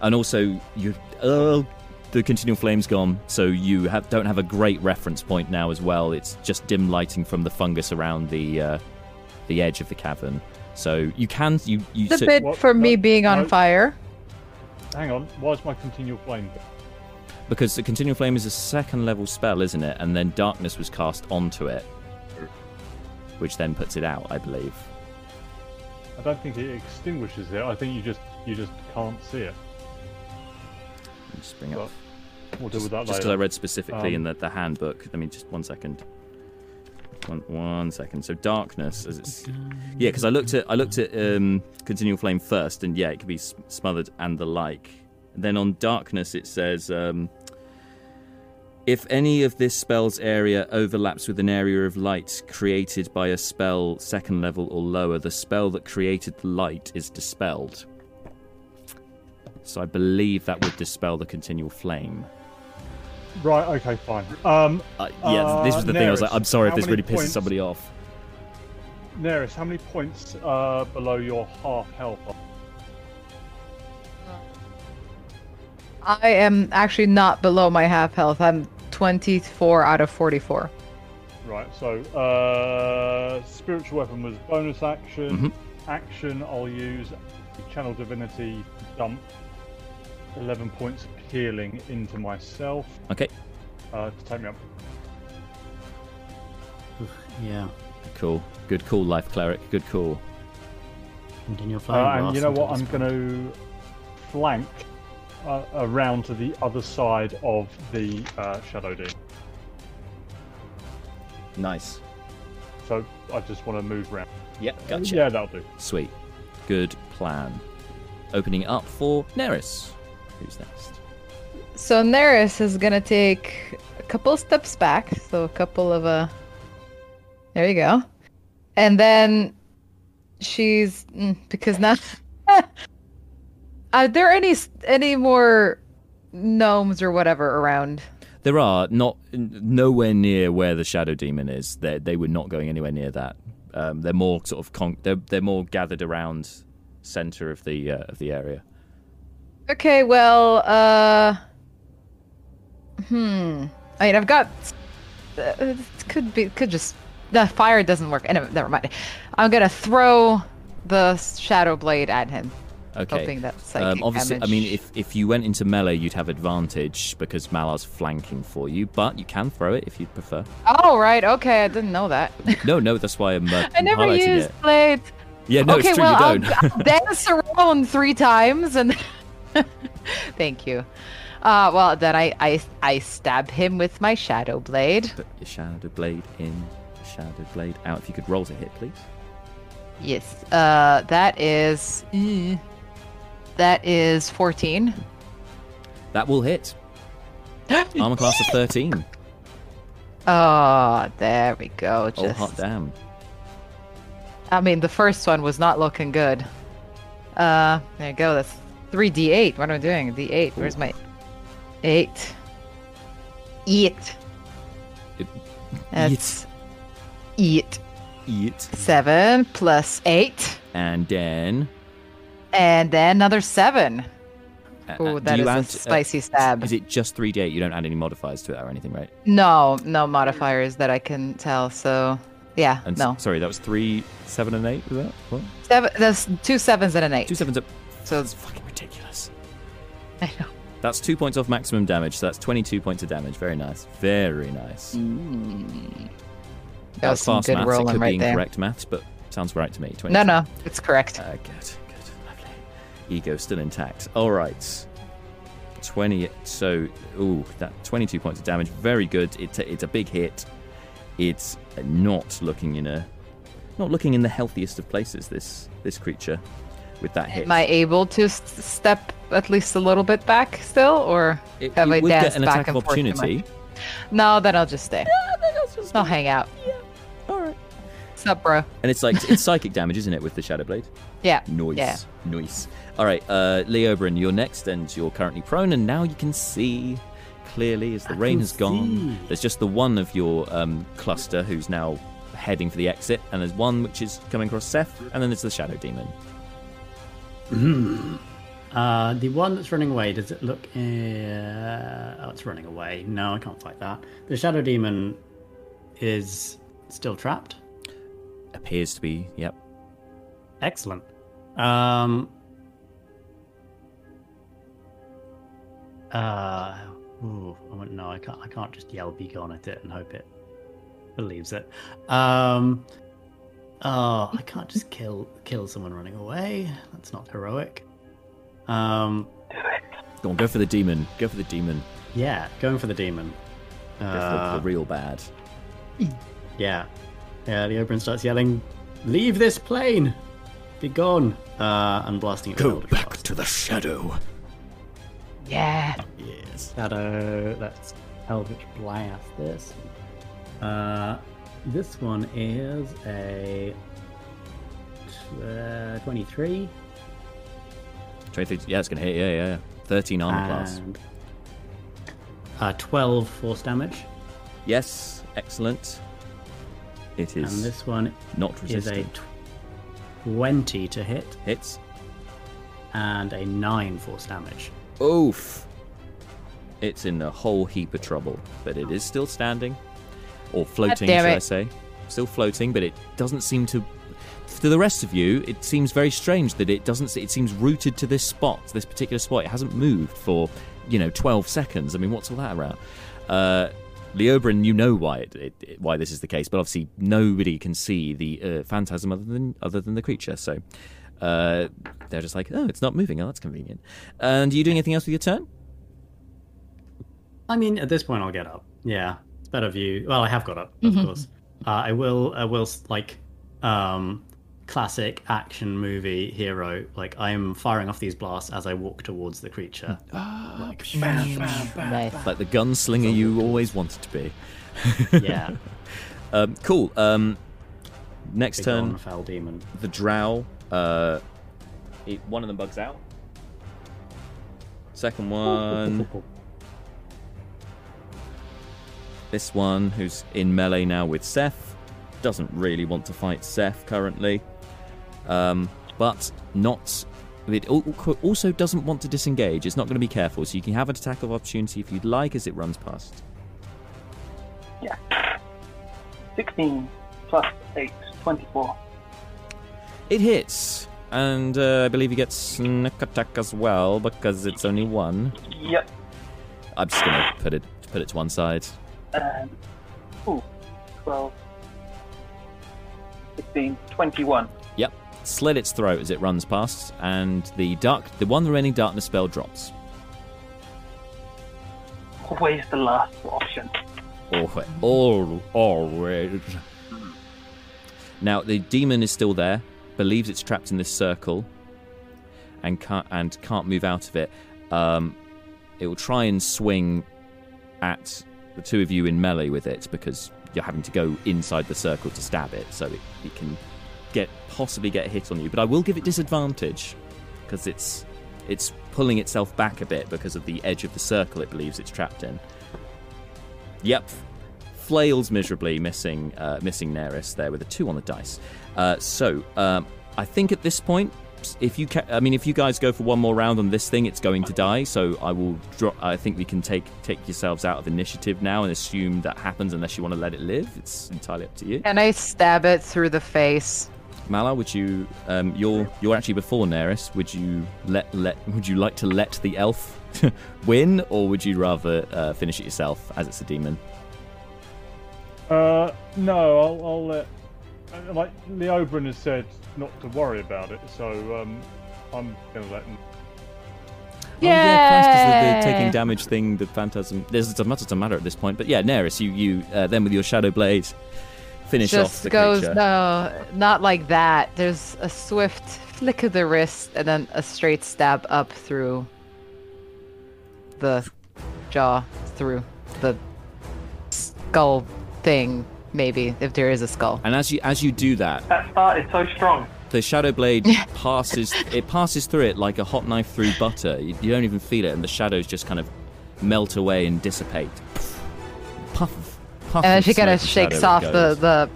And also, you. Oh, the continual flame's gone, so you have, don't have a great reference point now as well. It's just dim lighting from the fungus around the uh, the edge of the cavern. So you can you you. It's a so- bit What- for me what- being on what- fire. Hang on, why is my continual flame? Because the continual flame is a second level spell, isn't it? And then darkness was cast onto it, which then puts it out, I believe. I don't think it extinguishes it. I think you just you just can't see it. Just bring up. we'll deal with that Just because I read specifically in Um, the, the handbook. I mean, just one second. One, one second. So darkness, as it's yeah, because I looked at I looked at um, continual flame first, and yeah, it could be smothered and the like. then on darkness, it says um, if any of this spell's area overlaps with an area of light created by a spell second level or lower, the spell that created the light is dispelled. So I believe that would dispel the continual flame. Right. Okay. Fine. Um, Uh, yeah, this was the thing. I was like, I'm sorry if this many really pisses somebody off. Neris, how many points uh, below your half health? are- I am actually not below my half health. I'm 24 out of 44. Right. So, uh, spiritual weapon was bonus action. Mhm. Action, I'll use channel divinity dump. Eleven points of healing into myself Okay, uh, to take me up. yeah. cool. Good call, life cleric. Good call. Continue Uh, flying. and you know what? I'm going to flank uh, around to the other side of the uh, shadow demon. Nice. So I just want to move around. Yeah, gotcha. Yeah, that'll do. Sweet. Good plan. Opening up for Neris. Who's next? So Neris is gonna take a couple steps back, so a couple of uh there you go. And then she's mm, because now are there any any more gnomes or whatever around? There are not nowhere near where the shadow demon is. They they were not going anywhere near that. Um, they're more sort of con- they're they're more gathered around center of the uh, of the area. Okay, well, uh hmm. I mean, I've got uh, it could be could just the fire doesn't work. Anyway, never mind. I'm going to throw the shadow blade at him. Okay. Hoping that psychic Um, obviously, I mean, if if you went into melee, you'd have advantage because Malar's flanking for you. But you can throw it if you'd prefer. Oh right, okay, I didn't know that. No, no, that's why I'm, uh, I never highlighting used it. blades. Yeah, no, okay, it's true. well, you don't. I'll, I'll dance around three times and. Thank you. Uh, well, then I, I I stab him with my shadow blade. Put your shadow blade in, your shadow blade out. If you could roll to hit, please. Yes. Uh, that is. eh, that is fourteen. That will hit. Armor class of 13. Oh, there we go. Oh, Just. hot damn. I mean, the first one was not looking good. Uh, there you go. That's three d8. What am I doing? D8. Where's my eight? Eat. It- That's eat. Eat. Seven plus eight, And then. And then another seven. Oh, that is add, a uh, spicy stab. Is it just 3d8? You don't add any modifiers to it or anything, right? No, no modifiers that I can tell. So, yeah, And s- no. Sorry, that was 3, 7, and 8, was that? What? Seven. That's two sevens and an eight. Two sevens up. So That's fucking ridiculous. I know. That's two points off maximum damage, so that's 22 points of damage. Very nice. Very nice. That was some fast good maths. It rolling could right be there. incorrect maths, but sounds right to me. 22. No, no, it's correct. Uh, good. Ego still intact. All right. 20. So, ooh, that 22 points of damage. Very good. It, it's a big hit. It's not looking in a, not looking in the healthiest of places. This this creature, with that hit. Am I able to s- step at least a little bit back still, or It- have I danced an back and forth opportunity. No, then I'll just stay. I'll hang out. All right. Sup, bro? And it's like it's psychic damage, isn't it, with the shadow blade? Yeah. Noise. Yeah. Noise. All right, uh, Leobrin, you're next, and you're currently prone, and now you can see clearly as the rain has gone. see. There's just the one of your um, cluster who's now heading for the exit, and there's one which is coming across Seth, and then there's the shadow demon. Uh, the one that's running away, does it look. Uh, oh, it's running away. No, I can't fight that. The Shadow Demon is still trapped. Appears to be, yep. Excellent. Um. Uh. Ooh, I wouldn't. I can't. I can't just yell "be gone" at it and hope it believes it. Um. Oh, I can't just kill kill someone running away. That's not heroic. Um. Go on, go for the demon. Go for the demon. Yeah, going for the demon. Uh, the real bad. yeah. Yeah, Leobrin starts yelling, Leave this plane! Be gone! Uh, and blasting it with Eldritch Blast. to the shadow. Yeah. Yes. Shadow, let's Eldritch Blast this. Uh, this one is a uh, 23. 23, yeah, it's going to hit, yeah, yeah, yeah. 13 armor class. uh, 12 force damage. Yes, excellent. It is And this one not is a 20 to hit Hits. and a 9 force damage. Oof. It's in a whole heap of trouble, but it is still standing. Or floating, damn should I say. Still floating, but it doesn't seem to. To the rest of you, it seems very strange that it doesn't. It seems rooted to this spot, this particular spot. It hasn't moved for, you know, 12 seconds. I mean, what's all that about? Uh, Leobrin, you know why it, it, it- why this is the case, but obviously nobody can see the uh, phantasm other than other than the creature. So uh, they're just like, oh, it's not moving. Oh, that's convenient. And are you doing anything else with your turn? I mean, at this point, I'll get up. Yeah, it's better view. Well, I have got up, of course. Uh, I will. I will like, um, classic action movie hero. Like I'm firing off these blasts as I walk towards the creature. like, bam, bam, bam. Like the gunslinger you always wanted to be. Yeah, Um, cool. Um, next big turn, fell demon. the drow. Uh, it, one of them bugs out. Second one, this one who's in melee now with Seth, doesn't really want to fight Seth currently, um, but not. It also doesn't want to disengage. It's not going to be careful, so you can have an attack of opportunity if you'd like as it runs past. Yeah. 16 plus 8, 24. It hits, and uh, I believe he gets sneak attack as well because it's only one. Yep. I'm just gonna put it put it to one side. And, ooh, 12, 16, 21. Slit its throat as it runs past, and the dark, the one remaining darkness spell drops. Always the last option. Always, all, always. Now the demon is still there, believes it's trapped in this circle, and can't and can't move out of it. Um, it will try and swing at the two of you in melee with it because you're having to go inside the circle to stab it, so it, it can get possibly get a hit on you. But I will give it disadvantage because it's it's pulling itself back a bit because of the edge of the circle it believes it's trapped in. Yep, flails miserably, missing uh, missing Neris there with a two on the dice. Uh, so um, I think at this point, if you ca- I mean, if you guys go for one more round on this thing, it's going to die. So I will. Dro- I think we can take take yourselves out of initiative now and assume that happens unless you want to let it live. It's entirely up to you. Can I stab it through the face? Malar, would you? Um, you're you're actually before Neris. Would you let let? Would you like to let the elf win, or would you rather uh, finish it yourself as it's a demon? Uh, no, I'll, I'll let. uh, Like Leobrin has said, not to worry about it. So um, I'm gonna let him. Oh, yeah, Christ, 'cause the, the taking damage thing, the phantasm. There's it doesn't matter at this point. But yeah, Neris, you you uh, then with your shadow blade finish off Just the goes creature. no, not like that. There's a swift flick of the wrist and then a straight stab up through the jaw, through the skull thing. Maybe if there is a skull. And as you as you do that, That start is so strong. the shadow blade passes it passes through it like a hot knife through butter. You, you don't even feel it, and the shadows just kind of melt away and dissipate. And then she kind of shakes off the the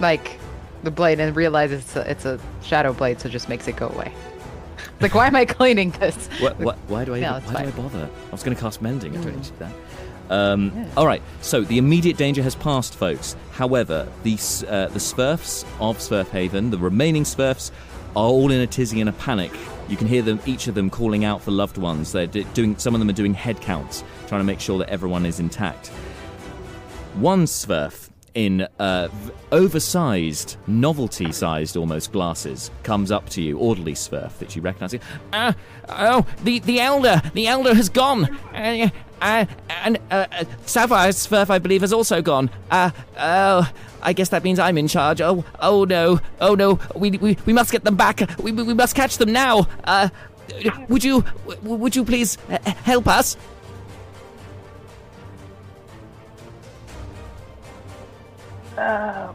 like the blade and realizes it's a, it's a shadow blade, so just makes it go away. like, why am I cleaning this? What, what, why do I? No, why do I bother? I was going to cast mending. I don't need that. Um, All right. So the immediate danger has passed, folks. However, the uh, the Swerfs of Swerfhaven, the remaining Swerfs, are all in a tizzy and a panic. You can hear them, each of them, calling out for loved ones. They're doing. Some of them are doing head counts, trying to make sure that everyone is intact. One Swerf in uh, oversized, novelty-sized almost glasses comes up to you, orderly Swerf that you recognise. Uh, oh, the the elder, the elder has gone. Uh, uh, and uh, uh, Sapphire Smurf, I believe, has also gone. Uh, oh, I guess that means I'm in charge. Oh, oh no, oh no, we we, we must get them back. We, we we must catch them now. Uh, would you would you please uh, help us? Um,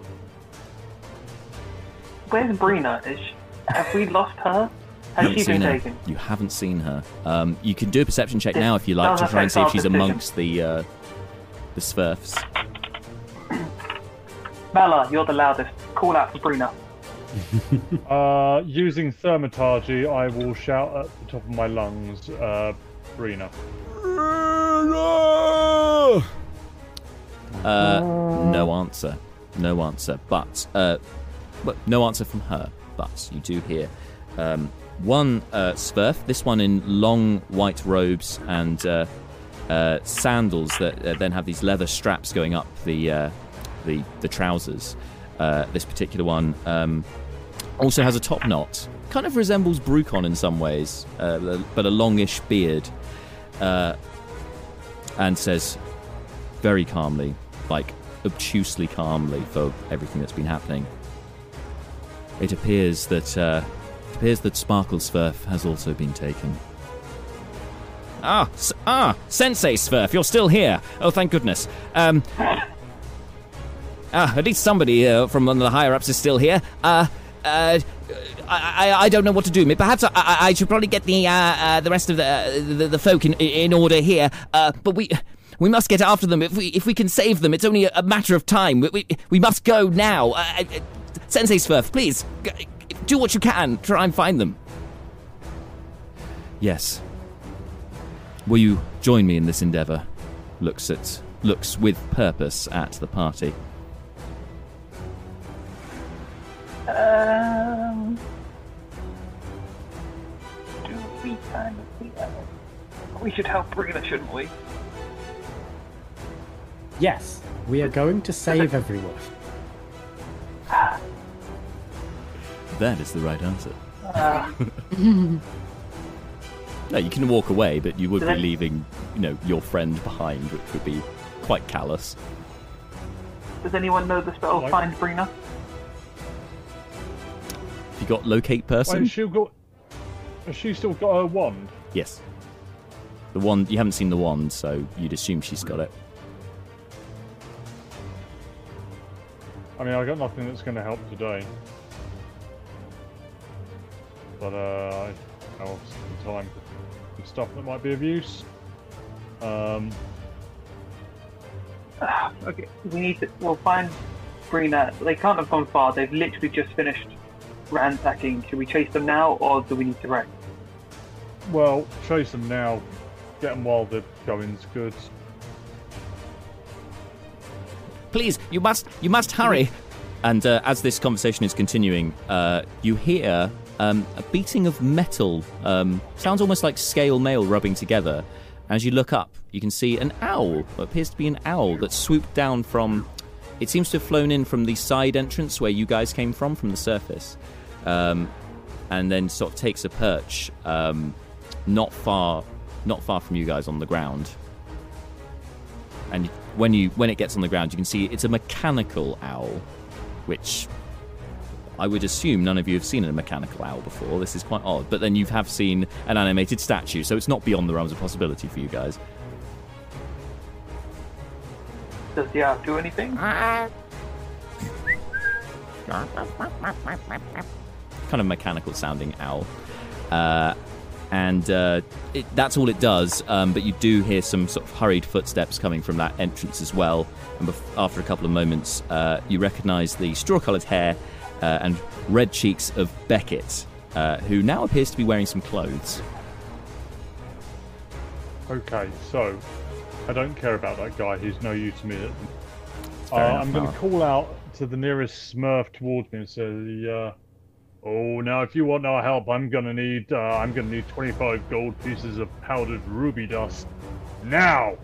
where's Brina? Is she, have we lost her? Has haven't she been her. taken? You haven't seen her. Um, you can do a perception check now if you like to try and see if she's decision. amongst the uh, the Swerfs. Malar, you're the loudest. Call out for Brina. Uh, using thaumaturgy, I will shout at the top of my lungs, uh, Brina. Uh, no answer. No answer. But uh, well, no answer from her. But you do hear um, one uh. This one in long white robes and uh, uh, sandals that uh, then have these leather straps going up the uh, the the trousers. Uh, this particular one um, also has a top knot. Kind of resembles Brucon in some ways, but a longish beard. And says very calmly, like obtusely calmly for everything that's been happening. It appears that uh, it appears that Sparkle Swerf has also been taken. Ah, s- ah, Sensei Swerf, you're still here. Oh, thank goodness. Um, ah, at least somebody uh, from one of the higher ups is still here. Uh, uh, I, I, I don't know what to do. Perhaps I, I, I should probably get the uh, uh, the rest of the, uh, the the folk in, in order here. But we we must get after them. If we if we can save them, it's only a, a matter of time. We, we, we must go now. Uh, uh, Sensei Swerf, please do what you can. Try and find them. Yes. Will you join me in this endeavour? Looks at looks with purpose at the party. Um, do we kind of? We should help Brina, shouldn't we? Yes, we are going to save everyone. That is the right answer. Uh, No, you can walk away, but you would be leaving, you know, your friend behind, which would be quite callous. does anyone know the spell Like- Find Brina? You got locate person? Wait, she got. Has she still got her wand? yes. The wand. You haven't seen the wand, so you'd assume she's got it. I mean, I got nothing that's going to help today. But uh, I have some time for some stuff that might be of use. Um, Okay, we need to. We'll find Brina. They can't have gone far. They've literally just finished ransacking. Should we chase them now, or do we need to rest? well, chase them now. Get them while the going's good. Please, you must, you must hurry. And uh, as this conversation is continuing, uh, you hear um, a beating of metal. Um, sounds almost like scale mail rubbing together. As you look up, you can see an owl, what appears to be an owl that swooped down from. It seems to have flown in from the side entrance where you guys came from, from the surface, um, and then sort of takes a perch um, not far, not far from you guys on the ground. And when you when it gets on the ground, you can see it's a mechanical owl, which I would assume none of you have seen a mechanical owl before. This is quite odd. But then you have seen an animated statue, so it's not beyond the realms of possibility for you guys. Does the owl do anything? kind of mechanical sounding owl. Uh, and uh, it, that's all it does. Um, but you do hear some sort of hurried footsteps coming from that entrance as well. And bef- after a couple of moments, uh, you recognise the straw-coloured hair uh, and red cheeks of Beckett, uh, who now appears to be wearing some clothes. Okay, so I don't care about that guy. He's no use to me. Uh, I'm going to call out to the nearest Swerf towards me and say, uh, "Oh, now if you want our help, I'm to need uh, I'm to need 25 gold pieces of powdered ruby dust now."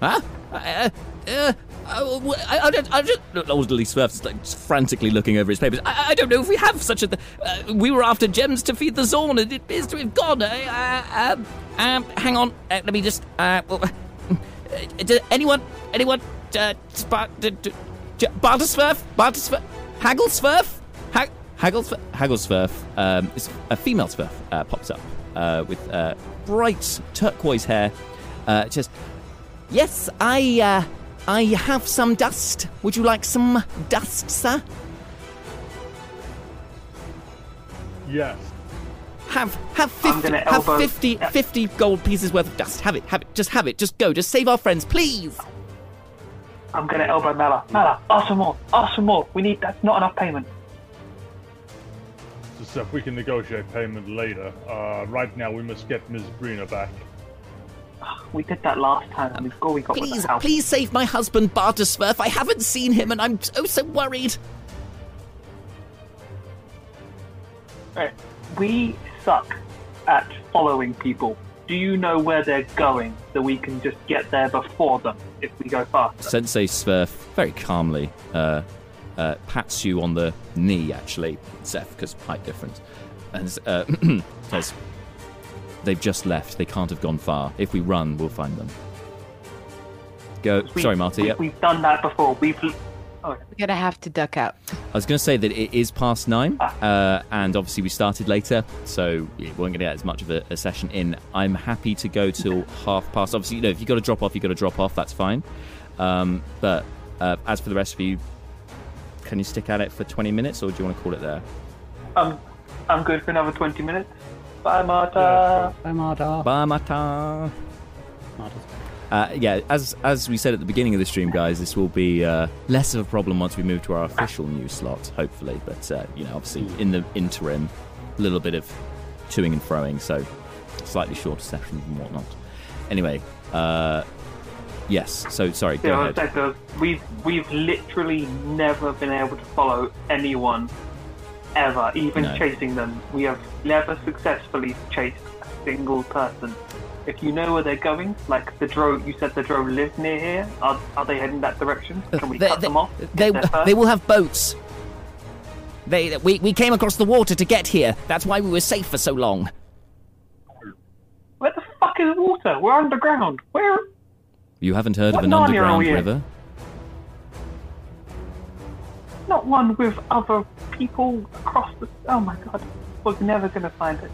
Huh? Uh, uh, uh, I, I, don't- I just. Elderly Swerf's like frantically looking over his papers. I, I don't know if we have such a. Th- uh, we were after gems to feed the Xorn, and it appears to have gone. Uh, um, hang on. Uh, let me just. Uh, anyone? Anyone? Uh, Barter Swerf? Barter Swerf? Haggle Swerf? Hag- Haggle Swerf? Haggle Swerf. Um, is a female Swerf uh, pops up uh, with uh, bright turquoise hair. Uh, just. Yes, I, uh, I have some dust. Would you like some dust, sir? Yes. Have, have 50, have elbow- 50, 50 gold pieces worth of dust. Have it, have it, just have it, just go, just save our friends, please. I'm gonna elbow Malar. Malar, ask for more. Ask for more. We need. That's not enough payment. So, Seth, we can negotiate payment later. Uh, right now, we must get Ms. Brina back. We did that last time, and before we got Please, the please save my husband, Barter Swerf. I haven't seen him and I'm so, so worried. Right. We suck at following people. Do you know where they're going so we can just get there before them if we go faster? Sensei Swerf very calmly uh, uh, pats you on the knee, actually, Seth, because height difference, and uh, says, "They've just left. They can't have gone far. If we run, we'll find them." Go. We- Sorry, Marty. We, Yep. We've done that before. We've. Oh, We're gonna have to duck out. I was going to say that it is past nine, uh, and obviously we started later, so we weren't going to get as much of a, a session in. I'm happy to go till half past. Obviously, you know, if you've got to drop off, you've got to drop off. That's fine. Um, but uh, as for the rest of you, can you stick at it for 20 minutes, or do you want to call it there? I'm, I'm good for another 20 minutes. Bye, Marta. Yeah, Bye, Mardar. Bye, Mata. Mardar's Uh, yeah, as as we said at the beginning of the stream, guys, this will be uh, less of a problem once we move to our official news slot, hopefully. But uh, you know, obviously, in the interim, a little bit of toing and froing, so slightly shorter sessions and whatnot. Anyway, uh, yes. So sorry, go ahead. that. Uh, we've we've literally never been able to follow anyone ever, even No. chasing them. We have never successfully chased a single person. If you know where they're going, like the drow, you said the drow live near here. Are, are they heading that direction? Uh, Can we They- cut they- them off? They, there first? they will have boats. They, we, we came across the water to get here. That's why we were safe for so long. Where the fuck is water? We're underground. Where? You haven't heard What of an underground river? Not one with other people across the. Oh my god. We're never gonna find it.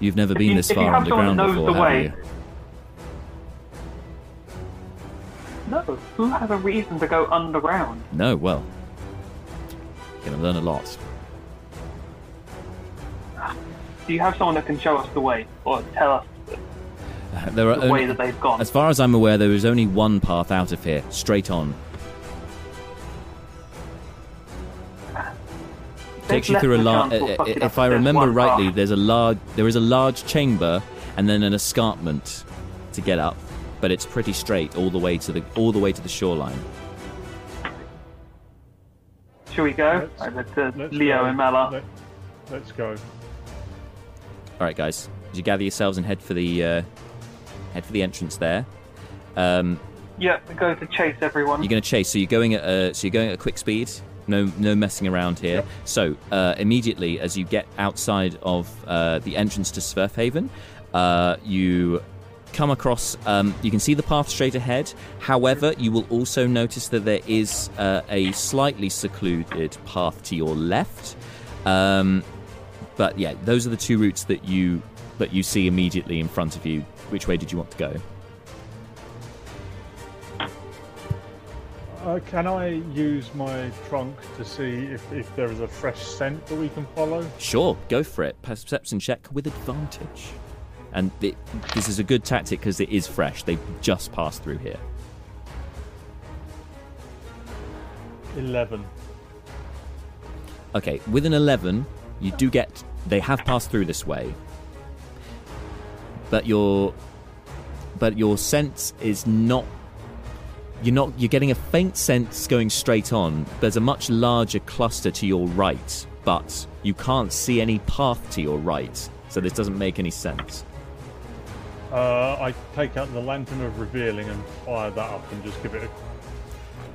You've never If been you- this far underground before, the have way- you? No. Who has a reason to go underground? No, well, you're gonna learn a lot. Do you have someone that can show us the way or tell us There are the way that they've gone? as far as I'm aware, there is only one path out of here, straight on. They've Takes you through a large. chance we'll fuck it up If I remember rightly, path. there's a large. There is a large chamber, and then an escarpment to get up, but it's pretty straight all the way to the all the way to the shoreline. Shall we go? Let's- Right, let's, Let's Leo go. and Malar. Let- let's go. All right, guys, did you gather yourselves and head for the uh, head for the entrance there. Um, Yeah, we go to chase everyone. You're going to chase. So you're going at a, so you're going at a quick speed. No, no messing around here. So uh, immediately, as you get outside of uh, the entrance to Swerfhaven, uh, you come across. Um, you can see the path straight ahead. However, you will also notice that there is uh, a slightly secluded path to your left. Um, but yeah, those are the two routes that you that you see immediately in front of you. Which way did you want to go? Uh, can I use my trunk to see if, if there is a fresh scent that we can follow? Sure, go for it. Perception check with advantage. And it, this is a good tactic because it is fresh. They just passed through here. 11. Okay, with an 11, you do get. They have passed through this way. But your. But your sense is not. You're not. You're getting a faint sense going straight on. There's a much larger cluster to your right, but you can't see any path to your right. So this doesn't make any sense. Uh, I take out the lantern of revealing and fire that up and just give it a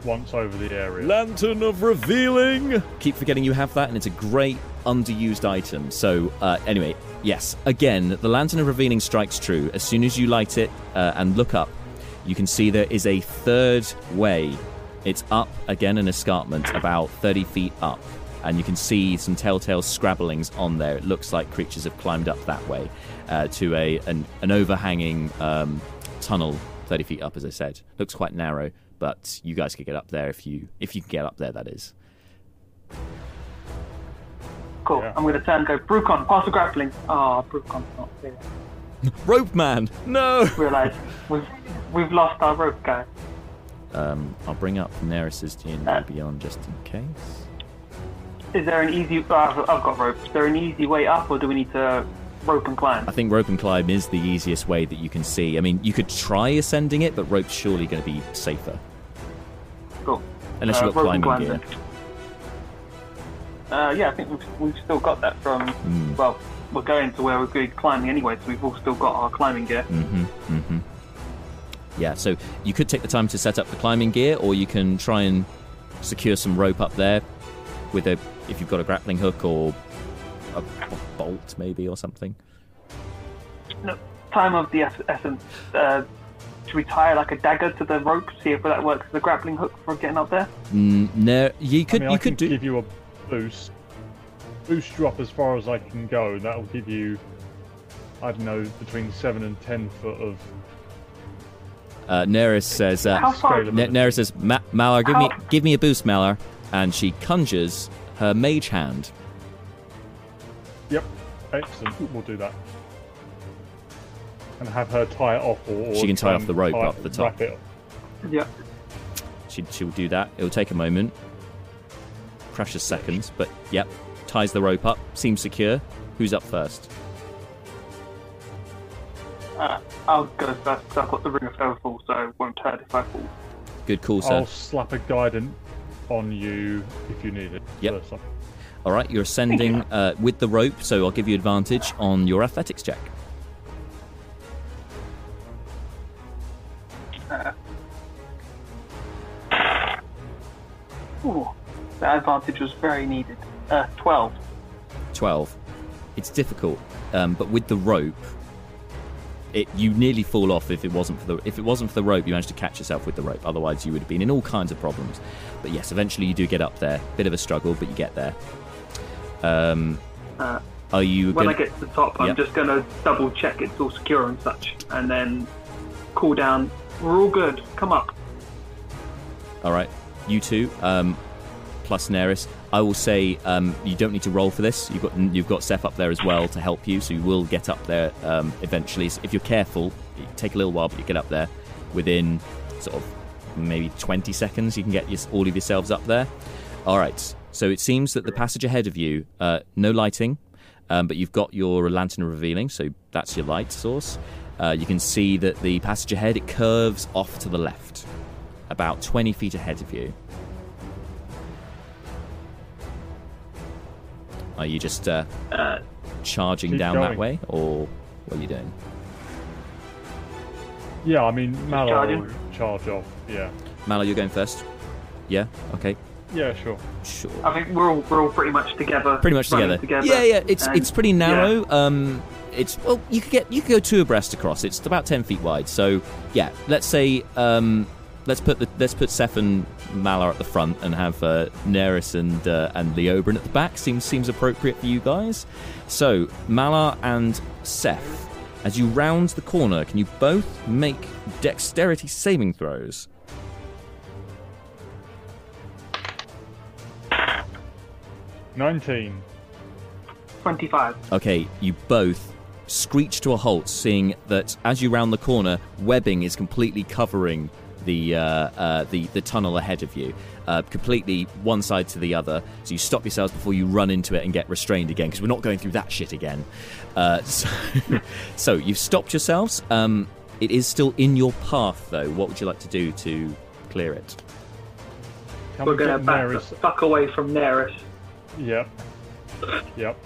once over the area. Lantern of Revealing. Keep forgetting you have that, and it's a great underused item. So, uh, anyway, yes, again, the Lantern of Revealing strikes true. As soon as you light it uh, and look up, you can see there is a third way. It's up again, an escarpment about 30 feet up. And you can see some telltale scrabblings on there. It looks like creatures have climbed up that way uh, to a an, an overhanging um, tunnel 30 feet up, as I said. Looks quite narrow, but you guys could get up there if you if you can get up there. That is. Cool. Yeah. I'm going to turn and go, Brucon, pass the grappling. Ah, oh, Brucon's not there. Rope man, no. Realise we've, we've lost our rope guy. Um, I'll bring up Neris's D&D Uh. Beyond just in case. Is there an easy... Uh, I've, I've got rope. Is there an easy way up, or do we need to rope and climb? I think rope and climb is the easiest way that you can see. I mean, you could try ascending it, but rope's surely going to be safer. Unless Uh, you've got rope climbing gear. Uh, yeah, I think we've, we've still got that from... Hmm. Well, we're going to where we're going climbing anyway, so we've all still got our climbing gear. Mm-hmm. Mm-hmm. Yeah, so you could take the time to set up the climbing gear, or you can try and secure some rope up there with a if you've got a grappling hook or a, a bolt maybe or something. No, time of the essence. Uh, should we tie like a dagger to the rope, see if that works as a grappling hook for getting up there? Mm, no, you could I mean, you I could can do. give you a boost. Boost you up as far as I can go. That'll give you, I don't know, between 7 and 10 foot of. Uh, Neris says. Uh, How far? Scale Ne- says, Ma- Malar, give me, give me a boost, Malar. And she conjures her mage hand. Yep, excellent. We'll do that. And have her tie it off, or, or She can tie off the rope tie- up the top. wrap it. Yeah. She, she'll do that. It'll take a moment. Precious seconds, but yep. Ties the rope up. Seems secure. Who's up first? Uh, I'll go first 'cause I've got the ring of Overfall, so it won't hurt if I fall. Good call, sir. I'll slap a guidance on you if you need it. Yep. First. All right, you're ascending uh, with the rope, so I'll give you advantage on your athletics check. Ooh, that advantage was very needed. Uh, 12. 12. It's difficult, um, but with the rope, it you nearly fall off if it wasn't for the if it wasn't for the rope. You managed to catch yourself with the rope. Otherwise, you would have been in all kinds of problems. But yes, eventually you do get up there. Bit of a struggle, but you get there. Um, Uh, are you when going? I get to the top, I'm just going to double check it's all secure and such, and then cool down. We're all good. Come up. All right, you two, um, plus Neris. I will say um, you don't need to roll for this. You've got you've got Seth up there as well to help you, so you will get up there um, eventually. So if you're careful, take a little while, but you get up there within sort of maybe 20 seconds. You can get your, all of yourselves up there. All right. So it seems that the passage ahead of you, uh, no lighting, um, but you've got your lantern revealing, so that's your light source. Uh, you can see that the passage ahead it curves off to the left, about 20 feet ahead of you. Are you just uh, Uh, charging Keep down that way, or what are you doing? Yeah, I mean, Malar charge off. Yeah. Malar, you're going first. Yeah. Okay. Yeah, sure. Sure. I think we're all we're all pretty much together. pretty much running together. Yeah, yeah. It's and- it's pretty narrow. Um, it's well, you could get you could go two abreast across. It's about ten feet wide. So yeah, let's say um, let's put the let's put Seth and Malar at the front and have uh, Neris and uh, and Leobrin at the back. Seems seems appropriate for you guys. So Malar and Seth, as you round the corner, can you both make dexterity saving throws? Nineteen. Twenty-five. Okay, you both screech to a halt, seeing that as you round the corner, webbing is completely covering the uh, uh, the the tunnel ahead of you, uh, completely one side to the other. So you stop yourselves before you run into it and get restrained again, because we're not going through that shit again. Uh, so, so you've stopped yourselves. Um, it is still in your path, though. What would you like to do to clear it? Can We're gonna back the fuck away from Neris. Yep. Yep.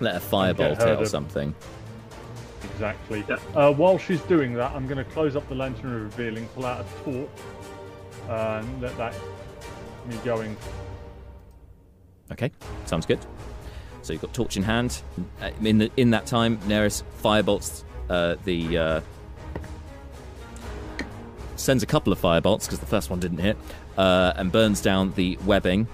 Let a firebolt heard it or of- something. Exactly. Yeah. Uh, while she's doing that, I'm going to close up the lantern revealing, pull out a torch, and let that me going. Okay, sounds good. So you've got torch in hand. Uh, In the in that time, Neris firebolts uh, the uh, sends a couple of firebolts because the first one didn't hit, uh, and burns down the webbing.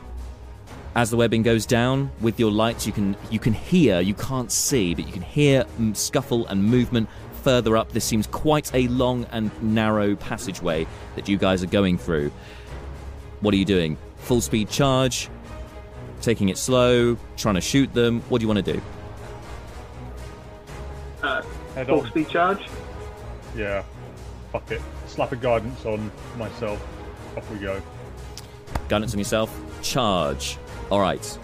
As the webbing goes down, with your lights, you can you can hear, you can't see, but you can hear scuffle and movement further up. This seems quite a long and narrow passageway that you guys are going through. What are you doing? Full speed charge, taking it slow, trying to shoot them. What do you want to do? Uh, full speed charge. Yeah. Fuck it. Slap a guidance on myself. Off we go. Guidance on yourself. Charge. All right.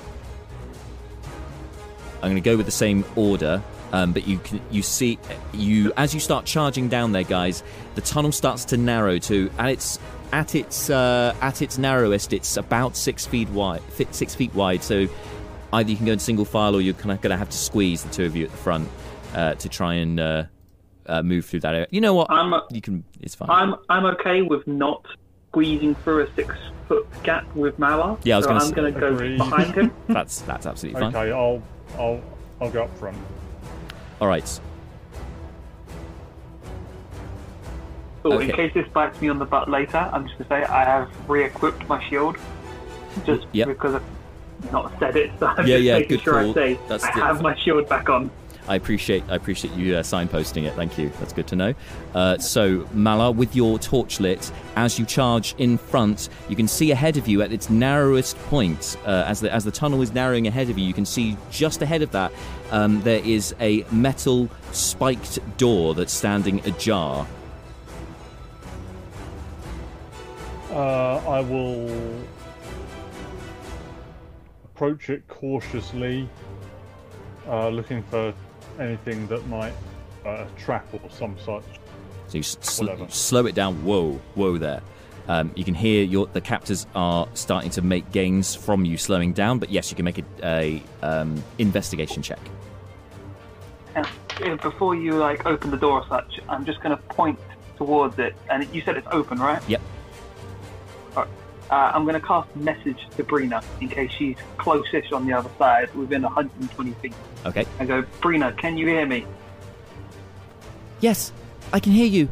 I'm going to go with the same order, um, but you can you see you as you start charging down there, guys. The tunnel starts to narrow to at its at its uh, at its narrowest. It's about six feet wide. Fit six feet wide. So either you can go in single file, or you're kind of going to have to squeeze the two of you at the front uh, to try and uh, uh, move through that area. You know what? I'm you can. It's fine. I'm I'm okay with not squeezing through a six foot gap with Malar. Yeah, I was so gonna I'm say- going to go Agreed. behind him. that's that's absolutely fine. Okay, I'll I'll I'll go up front. All right. But Okay. in case this bites me on the butt later, I'm just going to say I have re-equipped my shield. Just Yep. because I've not said it, so I'm Yeah, just yeah, making good sure call. I say That's I the- have my shield back on. I appreciate I appreciate you uh, signposting it. Thank you. That's good to know. Uh, so Malar, with your torch lit, as you charge in front, you can see ahead of you at its narrowest point. Uh, as the as the tunnel is narrowing ahead of you, you can see just ahead of that um, there is a metal spiked door that's standing ajar. Uh, I will approach it cautiously, uh, looking for anything that might uh, trap or some such. So you, sl- you slow it down. Whoa, whoa there. Um, you can hear your the captors are starting to make gains from you slowing down, but yes, you can make a, a um, investigation check. And uh, before you like open the door or such, I'm just going to point towards it. And you said it's open, right? Yep. Alright. Uh, I'm going to cast a message to Brina in case she's closest on the other side, within 120 feet. Okay. I go, Brina, can you hear me? Yes, I can hear you.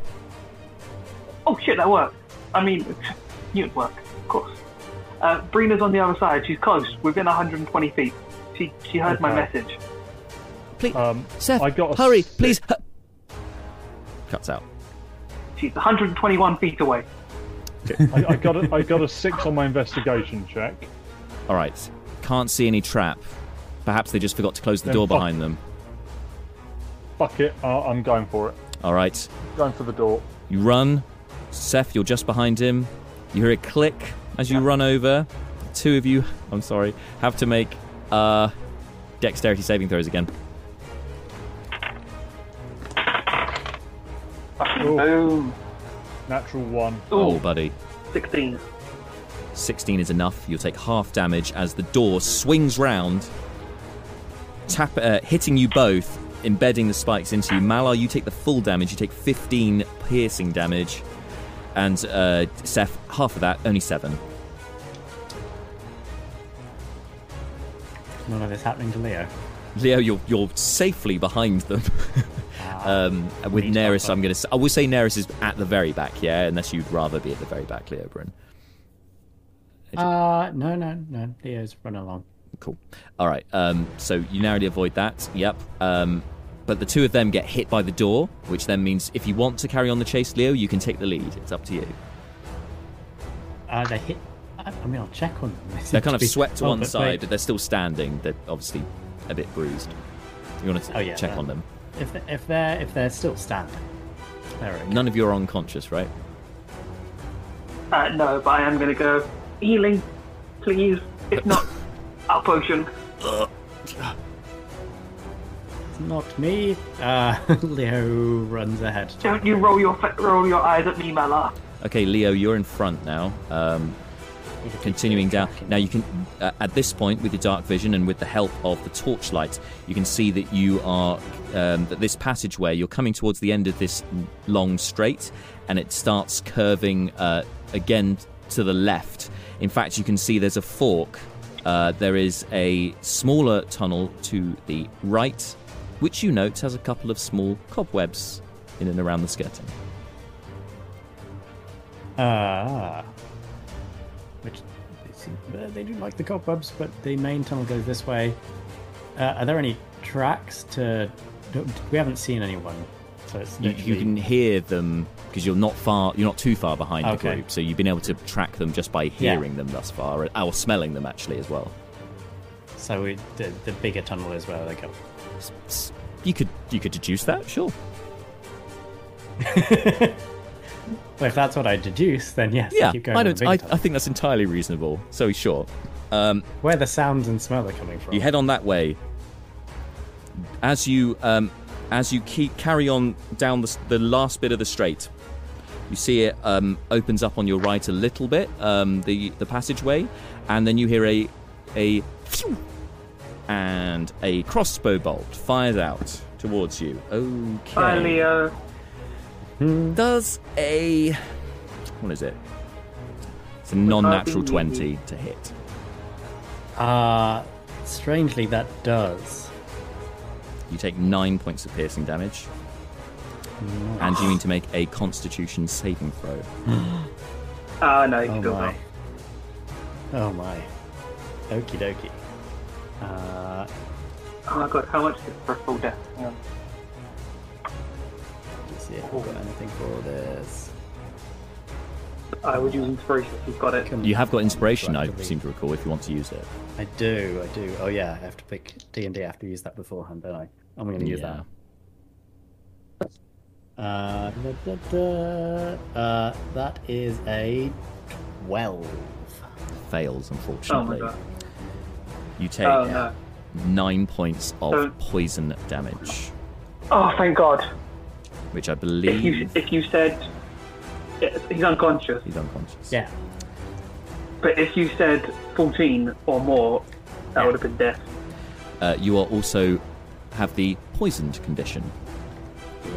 Oh shit, that worked. I mean, knew it'd work, of course. Uh, Brina's on the other side. She's close, within 120 feet. She she heard my message. Please, Um, Seth, I got a hurry, six. please. hu- Cuts out. She's 121 feet away. I, I got a, I got a six on my investigation check. All right. Can't see any trap. Perhaps they just forgot to close the Then door fuck- behind them. Fuck it, uh, I'm going for it. All right. Going for the door. You run. Seth, you're just behind him. You hear a click as you run over. Two of you, I'm sorry, have to make uh, dexterity saving throws again. Oh, Boom. Natural one. Oh, buddy. 16. 16 is enough. You'll take half damage as the door swings round tap, uh, hitting you both, embedding the spikes into you. Malar, you take the full damage. You take 15 piercing damage, and uh, Seth, half of that, only seven. None of this happening to Leo. Leo, you're you're safely behind them. um, with Neris. I'm gonna. s- I will say Neris is at the very back. Yeah, unless you'd rather be at the very back, Leobrin. Uh, no, no, no. Leo's running along. Cool. All right. Um, so you narrowly avoid that. Yep. Um, but the two of them get hit by the door, which then means if you want to carry on the chase, Leo, you can take the lead. It's up to you. Uh, they hit. I mean, I'll check on them. They they're kind of swept to one side, but they're still standing. They're obviously a bit bruised. You want to Oh, yeah, check that- on them? If they- if they're if they're still standing, they're. None of you are unconscious, right? Uh, no, but I am going to go healing, please. If not, I'll potion. It's not me. Uh, Leo runs ahead. Don't you roll your fa- roll your eyes at me, Malar. Okay, Leo, you're in front now. Um, continuing down. Now you can, uh, at this point, with your dark vision and with the help of the torchlight, you can see that you are um, that this passageway. You're coming towards the end of this long straight, and it starts curving uh, again to the left. In fact, you can see there's a fork. Uh, there is a smaller tunnel to the right, which you note has a couple of small cobwebs in and around the skirting. Ah. They, uh, they do like the cobwebs, but the main tunnel goes this way. Uh, are there any tracks to? We haven't seen anyone, so it's you, literally. you can hear them because you're not far you're not too far behind the group so you've been able to track them just by hearing them thus far or, smelling them actually as well So we, the the bigger tunnel is where they go. You could you could deduce that sure Well, if that's what I deduce, then yes. yeah keep going I don't I. I think that's entirely reasonable so sure um, Where the sounds and smell are coming from. you head on that way as you um, as you keep carry on down the, the last bit of the straight you see it um, opens up on your right a little bit um, the the passageway and then you hear a a phew, and a crossbow bolt fires out towards you okay Bye, Leo. Does a what is it it's a non-natural being 20 to hit Uh, strangely, that does. you take nine points of piercing damage and you need to make a constitution saving throw Ah, no, you Oh still my. not. Oh my. Okie dokie. Uh, Oh my god, how much is it for a full death? Hang on. let's see if we've got anything for this. I would use inspiration if you've got it. Can- you have got inspiration i seem to recall if you want to use it I do, I do. Oh yeah, I have to pick D and D. I have to use that beforehand, don't I? I'm going to use Yeah. that. Uh, da, da, da. uh, that is a twelve. fails Oh my unfortunately god. you take Oh no. nine points of Don't- poison damage Oh, thank god. Which i If you believe if you said he's unconscious, he's unconscious Yeah. but if you said 14 or more, that would have been death. uh, you are also have the poisoned condition Yeah.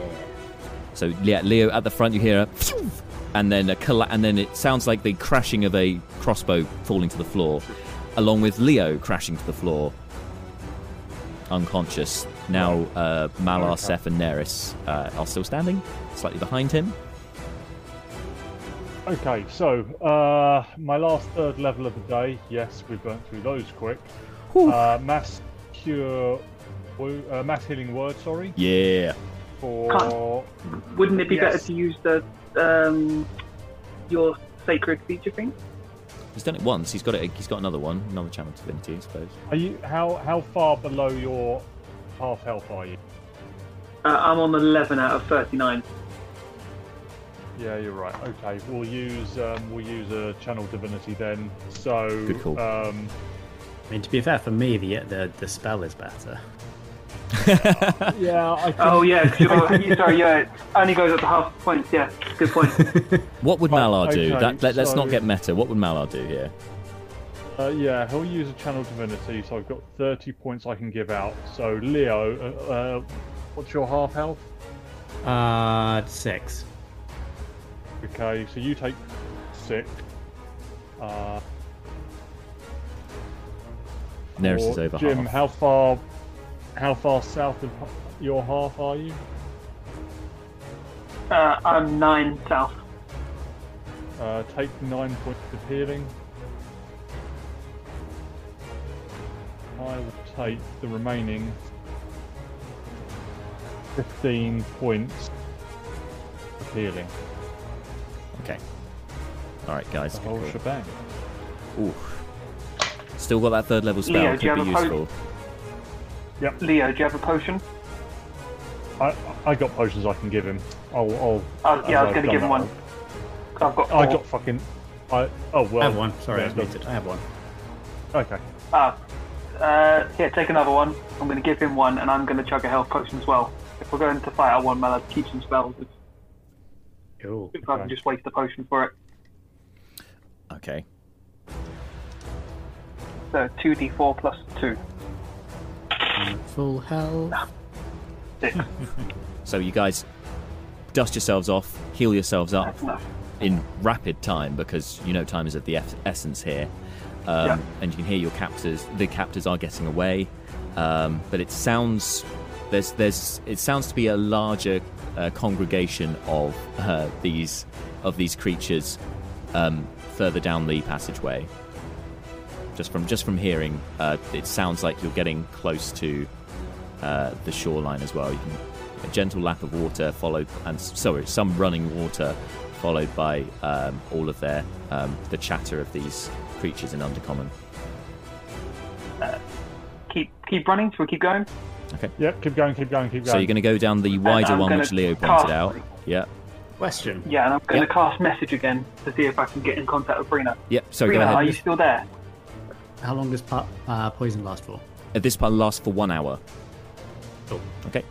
So yeah, Leo at the front, you hear a phew, and then a colla- and then it sounds like the crashing of a crossbow falling to the floor, along with Leo crashing to the floor, unconscious. Now uh, Malar, Seth, and Neris uh, are still standing, slightly behind him. Okay, so uh, my last third level of the day. Yes, we've burnt through those quick. Uh, mass cure, uh, mass healing word. Sorry Yeah. for Wouldn't it be better to use the um your sacred feature thing? He's done it once. He's got it. He's got another one, another channel of divinity, I suppose. Are you how how far below your half health are you? Uh, I'm on 11 out of 39. Yeah, you're right. Okay, we'll use um, we'll use a channel divinity then. So Good call. Um, I mean, to be fair, for me, the the, the spell is better. yeah, I can, Oh yeah, 'cause you're, sorry, yeah, it only goes up to half points. Yeah, good point. What would Right, Malar do? okay, That, let, us not get meta. What would Malar do here? Uh, yeah, he'll use a channel divinity, so I've got 30 points I can give out. So, Leo, uh, uh, what's your half health? Uh, six. Okay, so you take six. Uh, Neris is over Jim, half. how far, how far south of your half are you? Uh, I'm nine south. Uh, take nine points of healing. I will take the remaining 15 points of healing. Okay. All right, guys. The whole shebang. Ooh. Still got that third level spell. Leo, do Could be have a po- useful. Leo, do you have a potion? I I got potions I can give him. I'll. I'll Oh, yeah, I was going to give him that, one. I've got I got fucking. I oh well. I have one. Sorry, I was muted. I have one. Okay. Ah, uh, here, take another one. I'm going to give him one, and I'm going to chug a health potion as well. If we're going to fight, I want my lad to keep some spells. If, Cool. if I can just waste the potion for it. Okay. So 2d4 plus 2. Full health. Six. So you guys dust yourselves off, heal yourselves up in rapid time because you know time is of the essence here. Um, Yeah. And you can hear your captors. The captors are getting away, um, but it sounds there's there's it sounds to be a larger uh, congregation of uh, these of these creatures um, further down the passageway. Just from just from hearing, uh, it sounds like you're getting close to uh, the shoreline as well. You can a gentle lap of water followed, and sorry, some running water followed by um, all of their um, the chatter of these creatures in Undercommon. Keep keep running. Shall we keep going? Okay. Yep. Keep going. Keep going. Keep going. So you're going to go down the wider one, which Leo pointed cast- out. Yeah, Question. Yeah, and I'm going to Yep. cast message again to see if I can get in contact with Brina. yeah. So Brina, go are you still there? How long does po- uh, poison last for? Uh, This part lasts for one hour. Cool. Okay.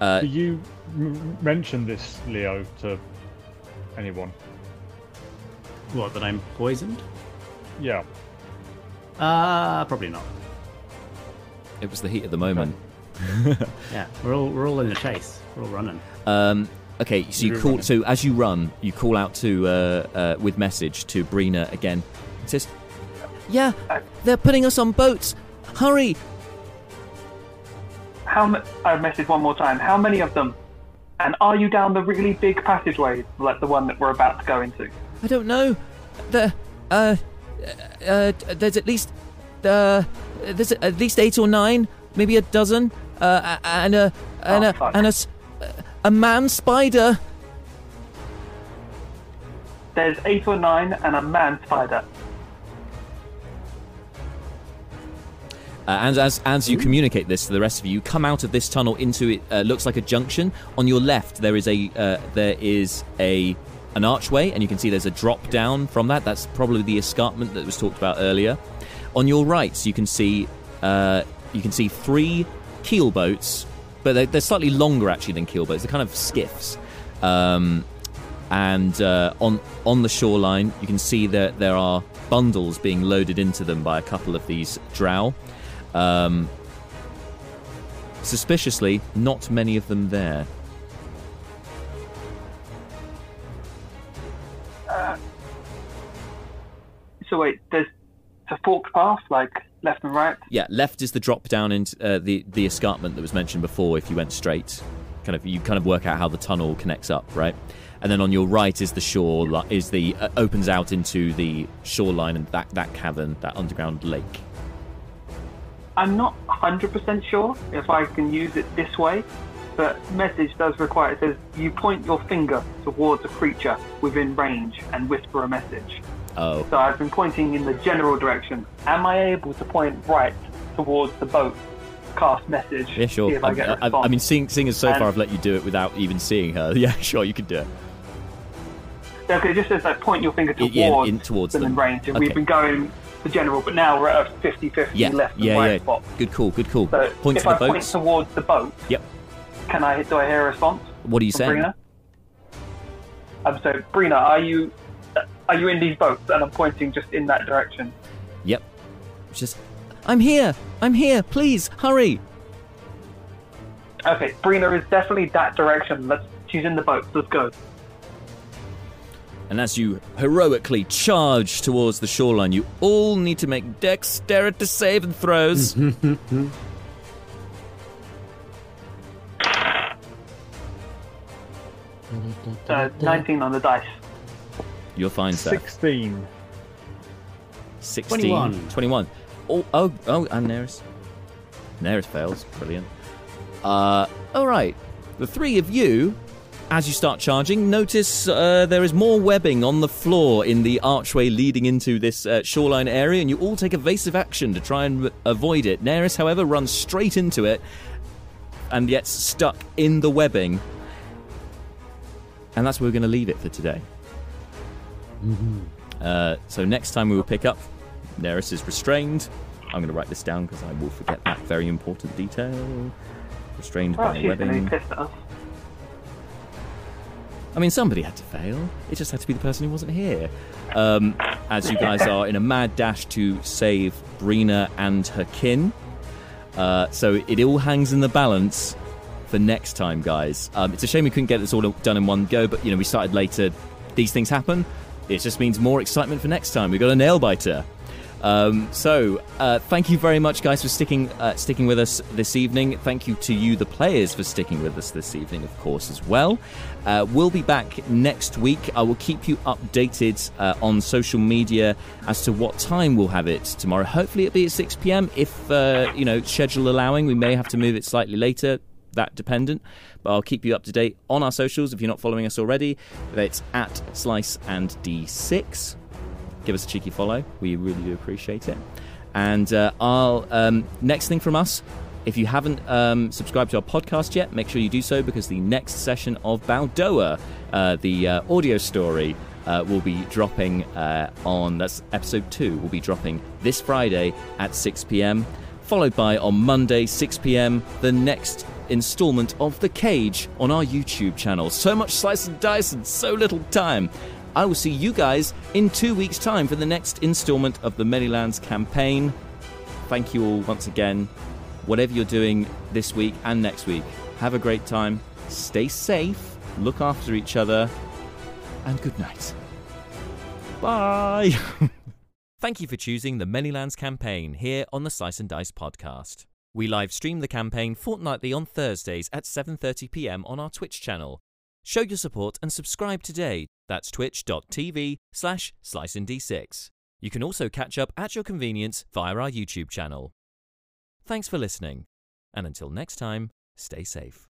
Uh, Do you m- mention this, Leo, to anyone? What? That I'm poisoned? Yeah. Uh, probably not. it was the heat of the moment. Yeah, we're all we're all in the chase. We're all running. Um, okay, so you You're call. running. So as you run, you call out to uh, uh, with message to Brina again. It says, "Yeah, they're putting us on boats. Hurry!" How m- I message one more time. How many of them? And are you down the really big passageway, like the one that we're about to go into? I don't know. The uh, uh, uh there's at least uh, there's at least eight or nine, maybe a dozen, uh, and a and Oh, a fuck. and a s- a man spider. There's eight or nine and a man spider. Uh, and as as you communicate this to the rest of you, you come out of this tunnel into it. Uh, looks like a junction. On your left, there is a uh, there is a an archway, and you can see there's a drop down from that. That's probably the escarpment that was talked about earlier. On your right, you can see uh, you can see three keel boats, but they're, they're slightly longer actually than keel boats. They're kind of skiffs. Um, and uh, on on the shoreline, you can see that there are bundles being loaded into them by a couple of these drow. Um, suspiciously, not many of them there. So wait, there's a forked path, like left and right. Yeah, left is the drop down into uh, the the escarpment that was mentioned before. If you went straight, kind of you kind of work out how the tunnel connects up, right? And then on your right is the shore, is the uh, opens out into the shoreline and that that cavern, that underground lake. I'm not 100% sure if I can use it this way, but message does require it says you point your finger towards a creature within range and whisper a message. Oh, So I've been pointing in the general direction. Am I able to point right towards the boat, cast message, yeah, sure. I, I, I? I mean, seeing seeing as so And- far, I've let you do it without even seeing her. Yeah, sure, you can do it. Okay, it just says like point your finger Y- yeah, towards, in- towards them them. range, and Okay. we've been going the general, but now we're at a 50-50 Yeah, left and yeah, right yeah. spot. Good call, good call. So Point if to the I point towards the boat, Yep. Can I do I hear a response? What are you saying? Brina? Um, so Brina, are you are you in these boats? And I'm pointing just in that direction. Yep. It's just, I'm here. I'm here. Please hurry. Okay, Brina is definitely that direction. Let's. She's in the boat. Let's go. And as you heroically charge towards the shoreline, you all need to make dexterity save and throws. Uh, 19 on the dice. You're fine, Seth. 16. 16. 21. 21. Oh, oh, oh, and Neris. Neris fails. Brilliant. Uh, all right. The three of you, as you start charging, notice uh, there is more webbing on the floor in the archway leading into this uh, shoreline area, and you all take evasive action to try and r- avoid it. Neris, however, runs straight into it and gets stuck in the webbing. And that's where we're going to leave it for today. Uh, so next time we will pick up, Neris is restrained. I'm going to write this down because I will forget that very important detail. Restrained Well, by she's going to webbing. be pissed at us. I mean, somebody had to fail. It just had to be the person who wasn't here. Um, as you guys are in a mad dash to save Brina and her kin. Uh, so it all hangs in the balance for next time, guys. Um, it's a shame we couldn't get this all done in one go, but you know we started later. These things happen. It just means more excitement for next time. We've got a nail biter. Um, so, uh, thank you very much, guys, for sticking uh, sticking with us this evening. Thank you to you, the players, for sticking with us this evening, of course, as well. Uh, we'll be back next week. I will keep you updated uh, on social media as to what time we'll have it tomorrow. Hopefully, it'll be at 6 p.m. If uh, you know schedule allowing, we may have to move it slightly later. That dependent, but I'll keep you up to date on our socials if you're not following us already. It's at Slice and D6 give us a cheeky follow. We really do appreciate it. And uh, I'll um, next thing from us. If you haven't um, subscribed to our podcast yet, make sure you do so because the next session of Baldoa, uh, the uh, audio story, uh, will be dropping uh, on that's episode two. Will be dropping this Friday at 6 p.m. Followed by on Monday 6 p.m. the next installment of The Cage on our YouTube channel. So much slice and dice and so little time. I will see you guys in two weeks' time for the next installment of the Manylands campaign. Thank you all once again. Whatever you're doing this week and next week, have a great time. Stay safe, look after each other, and good night. Bye. Thank you for choosing the Manylands campaign here on the Slice and Dice podcast. We live stream the campaign fortnightly on Thursdays at 7:30 p.m. on our Twitch channel. Show your support and subscribe today. That's twitch.tv slash sliceand6. You can also catch up at your convenience via our YouTube channel. Thanks for listening, and until next time, stay safe.